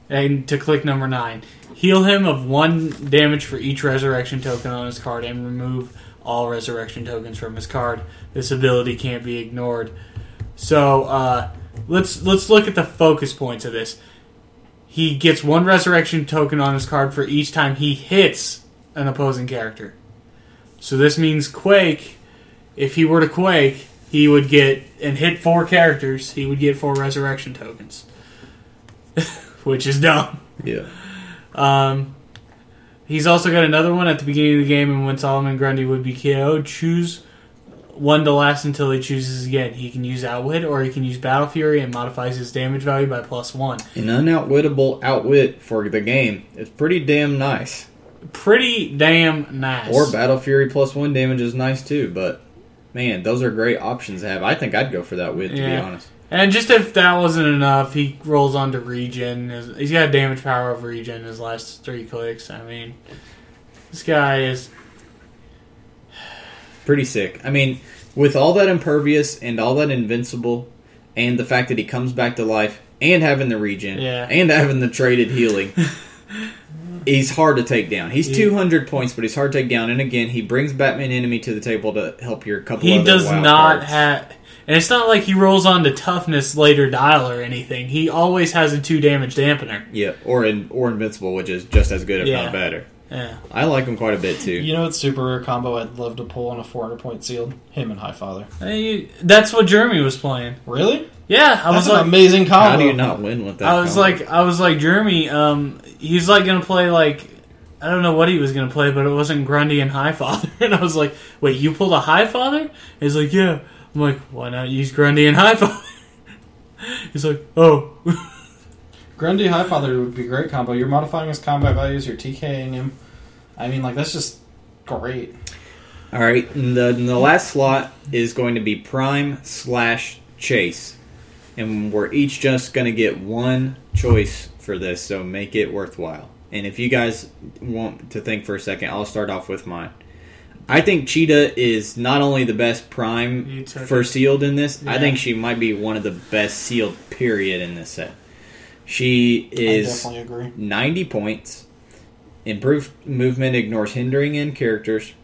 [SPEAKER 4] And to click number nine. Heal him of one damage for each resurrection token on his card and remove all resurrection tokens from his card. This ability can't be ignored. So uh, let's let's look at the focus points of this. He gets one resurrection token on his card for each time he hits an opposing character. So this means Quake. If he were to Quake, he would get and hit four characters. He would get four resurrection tokens, which is dumb.
[SPEAKER 2] Yeah.
[SPEAKER 4] Um, he's also got another one at the beginning of the game, and when Solomon Grundy would be KO'd, choose one to last until he chooses again. He can use Outwit or he can use Battle Fury and modifies his damage value by plus one.
[SPEAKER 2] An unoutwittable outwit for the game It's pretty damn nice.
[SPEAKER 4] Pretty damn nice.
[SPEAKER 2] Or Battle Fury plus one damage is nice too, but man, those are great options to have. I think I'd go for that wit to be honest.
[SPEAKER 4] And just if that wasn't enough, he rolls on to regen. He's got damage power of regen his last three clicks. I mean, this guy is
[SPEAKER 2] Pretty sick. I mean, with all that impervious and all that invincible, and the fact that he comes back to life, and having the regen,
[SPEAKER 4] Yeah.
[SPEAKER 2] and having the traded healing, he's hard to take down. He's
[SPEAKER 4] Yeah.
[SPEAKER 2] 200 points, but he's hard to take down. And again, he brings Batman enemy to the table to help your couple.
[SPEAKER 4] he does not have and it's not like he rolls on to toughness later dial or anything he always has a two damage dampener
[SPEAKER 2] Yeah, or in, or invincible, which is just as good, if
[SPEAKER 4] Yeah.
[SPEAKER 2] not better.
[SPEAKER 4] Yeah
[SPEAKER 2] I like him quite a bit too.
[SPEAKER 3] You know what super rare combo I'd love to pull on a 400 point sealed? Him and Highfather.
[SPEAKER 4] Hey, that's what jeremy was playing
[SPEAKER 3] Really?
[SPEAKER 4] yeah i
[SPEAKER 3] That's
[SPEAKER 4] was
[SPEAKER 3] an
[SPEAKER 4] like
[SPEAKER 3] amazing combo.
[SPEAKER 2] How do you not win with that?
[SPEAKER 4] i was
[SPEAKER 2] combo?
[SPEAKER 4] like i was like jeremy um he's like gonna play like I don't know what he was gonna play, but it wasn't Grundy and Highfather. And I was like, "Wait, you pulled a Highfather?" He's like, "Yeah." I'm like, "Why not use Grundy and Highfather?" He's like, "Oh,
[SPEAKER 3] Grundy Highfather would be a great combo. You're modifying his combat values, you're TKing him. I mean, like, that's just great.
[SPEAKER 2] All right, and the, and the last slot is going to be Prime slash Chase, and we're each just going to get one choice for this, so make it worthwhile. And if you guys want to think for a second, I'll start off with mine. I think Cheetah is not only the best Prime for sealed in this, I think she might be one of the best sealed period in this set. She
[SPEAKER 3] I
[SPEAKER 2] is
[SPEAKER 3] definitely agree.
[SPEAKER 2] 90 points. Improved movement ignores hindering in characters.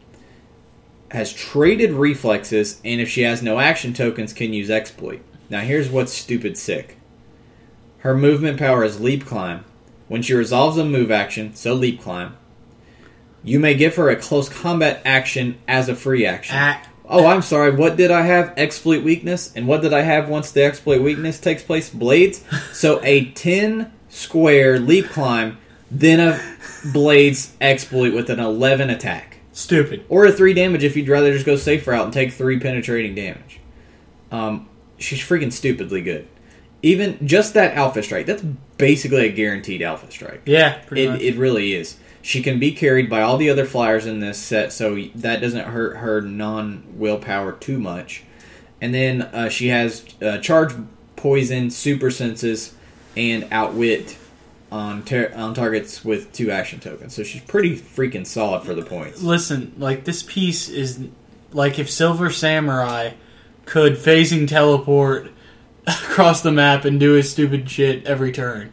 [SPEAKER 2] Has traded reflexes, and if she has no action tokens, can use exploit. Now, here's what's stupid sick. Her movement power is leap climb. When she resolves a move action, so leap climb, You may give her a close combat action as a free action. Oh, I'm sorry. What did I have? Exploit weakness. And what did I have once the exploit weakness takes place? Blades. So a 10 square leap climb, then a blades exploit with an 11 attack.
[SPEAKER 4] stupid.
[SPEAKER 2] Or a 3 damage if you'd rather just go safe route and take 3 penetrating damage. Um, she's freaking stupidly good. Even just that alpha strike, that's basically a guaranteed alpha strike.
[SPEAKER 4] Yeah, pretty much.
[SPEAKER 2] It, it really is. She can be carried by all the other flyers in this set, so that doesn't hurt her non willpower too much. And then uh, she has uh, charge, poison, super senses, and outwit on tar- on targets with two action tokens. So she's pretty freaking solid for the points.
[SPEAKER 4] Listen, like this piece is like if Silver Samurai could phasing teleport across the map and do his stupid shit every turn.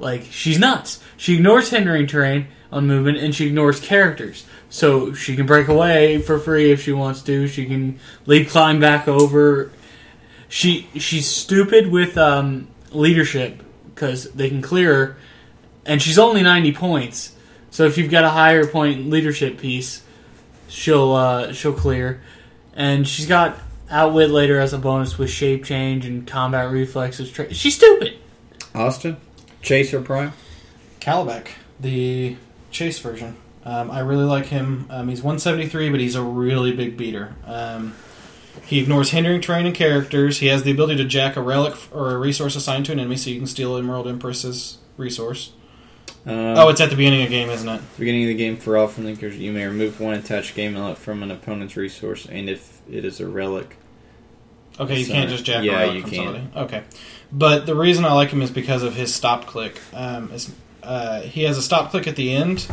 [SPEAKER 4] Like she's nuts. She ignores hindering terrain on movement and she ignores characters. So she can break away for free if she wants to. She can leap climb back over. She she's stupid with um, leadership because they can clear her, and she's only ninety points. So if you've got a higher point leadership piece, she'll uh, she'll clear, and she's got outwit later as a bonus with shape change and combat reflexes. Tra- she's stupid.
[SPEAKER 2] Austin, Chase or Prime?
[SPEAKER 3] Kalibak, the chase version. Um, I really like him. Um, he's 173, but he's a really big beater. Um, he ignores hindering terrain and characters. He has the ability to jack a relic or a resource assigned to an enemy, so you can steal Emerald Empress's resource.
[SPEAKER 2] Um,
[SPEAKER 3] Oh, it's at the beginning of the game, isn't it?
[SPEAKER 2] Beginning of the game for all from linkers, you may remove one attached game element from an opponent's resource, and if it is a relic,
[SPEAKER 3] Okay, you can't just jack
[SPEAKER 2] Yeah,
[SPEAKER 3] a relic
[SPEAKER 2] you
[SPEAKER 3] from
[SPEAKER 2] can.
[SPEAKER 3] somebody. Okay, but the reason I like him is because of his stop click. Um, uh, he has a stop click at the end.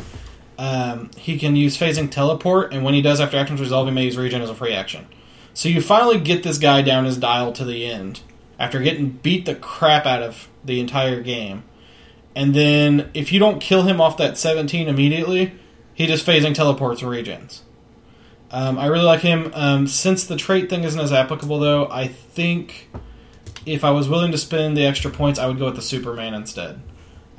[SPEAKER 3] Um, he can use phasing teleport, and when he does after actions resolve, he may use regen as a free action. So you finally get this guy down his dial to the end after getting beat the crap out of the entire game. And then if you don't kill him off that 17 immediately, he just phasing teleports regens. Um, I really like him. Um, since the trait thing isn't as applicable, though, I think if I was willing to spend the extra points, I would go with the Superman instead.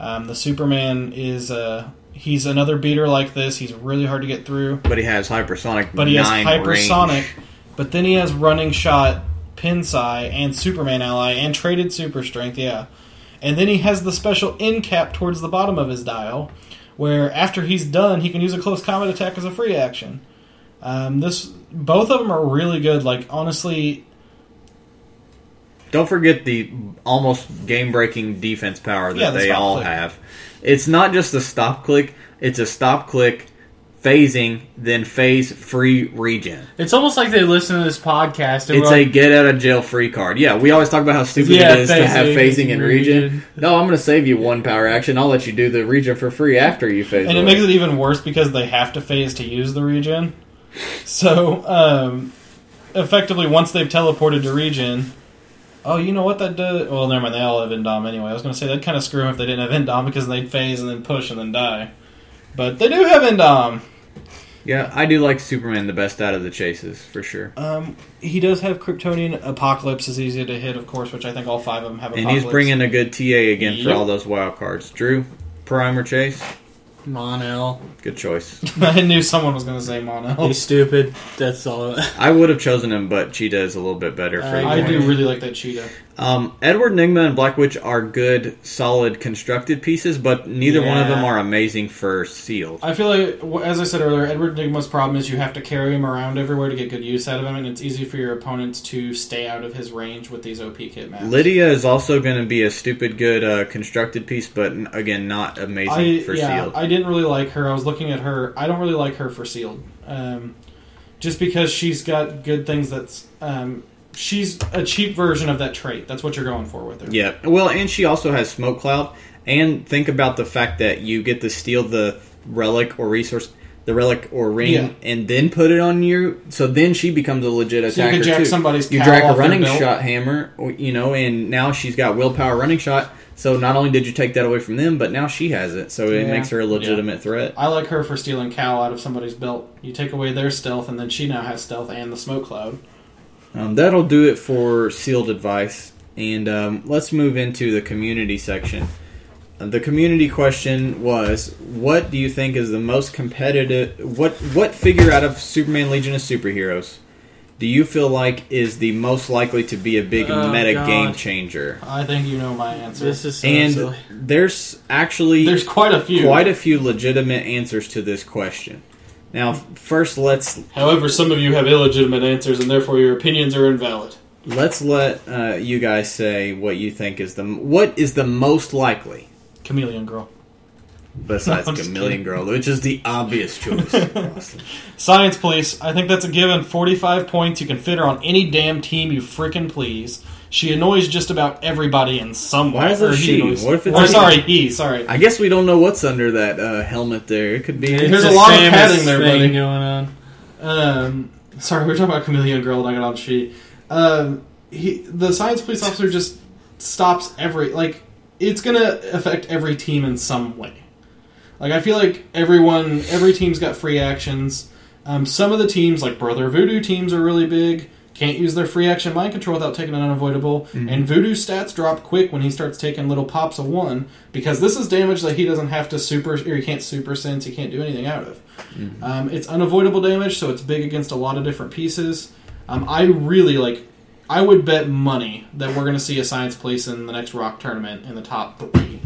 [SPEAKER 3] Um, the Superman is uh, he's another beater like this. He's really hard to get through,
[SPEAKER 2] but he has hypersonic.
[SPEAKER 3] but he has hypersonic.
[SPEAKER 2] range.
[SPEAKER 3] But then he has running shot, Pinsai, and Superman ally, and traded super strength. Yeah, and then he has the special incap towards the bottom of his dial, where after he's done, he can use a close combat attack as a free action. Um, this both of them are really good. Like honestly,
[SPEAKER 2] Don't forget the almost game-breaking defense power that
[SPEAKER 3] Yeah, the
[SPEAKER 2] they all
[SPEAKER 3] click.
[SPEAKER 2] have. It's not just a stop click; it's a stop click, phasing, then phase free regen.
[SPEAKER 4] It's almost like they listen to this podcast. And
[SPEAKER 2] It's
[SPEAKER 4] we're
[SPEAKER 2] a
[SPEAKER 4] like,
[SPEAKER 2] get out of jail free card. Yeah, we always talk about how stupid
[SPEAKER 4] Yeah,
[SPEAKER 2] it is to have
[SPEAKER 4] phasing
[SPEAKER 2] phasing and
[SPEAKER 4] and
[SPEAKER 2] regen.
[SPEAKER 4] regen.
[SPEAKER 2] No, I'm going to save you one power action. I'll let you do the regen for free after you phase.
[SPEAKER 3] and it makes it even worse because they have to phase to use the regen. So um, effectively, once they've teleported to regen. Oh, you know what that does? Well, never mind. They all have Indom anyway. I was going to say that'd kind of screw them if they didn't have Indom because they'd phase and then push and then die. But they do have Indom.
[SPEAKER 2] Yeah, I do like Superman the best out of the chases for sure.
[SPEAKER 3] Um, he does have Kryptonian. Apocalypse is easy to hit, of course, which I think all five of them have.
[SPEAKER 2] And
[SPEAKER 3] Apocalypse.
[SPEAKER 2] he's bringing a good TA again for all those wild cards. Drew, Prime or Chase?
[SPEAKER 4] Mon-El.
[SPEAKER 2] Good choice.
[SPEAKER 3] I knew someone was going to say Mon-El.
[SPEAKER 4] He's stupid. That's all.
[SPEAKER 2] I would have chosen him, but Cheetah is a little bit better for
[SPEAKER 4] Uh,
[SPEAKER 2] you.
[SPEAKER 3] I do really like that cheetah.
[SPEAKER 2] Um, Edward Nigma and Black Witch are good, solid constructed pieces, but neither one of them are amazing for sealed.
[SPEAKER 3] I feel like, as I said earlier, Edward Nigma's problem is you have to carry him around everywhere to get good use out of him, and it's easy for your opponents to stay out of his range with these OP kit maps.
[SPEAKER 2] Lydia is also going to be a stupid good uh, constructed piece, but again, not amazing
[SPEAKER 3] I
[SPEAKER 2] for
[SPEAKER 3] yeah,
[SPEAKER 2] sealed.
[SPEAKER 3] I didn't really like her. I was looking at her. I don't really like her for sealed, um, just because she's got good things. That's um, she's a cheap version of that trait. That's what you're going for with her.
[SPEAKER 2] Yeah, well, and she also has smoke cloud. And think about the fact that you get to steal the relic or resource, the relic or ring,
[SPEAKER 3] Yeah.
[SPEAKER 2] and then put it on you. So then she becomes a legit
[SPEAKER 3] So you
[SPEAKER 2] attacker
[SPEAKER 3] jack
[SPEAKER 2] too.
[SPEAKER 3] somebody's
[SPEAKER 2] you drag a running shot hammer, you know, and now she's got willpower running shot. So not only did you take that away from them, but now she has it. So it
[SPEAKER 3] Yeah.
[SPEAKER 2] makes her a legitimate threat.
[SPEAKER 3] I like her for stealing cow out of somebody's belt. You take away their stealth, and then she now has stealth and the smoke cloud.
[SPEAKER 2] Um, that'll do it for sealed advice. And um, let's move into the community section. the community question was: What do you think is the most competitive? What what figure out of Superman Legion of Superheroes do you feel like is the most likely to be a big
[SPEAKER 4] Oh,
[SPEAKER 2] meta
[SPEAKER 4] God.
[SPEAKER 2] game changer?
[SPEAKER 3] I think you know my answer.
[SPEAKER 4] This is so
[SPEAKER 2] And
[SPEAKER 4] silly.
[SPEAKER 2] there's actually
[SPEAKER 3] There's quite a few.
[SPEAKER 2] quite a few legitimate answers to this question. Now, first, let's
[SPEAKER 3] However, some of you have illegitimate answers, and therefore your opinions are invalid.
[SPEAKER 2] let's let uh, you guys say what you think is the what is the most likely
[SPEAKER 3] Chameleon Girl.
[SPEAKER 2] besides
[SPEAKER 3] I'm
[SPEAKER 2] Chameleon. Girl, which is the obvious choice.
[SPEAKER 3] Science Police. I think that's a given. 45 points. You can fit her on any damn team you freaking please. She annoys just about everybody in some way.
[SPEAKER 2] Why is it
[SPEAKER 3] Or
[SPEAKER 2] she?
[SPEAKER 3] annoys-
[SPEAKER 2] What if it's
[SPEAKER 3] or sorry, he. Sorry.
[SPEAKER 2] I guess we don't know what's under that uh, helmet there. It could be.
[SPEAKER 3] There's
[SPEAKER 4] It's
[SPEAKER 3] a lot of
[SPEAKER 4] Samus
[SPEAKER 3] padding there, buddy.
[SPEAKER 4] going on.
[SPEAKER 3] Um, sorry, we were talking about Chameleon Girl, and I got on she. Um, he, the science police officer just stops every like it's gonna affect every team in some way. Like I feel like everyone, every team's got free actions. Um, some of the teams, like Brother Voodoo teams, are really big. Can't use their free action mind control without taking an unavoidable. And Voodoo stats drop quick when he starts taking little pops of one because this is damage that he doesn't have to super or he can't super sense. He can't do anything out of. Um, it's unavoidable damage, so it's big against a lot of different pieces. Um, I really like. I would bet money that we're going to see a science police in the next rock tournament in the top three.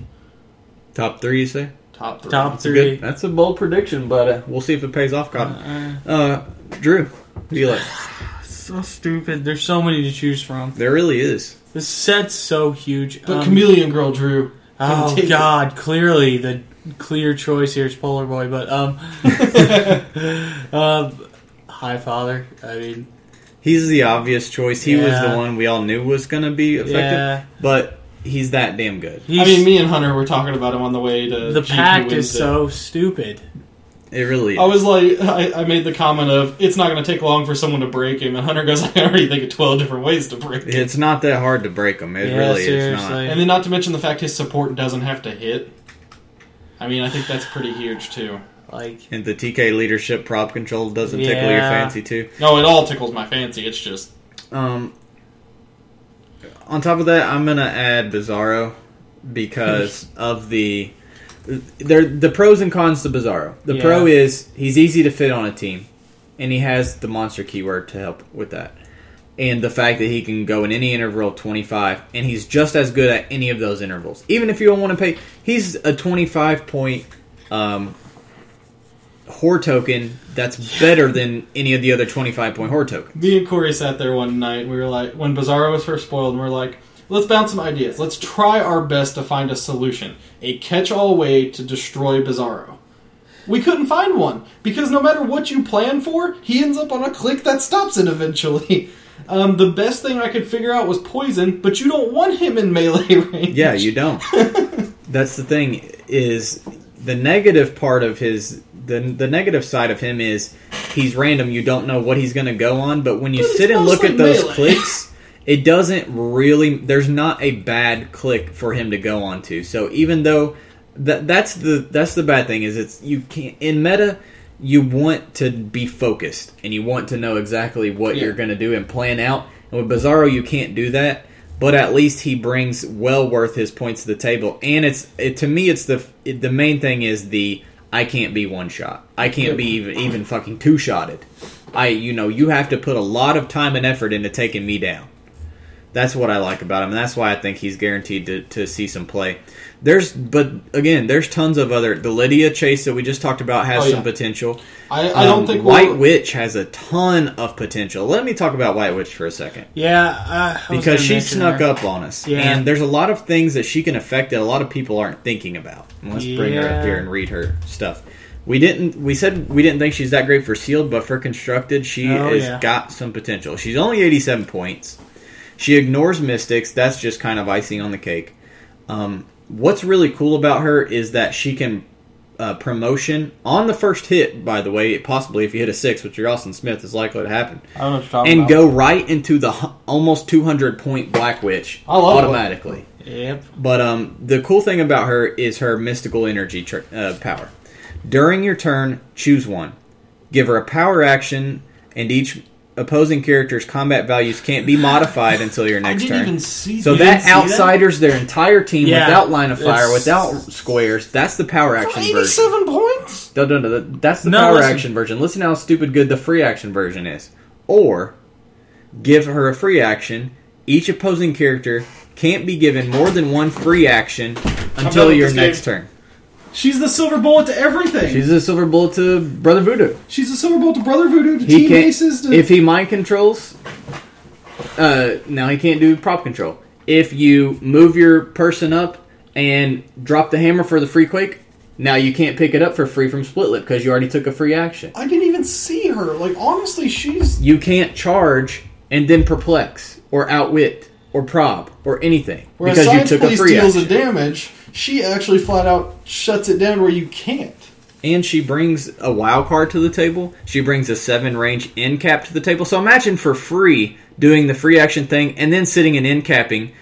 [SPEAKER 2] Top three, you say?
[SPEAKER 3] Top three.
[SPEAKER 4] Top
[SPEAKER 2] That's a,
[SPEAKER 4] three.
[SPEAKER 2] good, that's a bold prediction, but uh, we'll see if it pays off, Cotton.
[SPEAKER 4] Uh,
[SPEAKER 2] Uh, Drew, do you like?
[SPEAKER 4] So stupid. There's so many to choose from.
[SPEAKER 2] There really is.
[SPEAKER 4] This set's so huge.
[SPEAKER 3] But
[SPEAKER 4] Um,
[SPEAKER 3] Chameleon Girl, Drew.
[SPEAKER 4] Oh
[SPEAKER 3] Take it.
[SPEAKER 4] God! Clearly, the clear choice here is Polar Boy, but um, um, Highfather. I mean,
[SPEAKER 2] He's the obvious choice. He was the one we all knew was going to be effective,
[SPEAKER 4] yeah,
[SPEAKER 2] but he's that damn good.
[SPEAKER 4] he's,
[SPEAKER 3] I mean, me and Hunter were talking about him on the way to
[SPEAKER 4] the
[SPEAKER 3] GP
[SPEAKER 4] pact is so stupid.
[SPEAKER 2] It really is.
[SPEAKER 3] I was like, I, I made the comment of, it's not going to take long for someone to break him, and Hunter goes, I already think of 12 different ways to break him.
[SPEAKER 2] It's not that hard to break him. It
[SPEAKER 4] Yeah,
[SPEAKER 2] really is not.
[SPEAKER 3] And then, not to mention the fact his support doesn't have to hit. I mean, I think that's pretty huge, too.
[SPEAKER 4] Like,
[SPEAKER 2] And the TK leadership prob control doesn't tickle your fancy too.
[SPEAKER 3] No, it all tickles my fancy. It's just,
[SPEAKER 2] Um, on top of that, I'm gonna add Bizarro because of the there the pros and cons to Bizarro. The
[SPEAKER 4] Yeah.
[SPEAKER 2] pro is he's easy to fit on a team, and he has the monster keyword to help with that. And the fact that he can go in any interval of 25, and he's just as good at any of those intervals. Even if you don't want to pay, he's a 25 point um, whore token that's better than any of the other 25 point whore tokens.
[SPEAKER 3] me and Corey sat there one night, and we were like, when Bizarro was first spoiled, and we are like, let's bounce some ideas. Let's try our best to find a solution, a catch all way to destroy Bizarro. We couldn't find one because no matter what you plan for, he ends up on a click that stops it eventually. Um, the best thing I could figure out was poison, but you don't want him in melee range.
[SPEAKER 2] Yeah, you don't. That's the thing is the negative part of his the the negative side of him is he's random. You don't know what he's going to go on, but when you
[SPEAKER 3] But
[SPEAKER 2] sit and look
[SPEAKER 3] mostly
[SPEAKER 2] at those
[SPEAKER 3] melee.
[SPEAKER 2] clicks, it doesn't really. There's not a bad click for him to go on to. So even though that that's the that's the bad thing is it's you can't in meta. You want to be focused and you want to know exactly what
[SPEAKER 3] Yeah.
[SPEAKER 2] you're going to do and plan out. And with Bizarro, you can't do that but at least he brings well worth his points to the table. And it's it, to me, it's the it, the main thing is the I can't be one shot. I can't be even even fucking two shotted. I you know you have to put a lot of time and effort into taking me down. That's what I like about him, and that's why I think he's guaranteed to, to see some play. There's, but again, there's tons of other. The Lydia chase that we just talked about has
[SPEAKER 3] Oh, yeah.
[SPEAKER 2] some potential.
[SPEAKER 3] I, I don't
[SPEAKER 2] Um,
[SPEAKER 3] think
[SPEAKER 2] White
[SPEAKER 3] we'll-
[SPEAKER 2] Witch has a ton of potential. Let me talk about White Witch for a second
[SPEAKER 4] yeah, uh,
[SPEAKER 2] because she snuck
[SPEAKER 4] her.
[SPEAKER 2] up on us.
[SPEAKER 4] Yeah.
[SPEAKER 2] And there's a lot of things that she can affect that a lot of people aren't thinking about. Let's bring her up here and read her stuff. We didn't. We said we didn't think she's that great for sealed, but for constructed, she
[SPEAKER 4] Oh,
[SPEAKER 2] has
[SPEAKER 4] yeah.
[SPEAKER 2] got some potential. She's only 87 points. She ignores mystics. That's just kind of icing on the cake. Um, what's really cool about her is that she can uh, promotion on the first hit. By the way, possibly if you hit a six, which your Austin Smith is likely to happen
[SPEAKER 3] I don't know what you're talking
[SPEAKER 2] and
[SPEAKER 3] about.
[SPEAKER 2] go right into the almost 200 point Black Witch
[SPEAKER 3] love it.
[SPEAKER 2] automatically.
[SPEAKER 4] Yep.
[SPEAKER 2] But um, the cool thing about her is her mystical energy tr- uh, power. During your turn, choose one. Give her a power action, and each opposing characters' combat values can't be modified until your
[SPEAKER 3] I
[SPEAKER 2] next
[SPEAKER 3] didn't
[SPEAKER 2] turn.
[SPEAKER 3] even see.
[SPEAKER 2] so that
[SPEAKER 3] didn't see
[SPEAKER 2] outsiders their entire team
[SPEAKER 4] Yeah,
[SPEAKER 2] without line of fire, without squares. That's the power
[SPEAKER 3] For
[SPEAKER 2] action version.
[SPEAKER 3] eighty-seven points.
[SPEAKER 2] No, no, no. That's the
[SPEAKER 4] No,
[SPEAKER 2] power
[SPEAKER 4] listen.
[SPEAKER 2] action version. Listen how stupid good the free action version is. Or give her a free action. Each opposing character can't be given more than one free action until your next
[SPEAKER 3] game.
[SPEAKER 2] turn.
[SPEAKER 3] She's the silver bullet to everything.
[SPEAKER 2] She's the silver bullet to Brother Voodoo.
[SPEAKER 3] She's the silver bullet to Brother Voodoo to
[SPEAKER 2] He
[SPEAKER 3] Team. Aces. To,
[SPEAKER 2] If he mind controls, uh, now he can't do prob control. If you move your person up and drop the hammer for the free quake, now you can't pick it up for free from split lip because you already took a free action.
[SPEAKER 3] I didn't even see her. Like honestly, she's
[SPEAKER 2] You can't charge and then perplex or outwit or prob or anything
[SPEAKER 3] whereas
[SPEAKER 2] because you took a free
[SPEAKER 3] deals
[SPEAKER 2] action.
[SPEAKER 3] the damage. She actually flat out shuts it down where you can't.
[SPEAKER 2] and she brings a wild card to the table. She brings a seven range incap to the table. So imagine for free doing the free action thing and then sitting and incapping,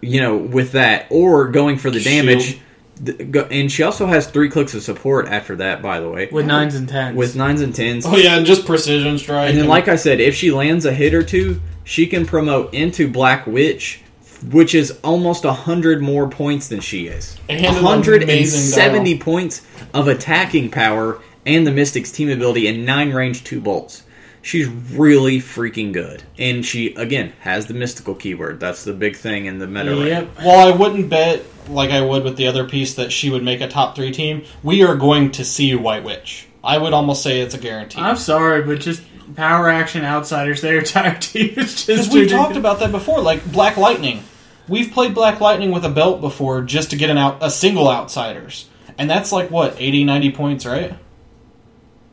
[SPEAKER 2] you know, with that or going for the damage.
[SPEAKER 3] Shield.
[SPEAKER 2] Th- go- And she also has three clicks of support after that, by the way,
[SPEAKER 4] with nines and tens.
[SPEAKER 2] with nines and tens.
[SPEAKER 3] Oh yeah, and just precision strike.
[SPEAKER 2] And then, like I said, if she lands a hit or two, she can promote into Black Witch, which is almost hundred more points than she is.
[SPEAKER 3] And an
[SPEAKER 2] hundred and
[SPEAKER 3] amazing
[SPEAKER 2] seventy points of attacking power and the Mystic's team ability and nine range two bolts. She's really freaking good, and she again has the mystical keyword. That's the big thing in the meta. right
[SPEAKER 4] Yep.
[SPEAKER 3] While I wouldn't bet like I would with the other piece that she would make a top three team, we are going to see White Witch. I would almost say it's a guarantee.
[SPEAKER 4] I'm sorry, but just power action outsiders, their entire team is
[SPEAKER 3] Because
[SPEAKER 4] just
[SPEAKER 3] we've talked about that before, like Black Lightning. We've played Black Lightning with a belt before just to get an out a single outsiders. And that's like what, 80, 90 points, right?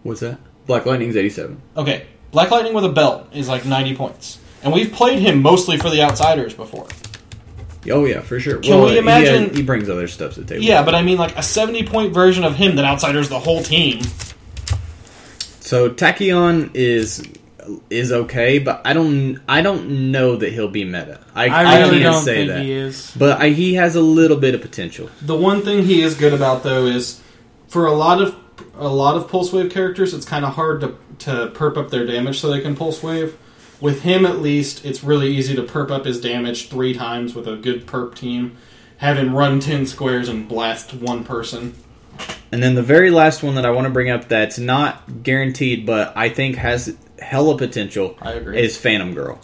[SPEAKER 2] What's that? Black Lightning's eighty-seven.
[SPEAKER 3] Okay. Black Lightning with a belt is like 90 points. And we've played him mostly for the outsiders before.
[SPEAKER 2] Oh yeah, for sure.
[SPEAKER 3] Can
[SPEAKER 2] well,
[SPEAKER 3] we
[SPEAKER 2] he, uh,
[SPEAKER 3] imagine-
[SPEAKER 2] has- he brings other stuff to the table.
[SPEAKER 3] Yeah, but I mean like a 70 point version of him that outsiders the whole team.
[SPEAKER 2] So Tachyon is is okay, but I don't I don't know that he'll be meta. I,
[SPEAKER 4] I really
[SPEAKER 2] can't
[SPEAKER 4] don't
[SPEAKER 2] say
[SPEAKER 4] think
[SPEAKER 2] that.
[SPEAKER 4] he is.
[SPEAKER 2] But I, he has a little bit of potential.
[SPEAKER 3] The one thing he is good about though is for a lot of a lot of pulse wave characters, it's kind of hard to to perp up their damage so they can pulse wave. With him, at least, it's really easy to perp up his damage three times with a good perp team. Have him run ten squares and blast one person.
[SPEAKER 2] And then the very last one that I want to bring up that's not guaranteed, but I think has hella potential
[SPEAKER 3] I agree.
[SPEAKER 2] is Phantom Girl.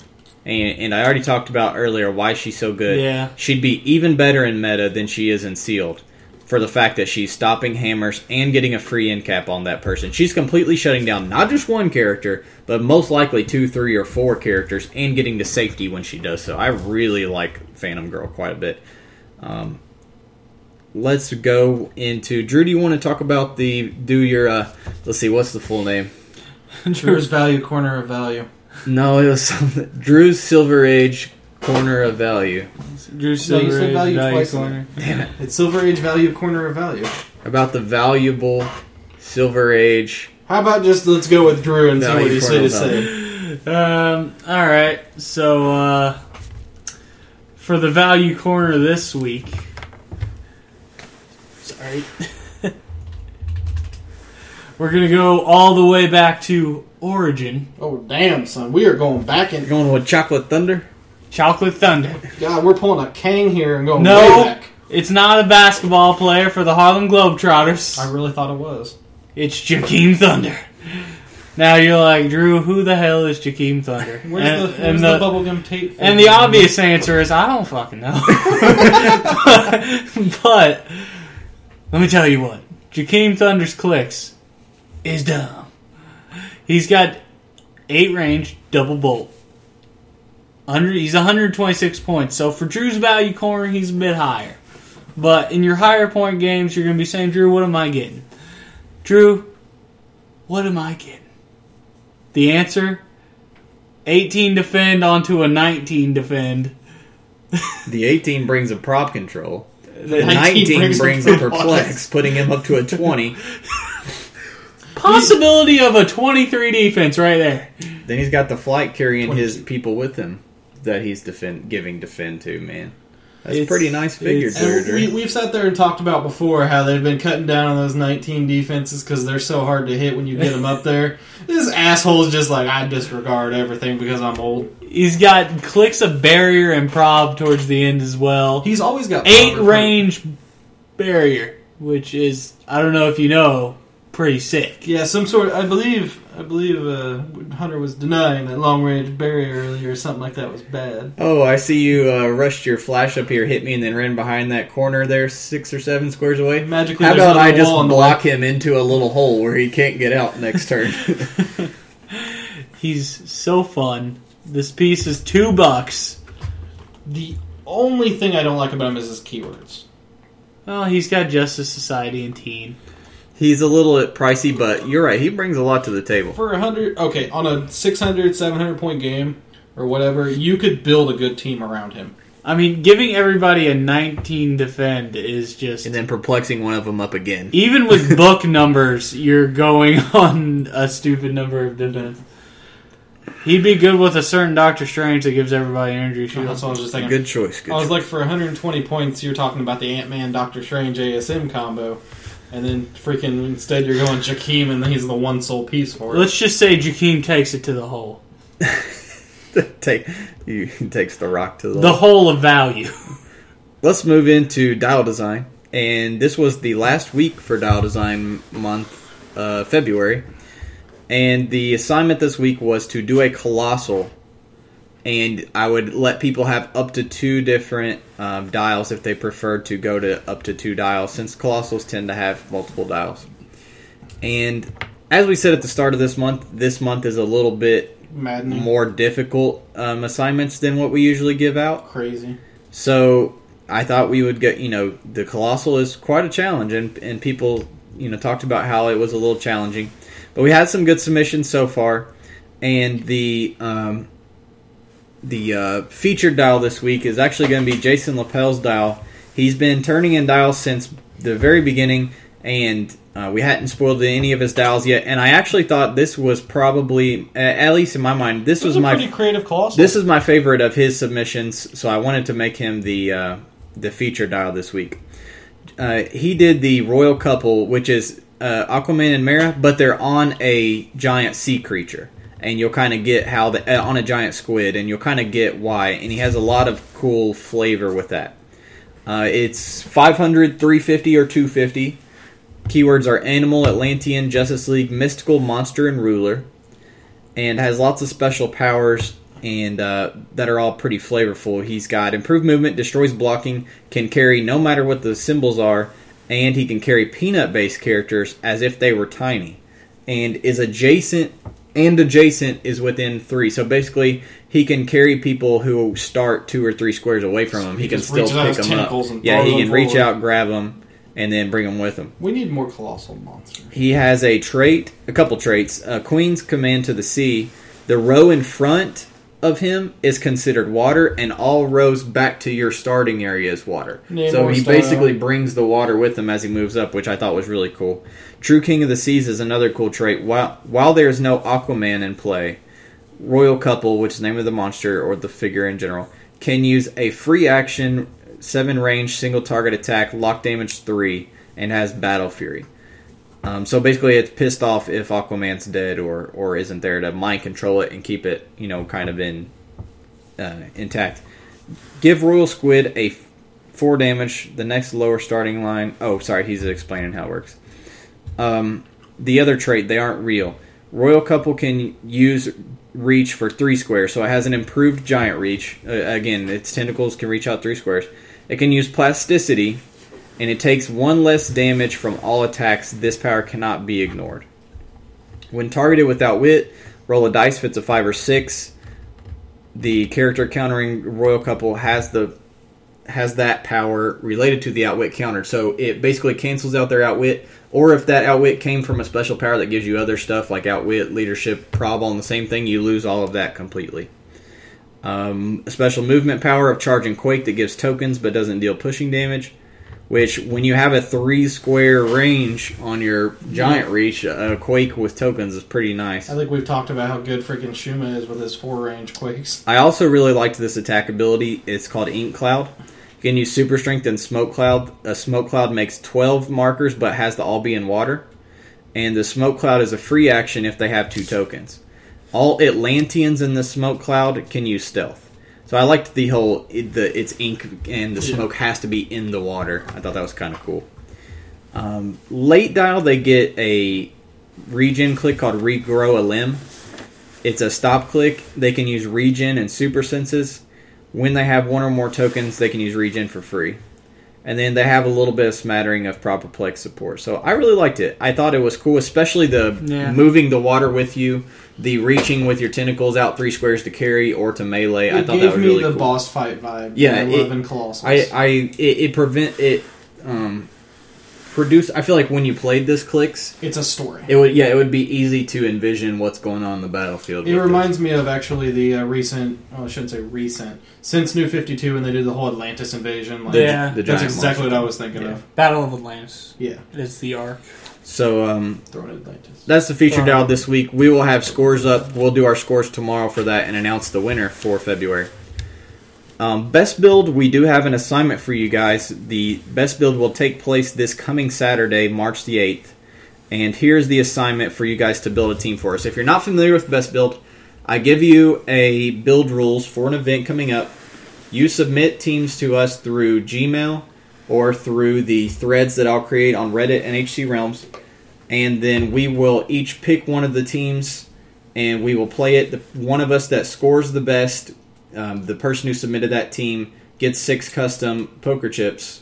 [SPEAKER 2] And, and I already talked about earlier why she's so good.
[SPEAKER 4] Yeah.
[SPEAKER 2] She'd be even better in meta than she is in sealed for the fact that she's stopping hammers and getting a free incap on that person. She's completely shutting down not just one character, but most likely two, three, or four characters and getting to safety when she does so. I really like Phantom Girl quite a bit. Um, let's go into Drew. Do you want to talk about the do your? Uh, let's see, what's the full name?
[SPEAKER 3] Drew's value corner of value.
[SPEAKER 2] No, it was. Drew's Silver Age Corner of Value.
[SPEAKER 4] Drew
[SPEAKER 3] No,
[SPEAKER 4] Silver
[SPEAKER 3] you said
[SPEAKER 4] Age
[SPEAKER 3] value
[SPEAKER 4] value
[SPEAKER 3] twice.
[SPEAKER 4] corner.
[SPEAKER 2] Damn it!
[SPEAKER 3] It's Silver Age value corner of value.
[SPEAKER 2] About the valuable Silver Age.
[SPEAKER 3] How about just let's go with Drew and see what he say
[SPEAKER 2] corner
[SPEAKER 3] to say.
[SPEAKER 4] Um. All right. So uh, for the value corner this week, sorry, we're gonna go all the way back to Origin.
[SPEAKER 3] Oh damn, son, we are going back in.
[SPEAKER 2] Going with Chocolate Thunder.
[SPEAKER 4] Chocolate Thunder.
[SPEAKER 3] God, we're pulling a Kang here and going
[SPEAKER 4] No.
[SPEAKER 3] way back.
[SPEAKER 4] It's not a basketball player for the Harlem Globetrotters.
[SPEAKER 3] I really thought it was.
[SPEAKER 4] It's Jakeem Thunder. Now you're like, Drew, who the hell is Jakeem Thunder?
[SPEAKER 3] Where's
[SPEAKER 4] and,
[SPEAKER 3] the, where's
[SPEAKER 4] and
[SPEAKER 3] the,
[SPEAKER 4] the,
[SPEAKER 3] bubblegum tape?
[SPEAKER 4] and the obvious answer is, I don't fucking know. but, but let me tell you what, Jakeem Thunder's clicks is dumb. He's got eight range, double bolt. Under, he's 126 points. So for Drew's value corner, he's a bit higher. But in your higher point games, you're going to be saying, Drew, what am I getting? Drew, what am I getting? The answer 18 defend onto a 19 defend.
[SPEAKER 2] The 18 brings a prob control. The
[SPEAKER 3] 19
[SPEAKER 2] 19
[SPEAKER 3] brings
[SPEAKER 2] brings,
[SPEAKER 3] a
[SPEAKER 2] a
[SPEAKER 3] perplex.
[SPEAKER 2] perplex, putting him up to a 20.
[SPEAKER 4] Possibility of a 23 defense right there.
[SPEAKER 2] then he's got the flight carrying his people with him that he's defend giving defend to. Man, That's
[SPEAKER 4] It's-
[SPEAKER 2] pretty nice figure,
[SPEAKER 4] it's-
[SPEAKER 3] we, we've sat there and talked about before how they've been cutting down on those 19 defenses because they're so hard to hit when you get them up there. This asshole's just like, I disregard everything because I'm old.
[SPEAKER 4] He's got clicks of barrier and prob towards the end as well.
[SPEAKER 3] He's always got
[SPEAKER 4] Eight range barrier, which is I don't know if you know, pretty sick.
[SPEAKER 3] Yeah, some sort. I believe. I believe uh, Hunter was denying that long range barrier earlier, or something like that was bad.
[SPEAKER 2] Oh, I see you uh, rushed your flash up here, hit me, and then ran behind that corner there, six or seven squares away.
[SPEAKER 3] Magically,
[SPEAKER 2] How about I just
[SPEAKER 3] wall
[SPEAKER 2] block him into a little hole where he can't get out next turn?
[SPEAKER 4] He's so fun. This piece is two bucks.
[SPEAKER 3] The only thing I don't like about him is his keywords.
[SPEAKER 4] Oh, he's got Justice Society and Teen.
[SPEAKER 2] He's a little bit pricey, but you're right. He brings a lot to the table.
[SPEAKER 3] For a hundred, okay, on a 600, 700 point game or whatever, you could build a good team around him.
[SPEAKER 4] I mean, giving everybody a 19 defend is just.
[SPEAKER 2] And then perplexing one of them up again.
[SPEAKER 4] even with book numbers, you're going on a stupid number of defense. He'd be good with a certain Doctor Strange that gives everybody energy
[SPEAKER 3] That's
[SPEAKER 4] shield.
[SPEAKER 3] what I was just thinking.
[SPEAKER 2] Good choice. Good
[SPEAKER 3] I was
[SPEAKER 2] choice.
[SPEAKER 3] like, for 120 points, you're talking about the Ant Man Doctor Strange ASM combo. And then freaking instead you're going Jakeem and he's the one sole piece for it.
[SPEAKER 4] Let's just say Jakeem takes it to the hole.
[SPEAKER 2] Take you he takes the rock to the.
[SPEAKER 4] The hole of value.
[SPEAKER 2] Let's move into dial design, and this was the last week for dial design month, uh, February, and the assignment this week was to do a colossal, and I would let people have up to two different um, dials if they preferred to go to up to two dials, since colossals tend to have multiple dials, and as we said at the start of this month, this month is a little bit
[SPEAKER 3] Maddening.
[SPEAKER 2] more difficult um, assignments than what we usually give out.
[SPEAKER 3] Crazy.
[SPEAKER 2] So I thought we would get, you know, the Colossal is quite a challenge, and, and people, you know, talked about how it was a little challenging. But we had some good submissions so far, and the um, the uh, featured dial this week is actually going to be Jason Lapel's dial. He's been turning in dials since the very beginning, and uh, we hadn't spoiled any of his dials yet. And I actually thought this was probably, at least in my mind, this
[SPEAKER 3] This
[SPEAKER 2] was my
[SPEAKER 3] pretty creative colossal.
[SPEAKER 2] this is my favorite of his submissions, so I wanted to make him the uh, the feature dial this week. Uh, he did the royal couple, which is uh, Aquaman and Mera, but they're on a giant sea creature, and you'll kind of get how the uh, on a giant squid, and you'll kind of get why. And he has a lot of cool flavor with that. Uh, it's 500, 350, or 250. Keywords are animal, Atlantean, Justice League, mystical, monster, and ruler and has lots of special powers and uh, that are all pretty flavorful. He's got improved movement, destroys blocking, can carry no matter what the symbols are, and he can carry peanut-based characters as if they were tiny, and is adjacent and adjacent is within three. So basically, he can carry people who start two or three squares away from him.
[SPEAKER 3] He
[SPEAKER 2] He can still pick them up. Yeah, he can reach
[SPEAKER 3] forward.
[SPEAKER 2] out, grab them, and then bring them with him.
[SPEAKER 3] We need more colossal monsters.
[SPEAKER 2] He has a trait, a couple traits. Uh, Queen's command to the sea. The row in front of him is considered water, and all rows back to your starting area is water. So he basically brings the water with him as he moves up, which I thought was really cool. True King of the Seas is another cool trait. While while there is no Aquaman in play, Royal Couple, which is the name of the monster or the figure in general, can use a free action, seven range, single target attack, lock damage three, and has Battle Fury. Um, so basically, it's pissed off if Aquaman's dead or or isn't there to mind control it and keep it, you know, kind of in uh, intact. Give Royal Squid a four damage. The next lower starting line. Oh, sorry, he's explaining how it works. Um, the other trait, they aren't real. Royal Couple can use reach for three squares, so it has an improved giant reach. Uh, again, its tentacles can reach out three squares. It can use plasticity, and it takes one less damage from all attacks. This power cannot be ignored. When targeted without wit, roll a dice if it's a five or six. The character countering Royal Couple has the has that power related to the outwit counter. So it basically cancels out their outwit, or if that outwit came from a special power that gives you other stuff like outwit, leadership, prob on the same thing, you lose all of that completely. Um, a special movement power of charge and quake that gives tokens but doesn't deal pushing damage. Which, when you have a three square range on your giant reach, a quake with tokens is pretty nice.
[SPEAKER 3] I think we've talked about how good freaking Shuma is with his four range quakes.
[SPEAKER 2] I also really liked this attack ability. It's called Ink Cloud. You can use super strength and smoke cloud. A smoke cloud makes 12 markers but has to all be in water. And the smoke cloud is a free action if they have two tokens. All Atlanteans in the smoke cloud can use stealth. So I liked the whole it, the it's ink and the smoke has to be in the water. I thought that was kind of cool. Um, late dial they get a regen click called regrow a limb. It's a stop click. They can use regen and super senses. When they have one or more tokens, they can use regen for free. And then they have a little bit of smattering of proper plex support. So I really liked it. I thought it was cool, especially the
[SPEAKER 4] Yeah.
[SPEAKER 2] moving the water with you, the reaching with your tentacles out three squares to carry or to melee. I
[SPEAKER 3] It
[SPEAKER 2] thought that
[SPEAKER 3] gave
[SPEAKER 2] was
[SPEAKER 3] me
[SPEAKER 2] really
[SPEAKER 3] the
[SPEAKER 2] cool.
[SPEAKER 3] boss fight vibe.
[SPEAKER 2] Yeah,
[SPEAKER 3] that I
[SPEAKER 2] it-
[SPEAKER 3] love in Colossus.
[SPEAKER 2] I, I it, it prevent it um produce I feel like when you played this clicks
[SPEAKER 3] it's a story.
[SPEAKER 2] it would yeah it would be easy to envision what's going on in the battlefield
[SPEAKER 3] It
[SPEAKER 2] with
[SPEAKER 3] reminds me of actually the uh, recent. Oh, I shouldn't say recent. Since New Fifty Two, when they did the whole Atlantis invasion. Like,
[SPEAKER 4] Yeah.
[SPEAKER 2] the
[SPEAKER 3] that's exactly
[SPEAKER 2] monster.
[SPEAKER 3] what I was thinking
[SPEAKER 2] Yeah.
[SPEAKER 3] of.
[SPEAKER 4] Battle of Atlantis.
[SPEAKER 3] Yeah,
[SPEAKER 4] It's the arc.
[SPEAKER 2] So um
[SPEAKER 3] throwing Atlantis.
[SPEAKER 2] that's the feature
[SPEAKER 4] Wow.
[SPEAKER 2] dial this week we will have scores up we'll do our scores tomorrow for that and announce the winner for February um, best build we do have an assignment for you guys the best build will take place this coming Saturday March the 8th and here's the assignment for you guys to build a team for us if you're not familiar with best build I give you a build rules for an event coming up. You submit teams to us through Gmail or through the threads that I'll create on Reddit and HC Realms, and then we will each pick one of the teams and we will play it. The one of us that scores the best, um, the person who submitted that team gets six custom poker chips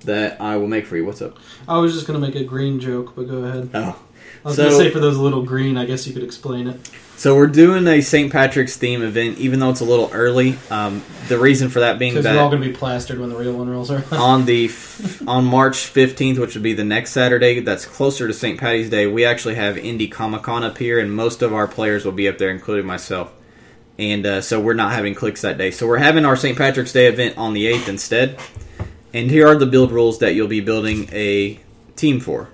[SPEAKER 2] that I will make for you. What's up?
[SPEAKER 3] I was just gonna make a green joke, but go ahead.
[SPEAKER 2] Oh,
[SPEAKER 3] I was
[SPEAKER 2] So-
[SPEAKER 3] gonna say for those little green, I guess you could explain it.
[SPEAKER 2] so we're doing a St. Patrick's theme event, even though it's a little early. Um, the reason for that being that
[SPEAKER 3] they're all gonna be plastered when the real one rolls around.
[SPEAKER 2] on the f- on March 15th, which would be the next Saturday, that's closer to St. Patty's Day, we actually have Indie Comic Con up here, and most of our players will be up there, including myself. And uh, so we're not having clicks that day. So we're having our St. Patrick's Day event on the 8th instead. And here are the build rules that you'll be building a team for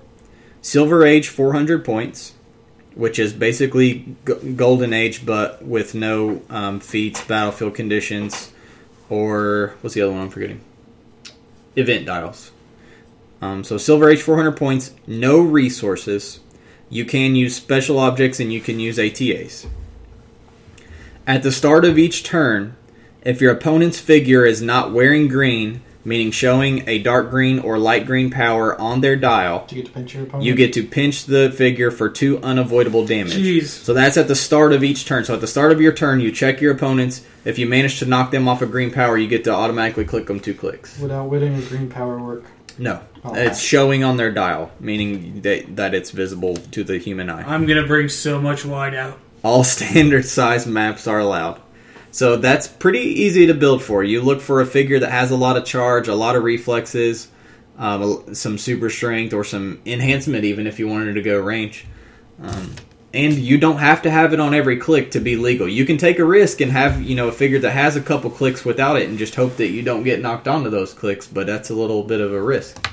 [SPEAKER 2] Silver Age, 400 points, which is basically G- Golden Age, but with no um, feats, battlefield conditions, or what's the other one I'm forgetting? event dials. Um, so Silver Age 400 points, no resources. You can use special objects and you can use ATAs. At the start of each turn, if your opponent's figure is not wearing green, meaning showing a dark green or light green power on their dial,
[SPEAKER 3] Do you get to pinch your opponent?
[SPEAKER 2] you get to pinch the figure for two unavoidable damage.
[SPEAKER 4] Jeez.
[SPEAKER 2] So that's at the start of each turn. So at the start of your turn, you check your opponents. If you manage to knock them off a green power, you get to automatically click them two clicks.
[SPEAKER 3] Would outwitting a green power work?
[SPEAKER 2] No,
[SPEAKER 3] Oh,
[SPEAKER 2] it's
[SPEAKER 3] wow.
[SPEAKER 2] showing on their dial, meaning that, that it's visible to the human eye.
[SPEAKER 4] I'm gonna bring so much white out.
[SPEAKER 2] All standard size maps are allowed. So that's pretty easy to build for. You look for a figure that has a lot of charge, a lot of reflexes, um, some super strength, or some enhancement, even if you wanted to go range. Um, and you don't have to have it on every click to be legal. You can take a risk and have you know a figure that has a couple clicks without it, and just hope that you don't get knocked onto those clicks. But that's a little bit of a risk.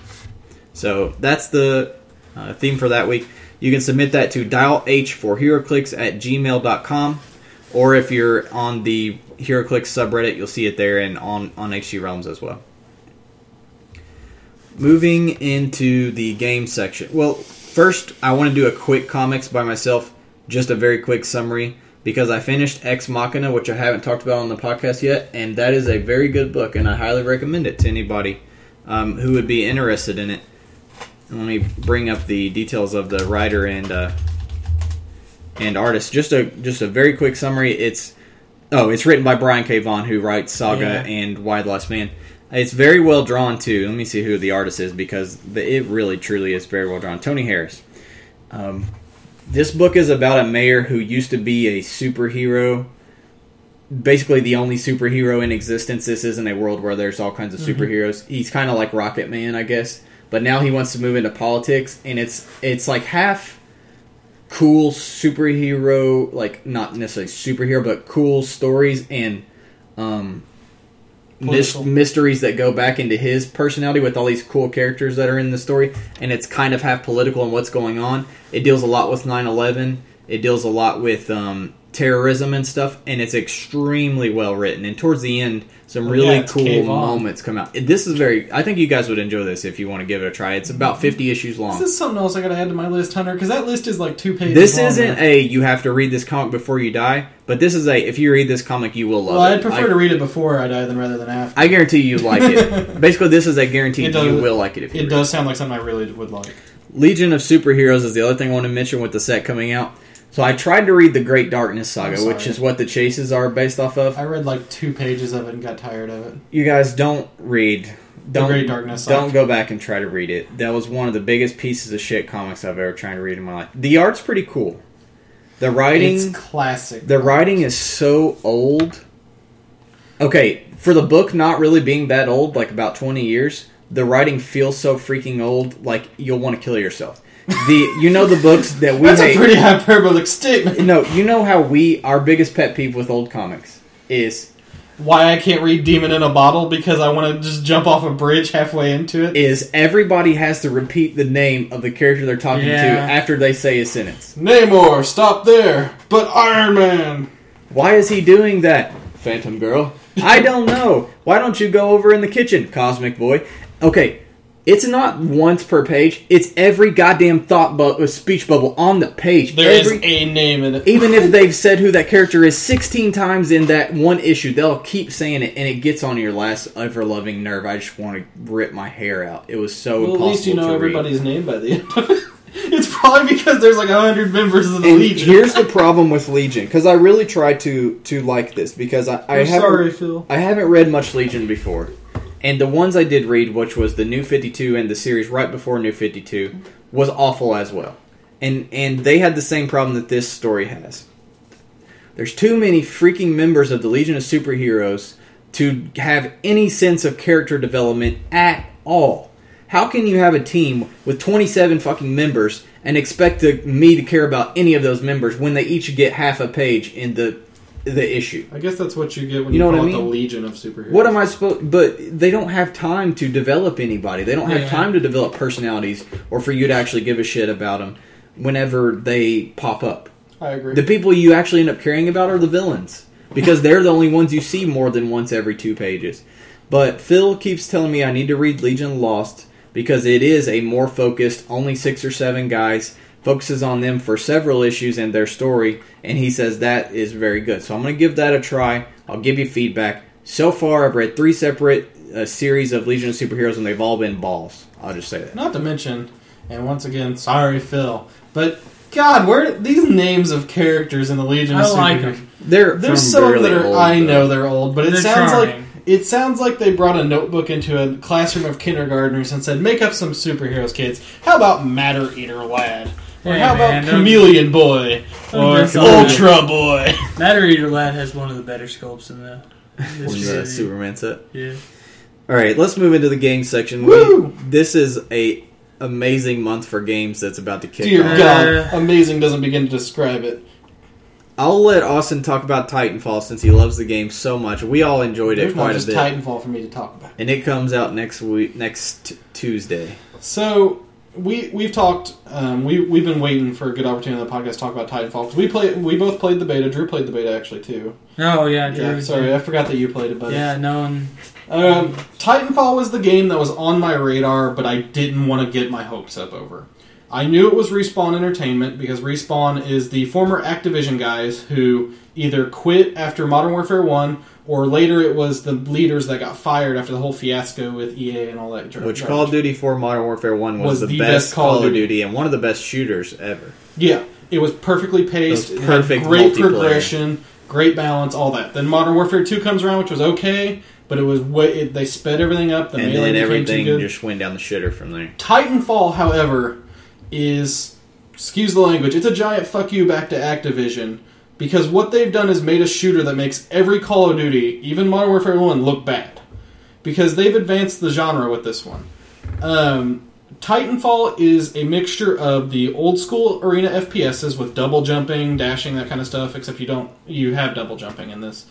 [SPEAKER 2] So that's the uh, theme for that week. You can submit that to dial H for HeroClix at gmail.com. Or if you're on the HeroClix subreddit, you'll see it there and on, on HC Realms as well. Moving into the game section. Well, first, I want to do a quick comics by myself, just a very quick summary, because I finished Ex Machina, which I haven't talked about on the podcast yet, and that is a very good book, and I highly recommend it to anybody um, who would be interested in it. Let me bring up the details of the writer and uh, and artist. Just a just a very quick summary. It's oh, it's written by Brian K. Vaughan, who writes Saga
[SPEAKER 4] Yeah.
[SPEAKER 2] and Y: The Last Man. It's very well drawn too. Let me see who the artist is because the, it really truly is very well drawn. Tony Harris. Um, this book is about a mayor who used to be a superhero. Basically, the only superhero in existence. This isn't a world where there's all kinds of superheroes. He's kind of like Rocket Man, I guess. But now he wants to move into politics, and it's it's like half cool superhero, like not necessarily superhero, but cool stories and um,
[SPEAKER 3] Political.
[SPEAKER 2] mysteries that go back into his personality with all these cool characters that are in the story. And it's kind of half political and what's going on. It deals a lot with 9 11 It deals a lot with um, terrorism and stuff, and it's extremely well written. And towards the end, some
[SPEAKER 3] Oh,
[SPEAKER 2] really
[SPEAKER 3] yeah,
[SPEAKER 2] cool moments come out. This is very. I think you guys would enjoy this if you want to give it a try. It's about fifty issues long.
[SPEAKER 3] This is something else I gotta add to my list, Hunter, because that list is like two pages.
[SPEAKER 2] This
[SPEAKER 3] long
[SPEAKER 2] isn't a you have to read this comic before you die, but this is a if you read this comic you will love
[SPEAKER 3] Well,
[SPEAKER 2] it.
[SPEAKER 3] I'd prefer
[SPEAKER 2] I,
[SPEAKER 3] to read it before I die than rather than after.
[SPEAKER 2] I guarantee you like it. Basically, this is a guarantee
[SPEAKER 3] It
[SPEAKER 2] you will like it if you
[SPEAKER 3] It does sound like something I really would like.
[SPEAKER 2] Legion of Superheroes is the other thing I want to mention with the set coming out. So I tried to read the Great Darkness Saga, which is what the chases are based off of.
[SPEAKER 3] I read like two pages of it and got tired of it.
[SPEAKER 2] You guys don't read. Don't,
[SPEAKER 3] Great Darkness Saga.
[SPEAKER 2] Don't go back and try to read it. That was one of the biggest pieces of shit comics I've ever tried to read in my life. The art's pretty cool. The writing,
[SPEAKER 3] It's classic.
[SPEAKER 2] the writing is so old. Okay, for the book not really being that old, like about twenty years, the writing feels so freaking old, like you'll want to kill yourself. The you know the books that we
[SPEAKER 3] That's a pretty hyperbolic statement.
[SPEAKER 2] no, you know how we our biggest pet peeve with old comics is
[SPEAKER 3] Why I can't read Demon in a Bottle because I want to just jump off a bridge halfway into it.
[SPEAKER 2] is everybody has to repeat the name of the character they're talking to after they say a sentence.
[SPEAKER 3] Namor, stop there. But Iron Man.
[SPEAKER 2] Why is he doing that? Phantom Girl. I don't know. Why don't you go over in the kitchen, Cosmic Boy? Okay, it's not once per page. It's every goddamn thought bu- uh, speech bubble on the page.
[SPEAKER 3] There is
[SPEAKER 2] every,
[SPEAKER 3] a name in it.
[SPEAKER 2] even if they've said who that character is 16 times in that one issue, they'll keep saying it, and it gets on your last ever loving nerve. I just want to rip my hair out. It was so
[SPEAKER 3] Well, at
[SPEAKER 2] impossible
[SPEAKER 3] least you know
[SPEAKER 2] to read.
[SPEAKER 3] everybody's name by the end of it. It's probably because there's like a hundred members of the
[SPEAKER 2] And
[SPEAKER 3] Legion.
[SPEAKER 2] here's the problem with Legion, because I really tried to to like this because I, I
[SPEAKER 3] I'm
[SPEAKER 2] haven't
[SPEAKER 3] sorry, Phil.
[SPEAKER 2] I haven't read much Legion before, and the ones I did read, which was the New Fifty Two and the series right before New Fifty Two, was awful as well, and and they had the same problem that this story has. There's too many freaking members of the Legion of Superheroes to have any sense of character development at all. How can you have a team with 27 fucking members and expect to, me to care about any of those members when they each get half a page in the the issue?
[SPEAKER 3] I guess that's what you get when
[SPEAKER 2] You
[SPEAKER 3] you,
[SPEAKER 2] know what
[SPEAKER 3] call
[SPEAKER 2] I
[SPEAKER 3] it the? Legion of Superheroes.
[SPEAKER 2] What am I supposed? But they don't have time to develop anybody. They don't have
[SPEAKER 4] Yeah.
[SPEAKER 2] time to develop personalities, or for you to actually give a shit about them whenever they pop up.
[SPEAKER 3] I agree.
[SPEAKER 2] The people you actually end up caring about are the villains because they're the only ones you see more than once every two pages. But Phil keeps telling me I need to read Legion Lost because it is a more focused, only six or seven guys, focuses on them for several issues and their story, and he says that is very good. So I'm going to give that a try. I'll give you feedback. So far, I've read three separate uh, series of Legion of Superheroes, and they've all been balls. I'll just say that.
[SPEAKER 3] Not to mention, and once again, sorry, Phil, but God, where these names of characters in the Legion
[SPEAKER 4] I
[SPEAKER 3] of
[SPEAKER 4] like
[SPEAKER 3] Superheroes?
[SPEAKER 4] 'em.
[SPEAKER 2] They're
[SPEAKER 3] There's some
[SPEAKER 2] really
[SPEAKER 3] that are
[SPEAKER 2] old,
[SPEAKER 3] I know they're old, but it
[SPEAKER 4] They're
[SPEAKER 3] sounds like it sounds like they brought a notebook into a classroom of kindergartners and said, "Make up some superheroes, kids. How about Matter Eater Lad?" Or
[SPEAKER 4] Hey,
[SPEAKER 3] how about
[SPEAKER 4] man, don't-
[SPEAKER 3] Chameleon Boy? Or
[SPEAKER 4] dress all
[SPEAKER 3] Ultra Boy?
[SPEAKER 4] Matter Eater Lad has one of the better sculpts in the. this
[SPEAKER 2] Was that. Superman set?
[SPEAKER 4] Yeah.
[SPEAKER 2] All right, let's move into the game section.
[SPEAKER 3] Woo!
[SPEAKER 2] We, this is a amazing month for games that's about to kick
[SPEAKER 3] Dear
[SPEAKER 2] off.
[SPEAKER 4] Uh,
[SPEAKER 3] God, amazing doesn't begin to describe it.
[SPEAKER 2] I'll let Austin talk about Titanfall since he loves the game so much. We all enjoyed it
[SPEAKER 3] There's not
[SPEAKER 2] quite a bit,
[SPEAKER 3] Titanfall for me to talk about.
[SPEAKER 2] and it comes out next week, next Tuesday.
[SPEAKER 3] So we we've talked. Um, we we've been waiting for a good opportunity on the podcast to talk about Titanfall because we play. We both played the beta. Drew played the beta actually too.
[SPEAKER 4] Oh yeah, Drew.
[SPEAKER 3] Yeah, sorry, I forgot that you played it, but
[SPEAKER 4] Yeah, no one.
[SPEAKER 3] Um, Titanfall was the game that was on my radar, but I didn't want to get my hopes up over. I knew it was Respawn Entertainment because Respawn is the former Activision guys who either quit after Modern Warfare 1 or later it was the leaders that got fired after the whole fiasco with EA and all that.
[SPEAKER 2] Which. Call of Duty 4 Modern Warfare 1 was,
[SPEAKER 3] Was
[SPEAKER 2] the,
[SPEAKER 3] the
[SPEAKER 2] best,
[SPEAKER 3] best
[SPEAKER 2] Call of Duty. and one of the best shooters ever.
[SPEAKER 3] Yeah, it was perfectly paced.
[SPEAKER 2] Was perfect
[SPEAKER 3] great progression, great balance, all that. Then Modern Warfare 2 comes around, which was okay, but it was way, it, they sped everything up. The
[SPEAKER 2] and then everything just went down the shitter from there.
[SPEAKER 3] Titanfall, however, is excuse the language, it's a giant fuck you back to Activision because what they've done is made a shooter that makes every Call of Duty, even Modern Warfare 1, look bad. Because they've advanced the genre with this one. Um, Titanfall is a mixture of the old school arena FPSs with double jumping, dashing, that kind of stuff, except you don't you have double jumping in this.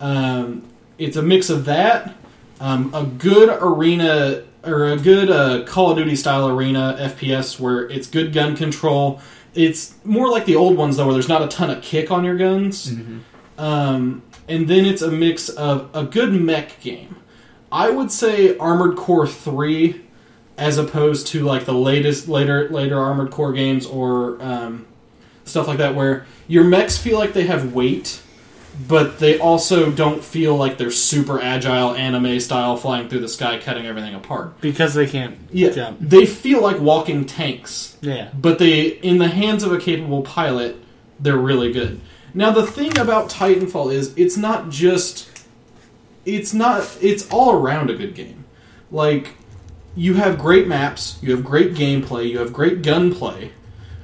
[SPEAKER 3] Um, it's a mix of that, um, a good arena or a good uh, Call of Duty style arena FPS where it's good gun control. It's more like the old ones though, where there's not a ton of kick on your guns. Um, and then it's a mix of a good mech game. I would say Armored Core Three, as opposed to like the latest later later Armored Core games or um, stuff like that, where your mechs feel like they have weight, but they also don't feel like they're super agile anime style flying through the sky cutting everything apart.
[SPEAKER 4] because they can't
[SPEAKER 3] Yeah,
[SPEAKER 4] jump.
[SPEAKER 3] they feel like walking tanks
[SPEAKER 4] Yeah.
[SPEAKER 3] but they in the hands of a capable pilot they're really good now the thing about titanfall is it's not just it's not it's all around a good game like you have great maps you have great gameplay you have great gunplay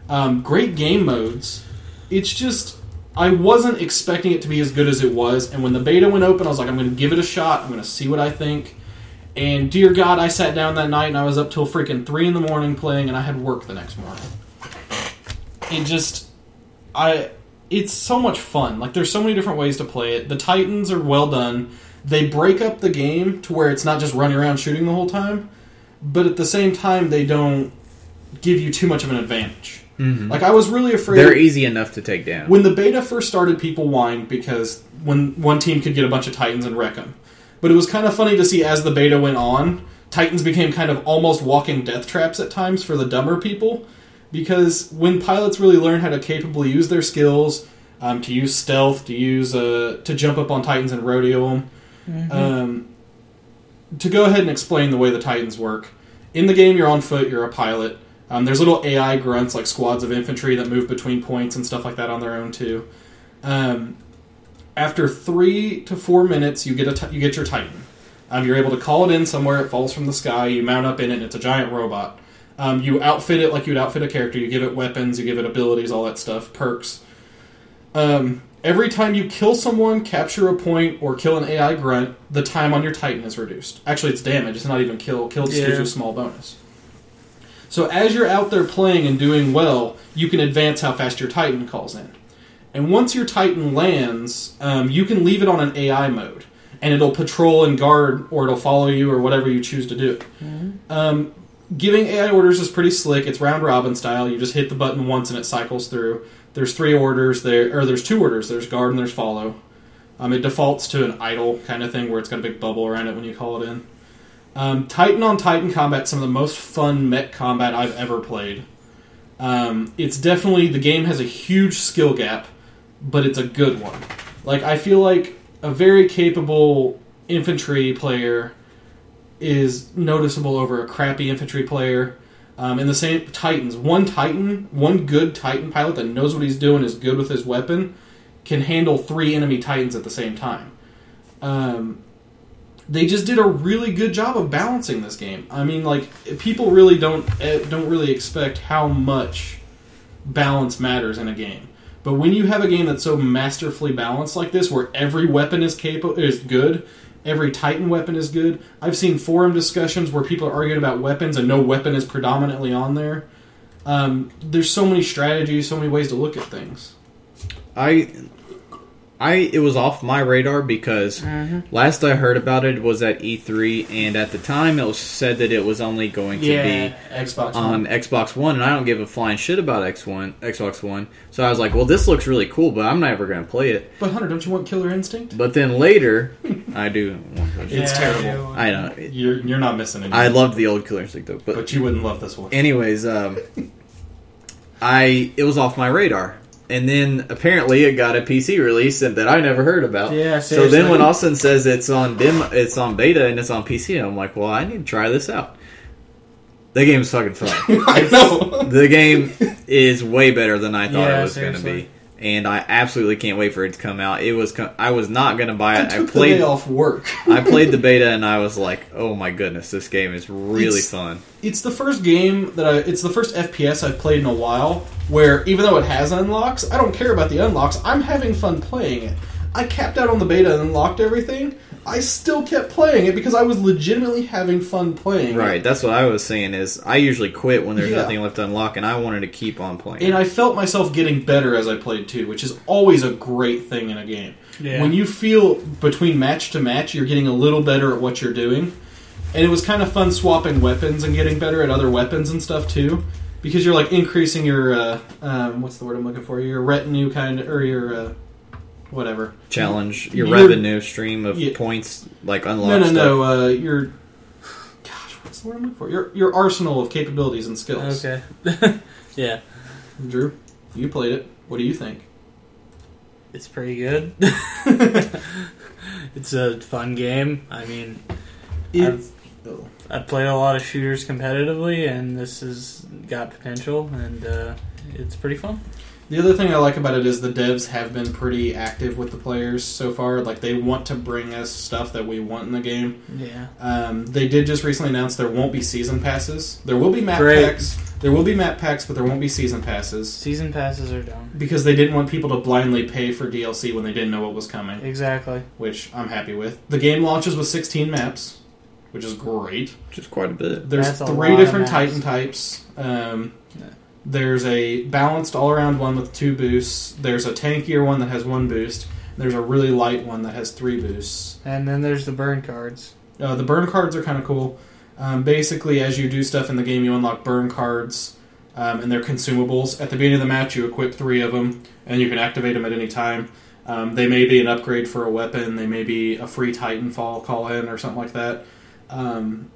[SPEAKER 3] um, great game modes it's just i wasn't expecting it to be as good as it was and when the beta went open i was like i'm going to give it a shot i'm going to see what i think and dear God, I sat down that night and I was up till freaking three in the morning playing, and I had work the next morning. It just, I, it's so much fun. Like there's so many different ways to play it. The Titans are well done. They break up the game to where it's not just running around shooting the whole time, but at the same time they don't give you too much of an advantage. Like I was really afraid.
[SPEAKER 2] They're easy enough to take down.
[SPEAKER 3] When the beta first started, people whined because when one team could get a bunch of Titans and wreck them. But it was kind of funny to see as the beta went on, Titans became kind of almost walking death traps at times for the dumber people. Because when pilots really learn how to capably use their skills, um, to use stealth, to use uh, to jump up on Titans and rodeo them, um, to go ahead and explain the way the Titans work. In the game, you're on foot, you're a pilot. Um, there's little AI grunts like squads of infantry that move between points and stuff like that on their own too. Um, after three to four minutes, you get a ti- you get your Titan. Um, you're able to call it in somewhere. It falls from the sky. You mount up in it. and It's a giant robot. Um, you outfit it like you'd outfit a character. You give it weapons. You give it abilities, all that stuff, perks. Um, every time you kill someone, capture a point, or kill an AI grunt, the time on your Titan is reduced. Actually, it's damage. It's not even kill. Kill just gives
[SPEAKER 4] Yeah.
[SPEAKER 3] you a small bonus. So as you're out there playing and doing well, you can advance how fast your Titan calls in. And once your Titan lands, um, you can leave it on an AI mode, and it'll patrol and guard, or it'll follow you, or whatever you choose to do. Um, giving AI orders is pretty slick. It's round robin style. You just hit the button once and it cycles through. There's three orders there, or there's two orders. There's guard and there's follow. Um, it defaults to an idle kind of thing where it's got a big bubble around it when you call it in. Um, Titan on Titan combat, some of the most fun mech combat I've ever played. Um, it's definitely the game has a huge skill gap, but it's a good one. Like I feel like a very capable infantry player is noticeable over a crappy infantry player. Um, and the same Titans, one Titan, one good Titan pilot that knows what he's doing, is good with his weapon, can handle three enemy Titans at the same time. Um, they just did a really good job of balancing this game. I mean, like people really don't eh, don't really expect how much balance matters in a game. But when you have a game that's so masterfully balanced like this, where every weapon is capable is good, every Titan weapon is good. I've seen forum discussions where people are arguing about weapons and no weapon is predominantly on there. Um, there's so many strategies, so many ways to look at things.
[SPEAKER 2] I, I it was off my radar because last I heard about it was at E3, and at the time it was said that it was only going to
[SPEAKER 4] Yeah.
[SPEAKER 2] be
[SPEAKER 3] Xbox
[SPEAKER 2] on Xbox One, and I don't give a flying shit about X One, Xbox One. So I was like, well, this looks really cool, but I'm never going to play it.
[SPEAKER 3] But Hunter, don't you want Killer Instinct?
[SPEAKER 2] But then later, I do.
[SPEAKER 3] It's
[SPEAKER 4] Yeah,
[SPEAKER 3] terrible.
[SPEAKER 2] I know.
[SPEAKER 3] You're you're not missing anything.
[SPEAKER 2] I loved the old Killer Instinct though, but
[SPEAKER 3] but you wouldn't love this one.
[SPEAKER 2] anyways, um, I it was off my radar, and then apparently it got a PC release that that I never heard about.
[SPEAKER 4] Yeah,
[SPEAKER 2] So then when Austin says it's on demo, it's on beta and it's on PC, I'm like, well, I need to try this out. The game's fucking fun.
[SPEAKER 3] I know.
[SPEAKER 2] the game is way better than I thought
[SPEAKER 4] Yeah,
[SPEAKER 2] it was going to be, and I absolutely can't wait for it to come out. It was I was not going to buy it. I,
[SPEAKER 3] took the
[SPEAKER 2] played
[SPEAKER 3] day off work.
[SPEAKER 2] I played the beta and I was like, oh my goodness, this game is really
[SPEAKER 3] It's-
[SPEAKER 2] fun.
[SPEAKER 3] It's the first game that I. It's the first FPS I've played in a while where even though it has unlocks, I don't care about the unlocks. I'm having fun playing it. I capped out on the beta and unlocked everything. I still kept playing it because I was legitimately having fun playing. it.
[SPEAKER 2] Right, that's what I was saying. Is I usually quit when there's
[SPEAKER 3] Yeah.
[SPEAKER 2] nothing left to unlock, and I wanted to keep on playing.
[SPEAKER 3] And I felt myself getting better as I played too, which is always a great thing in a game.
[SPEAKER 4] Yeah.
[SPEAKER 3] When you feel between match to match, you're getting a little better at what you're doing. and it was kind of fun swapping weapons and getting better at other weapons and stuff too, because you're like increasing your uh, um, what's the word I'm looking for? Your retinue kind of or your uh, whatever.
[SPEAKER 2] Challenge your
[SPEAKER 3] You're-
[SPEAKER 2] revenue stream of
[SPEAKER 3] Yeah.
[SPEAKER 2] points, like unlock
[SPEAKER 3] No, no,
[SPEAKER 2] stuff.
[SPEAKER 3] no. Uh, your gosh, what's the word I'm looking for? Your your arsenal of capabilities and skills.
[SPEAKER 4] Okay. yeah,
[SPEAKER 3] Drew, you played it. What do you think?
[SPEAKER 4] it's pretty good. it's a fun game. I mean,
[SPEAKER 3] It's, oh.
[SPEAKER 4] I've played a lot of shooters competitively, and this has got potential, and uh, it's pretty fun.
[SPEAKER 3] The other thing I like about it is the devs have been pretty active with the players so far. Like they want to bring us stuff that we want in the game.
[SPEAKER 4] Yeah.
[SPEAKER 3] Um, they did just recently announce there won't be season passes. There will be map
[SPEAKER 4] Great.
[SPEAKER 3] packs. There will be map packs, but there won't be season passes
[SPEAKER 4] Season passes are dumb.
[SPEAKER 3] because they didn't want people to blindly pay for DLC when they didn't know what was coming.
[SPEAKER 4] Exactly.
[SPEAKER 3] Which I'm happy with. The game launches with 16 maps, which is great.
[SPEAKER 2] Just quite a bit.
[SPEAKER 3] There's
[SPEAKER 4] That's
[SPEAKER 3] three different. Titan types. Um,
[SPEAKER 4] Yeah.
[SPEAKER 3] There's a balanced all around one with two boosts. There's a tankier one that has one boost. There's a really light one that has three boosts.
[SPEAKER 4] And then there's the burn cards.
[SPEAKER 3] Uh, the burn cards are kind of cool. Um, basically, as you do stuff in the game, you unlock burn cards, um, and they're consumables. At the beginning of the match, you equip three of them, and you can activate them at any time. Um, they may be an upgrade for a weapon. They may be a free Titanfall call in or something like that. Um,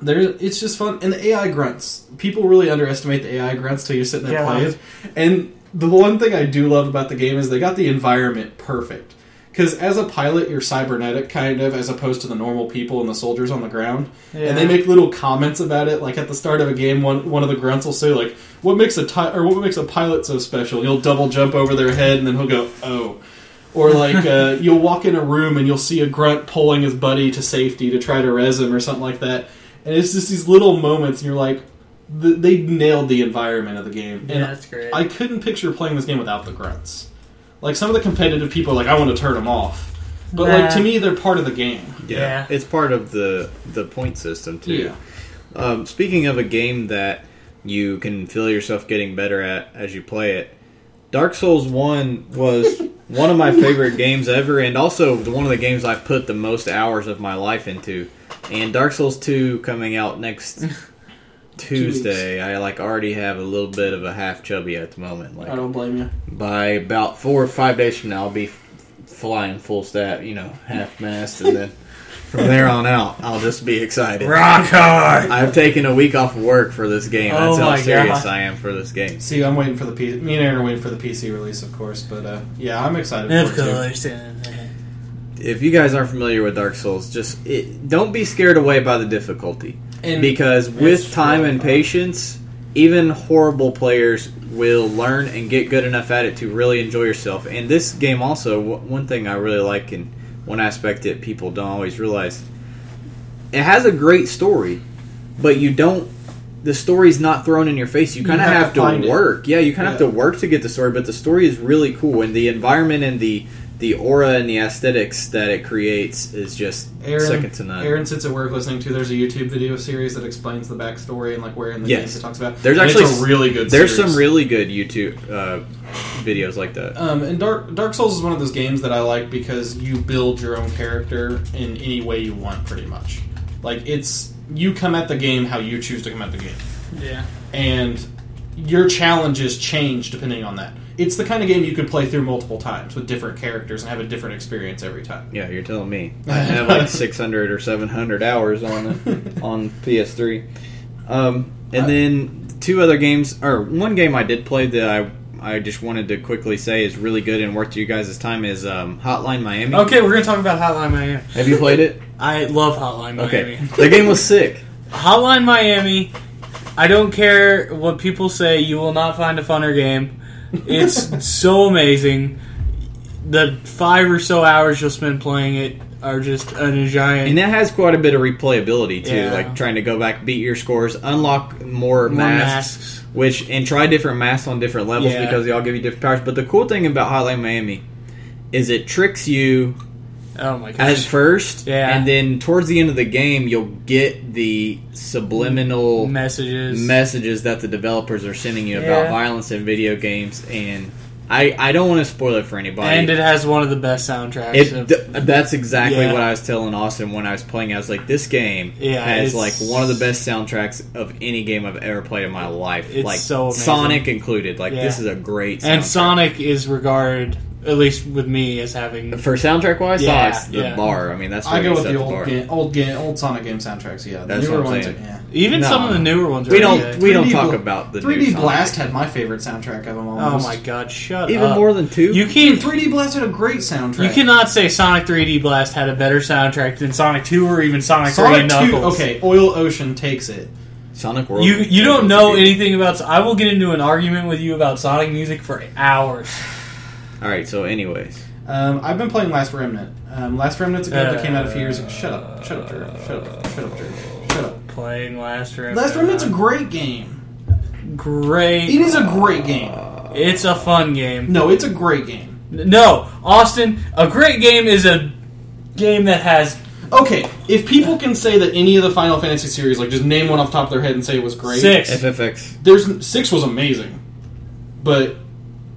[SPEAKER 3] there, it's just fun, and the AI grunts. People really underestimate the AI grunts till you're sitting there
[SPEAKER 4] Yeah.
[SPEAKER 3] playing. And the one thing I do love about the game is they got the environment perfect. Because as a pilot, you're cybernetic, kind of, as opposed to the normal people and the soldiers on the ground.
[SPEAKER 4] Yeah.
[SPEAKER 3] And they make little comments about it. Like at the start of a game, one one of the grunts will say, like, "What makes a ti- or what makes a pilot so special?" You'll double jump over their head, and then he'll go, "Oh." Or like uh, you'll walk in a room and you'll see a grunt pulling his buddy to safety to try to res him or something like that. And it's just these little moments, and you're like, th- they nailed the environment of the game.
[SPEAKER 4] Yeah,
[SPEAKER 3] And
[SPEAKER 4] that's great.
[SPEAKER 3] I couldn't picture playing this game without the grunts. Like some of the competitive people are like, I want to turn them off. But like to me, they're part of the game.
[SPEAKER 4] Yeah.
[SPEAKER 2] it's part of the the point system too.
[SPEAKER 3] Yeah.
[SPEAKER 2] Um, speaking of a game that you can feel yourself getting better at as you play it, Dark Souls One was one of my favorite games ever, and also one of the games I put the most hours of my life into. And Dark Souls Two coming out next Tuesday, I like already have a little bit of a half chubby at the moment. Like
[SPEAKER 3] I don't blame you.
[SPEAKER 2] by about four or five days from now, I'll be flying full stat, you know, half mast, and then from there on out, I'll just be excited.
[SPEAKER 4] Rock hard.
[SPEAKER 2] I've taken a week off of work for this game.
[SPEAKER 4] Oh
[SPEAKER 2] That's how
[SPEAKER 4] my
[SPEAKER 2] serious
[SPEAKER 4] God.
[SPEAKER 2] I am for this game.
[SPEAKER 3] See, I'm waiting for the P. Me and Aaron are waiting for the PC release, of course. But uh, yeah, I'm excited
[SPEAKER 4] Of
[SPEAKER 3] for it too.
[SPEAKER 4] course.
[SPEAKER 2] If you guys aren't familiar with Dark Souls, just it, don't be scared away by the difficulty
[SPEAKER 3] And
[SPEAKER 2] because with time
[SPEAKER 3] really
[SPEAKER 2] and patience, even horrible players will learn and get good enough at it to really enjoy yourself. And this game also, one thing I really like and one aspect that people don't always realize, it has a great story, but you don't. The story's not thrown in your face. You kind of
[SPEAKER 3] have
[SPEAKER 2] have,
[SPEAKER 3] to find it.
[SPEAKER 2] work. Yeah, you kind of
[SPEAKER 3] Yeah.
[SPEAKER 2] have to work to get the story, but the story is really cool, and the environment and the the aura and the aesthetics that it creates is just
[SPEAKER 3] Aaron,
[SPEAKER 2] second to none.
[SPEAKER 3] Aaron sits at work listening to. There's a YouTube video series that explains the backstory and like where in the
[SPEAKER 2] Yes.
[SPEAKER 3] games it talks about.
[SPEAKER 2] There's
[SPEAKER 3] And
[SPEAKER 2] actually
[SPEAKER 3] it's a really good.
[SPEAKER 2] There's
[SPEAKER 3] series.
[SPEAKER 2] some really good YouTube uh, videos like that.
[SPEAKER 3] Um, and Dark Dark Souls is one of those games that I like because you build your own character in any way you want, pretty much. Like it's you come at the game how you choose to come at the game,
[SPEAKER 4] Yeah.
[SPEAKER 3] and your challenges change depending on that. It's the kind of game you could play through multiple times with different characters and have a different experience every time.
[SPEAKER 2] Yeah, you're telling me. I have like 600 or 700 hours on on PS3. Um, and
[SPEAKER 3] I-
[SPEAKER 2] then two other games, or one game I did play that I I just wanted to quickly say is really good and worth you guys' time is um, Hotline Miami.
[SPEAKER 4] Okay, we're gonna talk about Hotline Miami.
[SPEAKER 2] Have you played it?
[SPEAKER 4] I love Hotline Miami.
[SPEAKER 2] Okay. the game was sick.
[SPEAKER 4] Hotline Miami. I don't care what people say. You will not find a funner game. It's so amazing. The five or so hours you'll spend playing it are just a giant.
[SPEAKER 2] And that has quite a bit of replayability too,
[SPEAKER 4] Yeah.
[SPEAKER 2] like trying to go back, beat your scores, unlock more,
[SPEAKER 4] More
[SPEAKER 2] masks,
[SPEAKER 4] masks.
[SPEAKER 2] which and try different masks on different levels
[SPEAKER 4] Yeah.
[SPEAKER 2] because they all give you different powers. But the cool thing about Hotline Miami is it tricks you
[SPEAKER 4] Oh my
[SPEAKER 2] at
[SPEAKER 4] gosh.
[SPEAKER 2] first,
[SPEAKER 4] Yeah.
[SPEAKER 2] and then towards the end of the game, you'll get the subliminal
[SPEAKER 4] Messages.
[SPEAKER 2] messages that the developers are sending you about violence in video games, and I, I don't want to spoil it for anybody.
[SPEAKER 4] and it has one of the best soundtracks.
[SPEAKER 2] It,
[SPEAKER 4] of-
[SPEAKER 2] that's exactly
[SPEAKER 4] Yeah.
[SPEAKER 2] what I was telling Austin when I was playing. I was like, this game
[SPEAKER 4] Yeah,
[SPEAKER 2] has like one of the best soundtracks of any game I've ever played in my life. Like
[SPEAKER 4] so.
[SPEAKER 2] Sonic included. Like
[SPEAKER 4] Yeah.
[SPEAKER 2] this is a great.
[SPEAKER 4] and. Sonic is regarded, at least with me, as having.
[SPEAKER 2] for soundtrack wise,
[SPEAKER 4] Yeah,
[SPEAKER 2] Sonic's the
[SPEAKER 4] yeah.
[SPEAKER 2] bar. I mean, that's
[SPEAKER 3] I go with the
[SPEAKER 2] the
[SPEAKER 3] old
[SPEAKER 2] bar.
[SPEAKER 3] game, old game, old Sonic game soundtracks. Yeah, the
[SPEAKER 2] That's
[SPEAKER 3] newer
[SPEAKER 2] what I'm
[SPEAKER 3] ones.
[SPEAKER 2] saying.
[SPEAKER 3] Yeah.
[SPEAKER 4] Even some of the newer ones.
[SPEAKER 2] We don't-
[SPEAKER 4] good.
[SPEAKER 2] we don't talk
[SPEAKER 3] Bla-
[SPEAKER 2] about the
[SPEAKER 3] 3D
[SPEAKER 2] new Sonic.
[SPEAKER 3] Blast had my favorite soundtrack of them.
[SPEAKER 4] All.
[SPEAKER 3] Oh
[SPEAKER 4] my god! Shut up.
[SPEAKER 2] Even
[SPEAKER 4] up.
[SPEAKER 2] more than two.
[SPEAKER 4] You can't.
[SPEAKER 3] 3D Blast had a great soundtrack.
[SPEAKER 4] You cannot say Sonic 3D Blast had a better soundtrack than Sonic 2 or even Sonic, 3
[SPEAKER 3] Sonic
[SPEAKER 4] and
[SPEAKER 3] 2.
[SPEAKER 4] Knuckles.
[SPEAKER 3] Okay, Oil Ocean takes it.
[SPEAKER 2] Sonic World.
[SPEAKER 4] You you don't know anything about. I will get into an argument with you about Sonic music for hours.
[SPEAKER 2] All right. So, anyways,
[SPEAKER 3] Um, I've been playing Last Remnant. Um, Last Remnant's a game that came out a few years ago. Shut up! Shut up, Drew! Shut up! Shut up, Drew! Shut up!
[SPEAKER 4] Playing Last Remnant.
[SPEAKER 3] Last Remnant's a great game.
[SPEAKER 4] great.
[SPEAKER 3] It is a great game.
[SPEAKER 4] It's a fun game.
[SPEAKER 3] No, it's a great game.
[SPEAKER 4] No, Austin, a great game is a game that has
[SPEAKER 3] Okay, if people can say that any of the Final Fantasy series, like just name one off the top of their head and say it was great,
[SPEAKER 4] six.
[SPEAKER 2] FFX.
[SPEAKER 3] There's six was amazing, but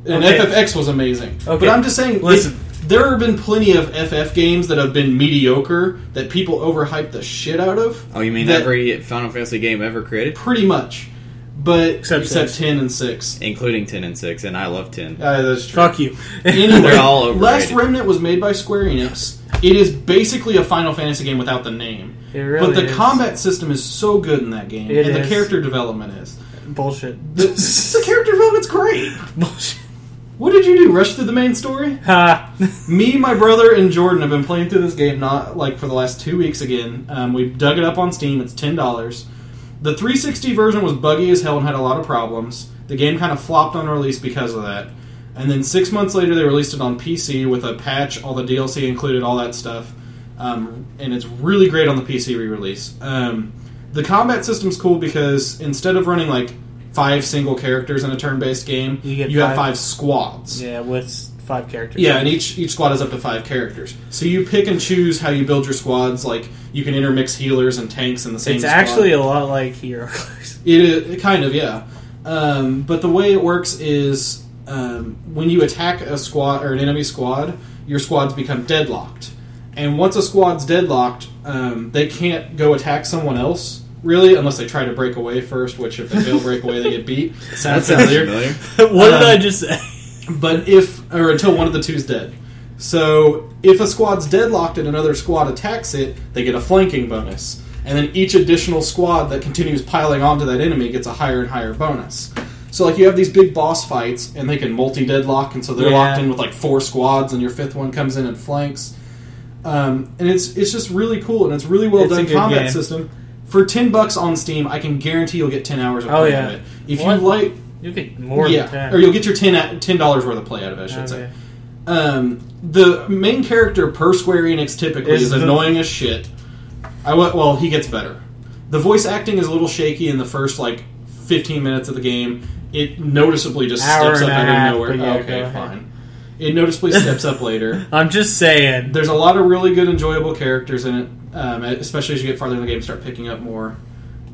[SPEAKER 3] and
[SPEAKER 4] Okay.
[SPEAKER 3] FFX was amazing.
[SPEAKER 4] Okay.
[SPEAKER 3] But I'm just saying,
[SPEAKER 4] Listen.
[SPEAKER 3] if- there have been plenty of FF games that have been mediocre that people overhype the shit out of.
[SPEAKER 2] Oh, you mean
[SPEAKER 3] That-
[SPEAKER 2] every Final Fantasy game ever created,
[SPEAKER 3] Pretty much, but
[SPEAKER 4] Except
[SPEAKER 3] except, ten and six.
[SPEAKER 2] including ten and six, and I love ten.
[SPEAKER 3] Uh, that's true.
[SPEAKER 4] Fuck you.
[SPEAKER 3] Anyway,
[SPEAKER 2] They're all overrated.
[SPEAKER 3] Last Remnant was made by Square Enix. It is basically a Final Fantasy game without the name.
[SPEAKER 4] It really
[SPEAKER 3] but the
[SPEAKER 4] is.
[SPEAKER 3] combat system is so good in that game,
[SPEAKER 4] It
[SPEAKER 3] and
[SPEAKER 4] is.
[SPEAKER 3] the character development is.
[SPEAKER 4] Bullshit.
[SPEAKER 3] The, the character development's great.
[SPEAKER 4] Bullshit.
[SPEAKER 3] What did you do? Rush through the main story?
[SPEAKER 4] Ha.
[SPEAKER 3] Me, my brother, and Jordan have been playing through this game not like for the last two weeks again. Um, we dug it up on Steam. It's ten dollars. The 360 version was buggy as hell and had a lot of problems. The game kind of flopped on release because of that. And then six months later, they released it on PC with a patch, all the DLC included, all that stuff. Um, and it's really great on the PC re-release. Um, the combat system's cool because instead of running like five single characters in a turn-based game,
[SPEAKER 4] You get
[SPEAKER 3] have
[SPEAKER 4] five-
[SPEAKER 3] five squads.
[SPEAKER 4] yeah, with five characters.
[SPEAKER 3] Yeah, and each each squad has up to five characters. So you pick and choose how you build your squads. Like you can intermix healers and tanks in the same.
[SPEAKER 4] it's
[SPEAKER 3] squad.
[SPEAKER 4] actually a lot like Hero
[SPEAKER 3] it, it kind of yeah. Um, but the way it works is um, when you attack a squad or an enemy squad, your squads become deadlocked. And once a squad's deadlocked, um, they can't go attack someone else really unless they try to break away first. Which if they fail to break away, they get beat.
[SPEAKER 2] That
[SPEAKER 3] Sounds
[SPEAKER 2] sounds
[SPEAKER 3] familiar?
[SPEAKER 2] familiar.
[SPEAKER 4] what did
[SPEAKER 3] Um,
[SPEAKER 4] I just say?
[SPEAKER 3] but if or until one of the two's dead. So if a squad's deadlocked and another squad attacks it, they get a flanking bonus, and then each additional squad that continues piling onto that enemy gets a higher and higher bonus. So like you have these big boss fights, and they can multi deadlock, and so they're
[SPEAKER 4] Yeah.
[SPEAKER 3] locked in with like four squads, and your fifth one comes in and flanks. Um, and it's it's just really cool, and it's really well
[SPEAKER 4] It's
[SPEAKER 3] done
[SPEAKER 4] good
[SPEAKER 3] combat
[SPEAKER 4] game.
[SPEAKER 3] system. For ten bucks on Steam, I can guarantee you'll get ten hours of
[SPEAKER 4] Oh,
[SPEAKER 3] play
[SPEAKER 4] yeah.
[SPEAKER 3] out of it. If
[SPEAKER 4] What?
[SPEAKER 3] you like,
[SPEAKER 4] You get more
[SPEAKER 3] yeah, or you'll get your ten ten dollars worth of play out of it. I should say. Um, the main character per Square Enix typically
[SPEAKER 4] Is
[SPEAKER 3] is,
[SPEAKER 4] the-
[SPEAKER 3] annoying as shit. I well, he gets better. The voice acting is a little shaky in the first like fifteen minutes of the game. It noticeably just
[SPEAKER 4] Hour
[SPEAKER 3] steps up out of nowhere.
[SPEAKER 4] yeah,
[SPEAKER 3] okay, fine. It noticeably steps up later.
[SPEAKER 4] I'm just saying.
[SPEAKER 3] There's a lot of really good, enjoyable characters in it, um, especially as you get farther in the game, start picking up more.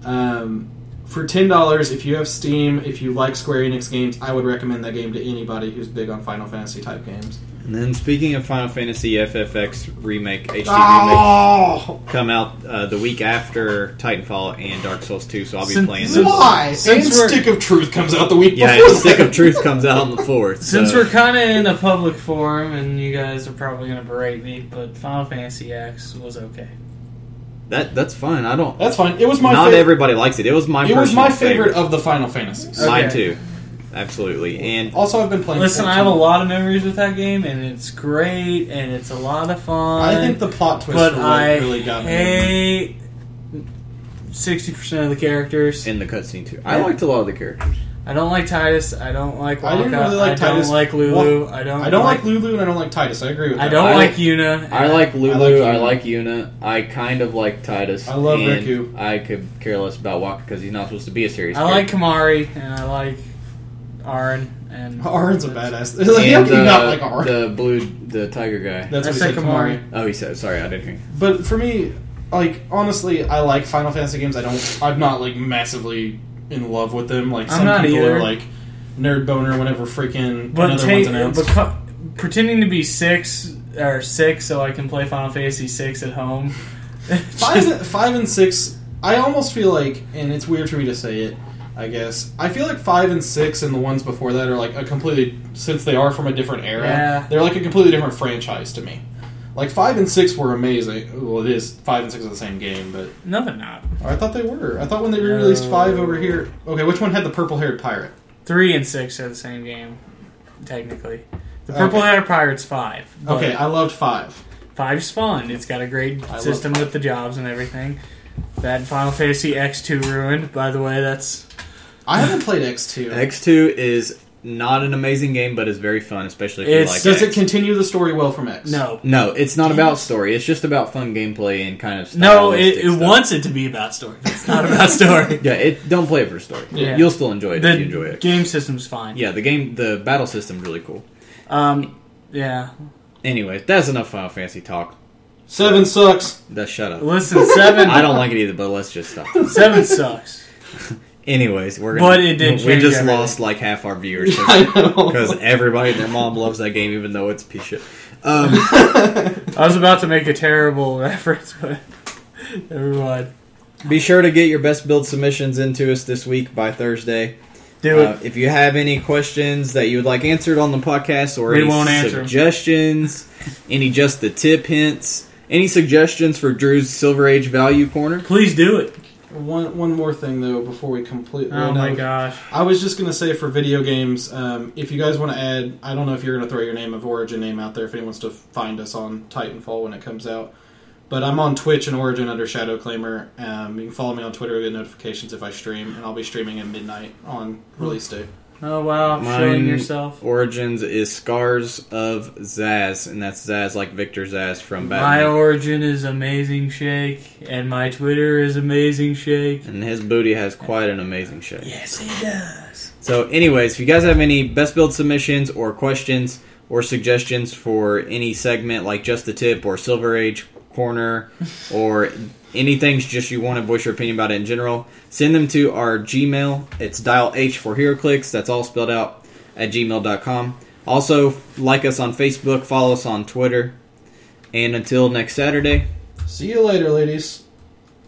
[SPEAKER 3] Um, for ten dollars, if you have Steam, if you like Square Enix games, I would recommend that game to anybody who's big on Final Fantasy type games.
[SPEAKER 2] And then speaking of Final Fantasy FFX remake, HD remake,
[SPEAKER 3] Oh,
[SPEAKER 2] come out uh, the week after Titanfall and Dark Souls 2, so I'll be
[SPEAKER 4] Since-
[SPEAKER 2] playing those.
[SPEAKER 3] why?
[SPEAKER 4] Since
[SPEAKER 3] and Stick of Truth comes out the week
[SPEAKER 2] Yeah,
[SPEAKER 3] before.
[SPEAKER 2] and Stick of Truth comes out on the 4th.
[SPEAKER 4] Since
[SPEAKER 2] so-
[SPEAKER 4] we're kind of in a public forum, and you guys are probably going to berate me, but Final Fantasy X was okay.
[SPEAKER 2] That that's fine. I don't.
[SPEAKER 3] That's fine. It was my.
[SPEAKER 2] not
[SPEAKER 3] fav-
[SPEAKER 2] everybody likes it. It was my.
[SPEAKER 3] It was my favorite of the Final Fantasies.
[SPEAKER 4] Okay.
[SPEAKER 2] Mine too. Absolutely. And
[SPEAKER 3] Also, I've been playing.
[SPEAKER 4] Listen, I have a lot of memories with that game, and it's great, and it's a lot of fun.
[SPEAKER 3] I think the plot twist
[SPEAKER 4] but I
[SPEAKER 3] really got me.
[SPEAKER 4] hate sixty percent of the characters.
[SPEAKER 2] in the cutscene too. I
[SPEAKER 4] Yeah.
[SPEAKER 2] liked a lot of the characters.
[SPEAKER 4] I don't like Tidus. I don't like Wakka.
[SPEAKER 3] I didn't really like
[SPEAKER 4] I
[SPEAKER 3] Tidus.
[SPEAKER 4] don't like Lulu. I don't.
[SPEAKER 3] I don't like Lulu and I don't like Tidus. I agree with that.
[SPEAKER 4] I don't
[SPEAKER 2] I-
[SPEAKER 4] like Yuna.
[SPEAKER 2] I like Lulu.
[SPEAKER 3] I
[SPEAKER 2] I
[SPEAKER 3] like
[SPEAKER 2] like,
[SPEAKER 3] Yuna.
[SPEAKER 2] Yuna. I kind of like Tidus.
[SPEAKER 3] I love
[SPEAKER 2] and
[SPEAKER 3] Rikku.
[SPEAKER 2] I could care less about Wakka because he's not supposed to be a serious.
[SPEAKER 4] I like. Kimahri, and I like Auron. And
[SPEAKER 3] Auron's a badass. Like,
[SPEAKER 2] And
[SPEAKER 3] how can you
[SPEAKER 2] the,
[SPEAKER 3] not uh, like Auron?
[SPEAKER 2] the blue, the tiger guy.
[SPEAKER 3] That's
[SPEAKER 4] I
[SPEAKER 3] what he
[SPEAKER 4] said
[SPEAKER 3] said,
[SPEAKER 4] Kimahri.
[SPEAKER 3] Kimahri.
[SPEAKER 2] Oh, he said. Sorry, I didn't hear. you.
[SPEAKER 3] But for me, like honestly, I like Final Fantasy games. I don't. I'm not like massively in love with them. Like
[SPEAKER 4] I'm
[SPEAKER 3] some
[SPEAKER 4] not
[SPEAKER 3] people
[SPEAKER 4] either.
[SPEAKER 3] are like nerd boner whenever freaking
[SPEAKER 4] But
[SPEAKER 3] another
[SPEAKER 4] take,
[SPEAKER 3] one's announced.
[SPEAKER 4] pretending to be six or six, so I can play Final Fantasy six at home.
[SPEAKER 3] five, and, five and six, I almost feel like, and it's weird for me to say it, I guess. I feel like five and six and the ones before that are like a completely, since they are from a different era,
[SPEAKER 4] Yeah.
[SPEAKER 3] they're like a completely different franchise to me. Like five and six were amazing. Well, it is five and six are the same game, but
[SPEAKER 4] no, they're not.
[SPEAKER 3] I thought they were. I thought when they re-released
[SPEAKER 4] No.
[SPEAKER 3] five over here. Okay, which one had the purple-haired pirate?
[SPEAKER 4] Three and six are the same game, technically. The Purple
[SPEAKER 3] Okay.
[SPEAKER 4] Pirate's five.
[SPEAKER 3] Okay, I loved five.
[SPEAKER 4] Five's fun. It's got a great
[SPEAKER 3] I
[SPEAKER 4] system with the jobs and everything. That Final Fantasy X2 ruined, by the way. That's
[SPEAKER 3] I haven't played X two.
[SPEAKER 2] X2 is not an amazing game, but it's very fun, especially if
[SPEAKER 4] It's-
[SPEAKER 2] you like
[SPEAKER 3] Does it continue the story well from X?
[SPEAKER 4] no,
[SPEAKER 2] No, it's not about story. It's just about fun gameplay and kind of
[SPEAKER 4] no. It, it
[SPEAKER 2] stuff.
[SPEAKER 4] wants it to be about story. It's not about story.
[SPEAKER 2] Yeah, it don't play it for story.
[SPEAKER 3] Yeah.
[SPEAKER 2] You'll still enjoy it
[SPEAKER 4] the
[SPEAKER 2] if you enjoy it.
[SPEAKER 4] game system's fine.
[SPEAKER 2] Yeah, the game, the battle system's really cool.
[SPEAKER 4] Um. Yeah.
[SPEAKER 2] Anyway, that's enough Final Fantasy talk.
[SPEAKER 3] Seven sucks.
[SPEAKER 2] That's shut up.
[SPEAKER 4] Listen, seven.
[SPEAKER 2] I don't like it either, but let's just stop.
[SPEAKER 4] Seven sucks.
[SPEAKER 2] Anyways, we're gonna.
[SPEAKER 4] But it did
[SPEAKER 2] We just
[SPEAKER 4] everything.
[SPEAKER 2] lost like half our viewers because everybody and their mom loves that game, even though it's a piece of shit. Um,
[SPEAKER 4] I was about to make a terrible reference, but never mind.
[SPEAKER 2] be sure to get your best build submissions into us this week by Thursday.
[SPEAKER 4] Do
[SPEAKER 2] Uh,
[SPEAKER 4] it.
[SPEAKER 2] if you have any questions that you would like answered on the podcast, or
[SPEAKER 4] We
[SPEAKER 2] any
[SPEAKER 4] won't answer 'em.
[SPEAKER 2] suggestions, any just the tip hints, any suggestions for Drew's Silver Age Value Corner,
[SPEAKER 4] Please do it.
[SPEAKER 3] One one more thing though before we completely.
[SPEAKER 4] Oh my gosh.
[SPEAKER 3] I was just gonna say for video games, um, if you guys want to add, I don't know if you're gonna throw your name of Origin name out there if anyone wants to find us on Titanfall when it comes out. But I'm on Twitch and Origin under Shadow Claimer. Um, you can follow me on Twitter to get notifications if I stream, and I'll be streaming at midnight on release day.
[SPEAKER 4] Oh wow,
[SPEAKER 2] Mine-
[SPEAKER 4] showing yourself.
[SPEAKER 2] Origins is Scars of Zsasz, and that's Zsasz like Victor Zsasz from Batman.
[SPEAKER 4] My origin is amazing shake, and my Twitter is amazing shake.
[SPEAKER 2] and his booty has quite an amazing shape.
[SPEAKER 4] Yes, he does.
[SPEAKER 2] So, anyways, if you guys have any best build submissions or questions or suggestions for any segment like Just the Tip or Silver Age Corner or anything just you want to voice your opinion about it in general, send them to our Gmail. It's dial H for HeroClix. That's all spelled out at gmail.com. Also, like us on Facebook, follow us on Twitter. And until next Saturday,
[SPEAKER 3] See you later, ladies.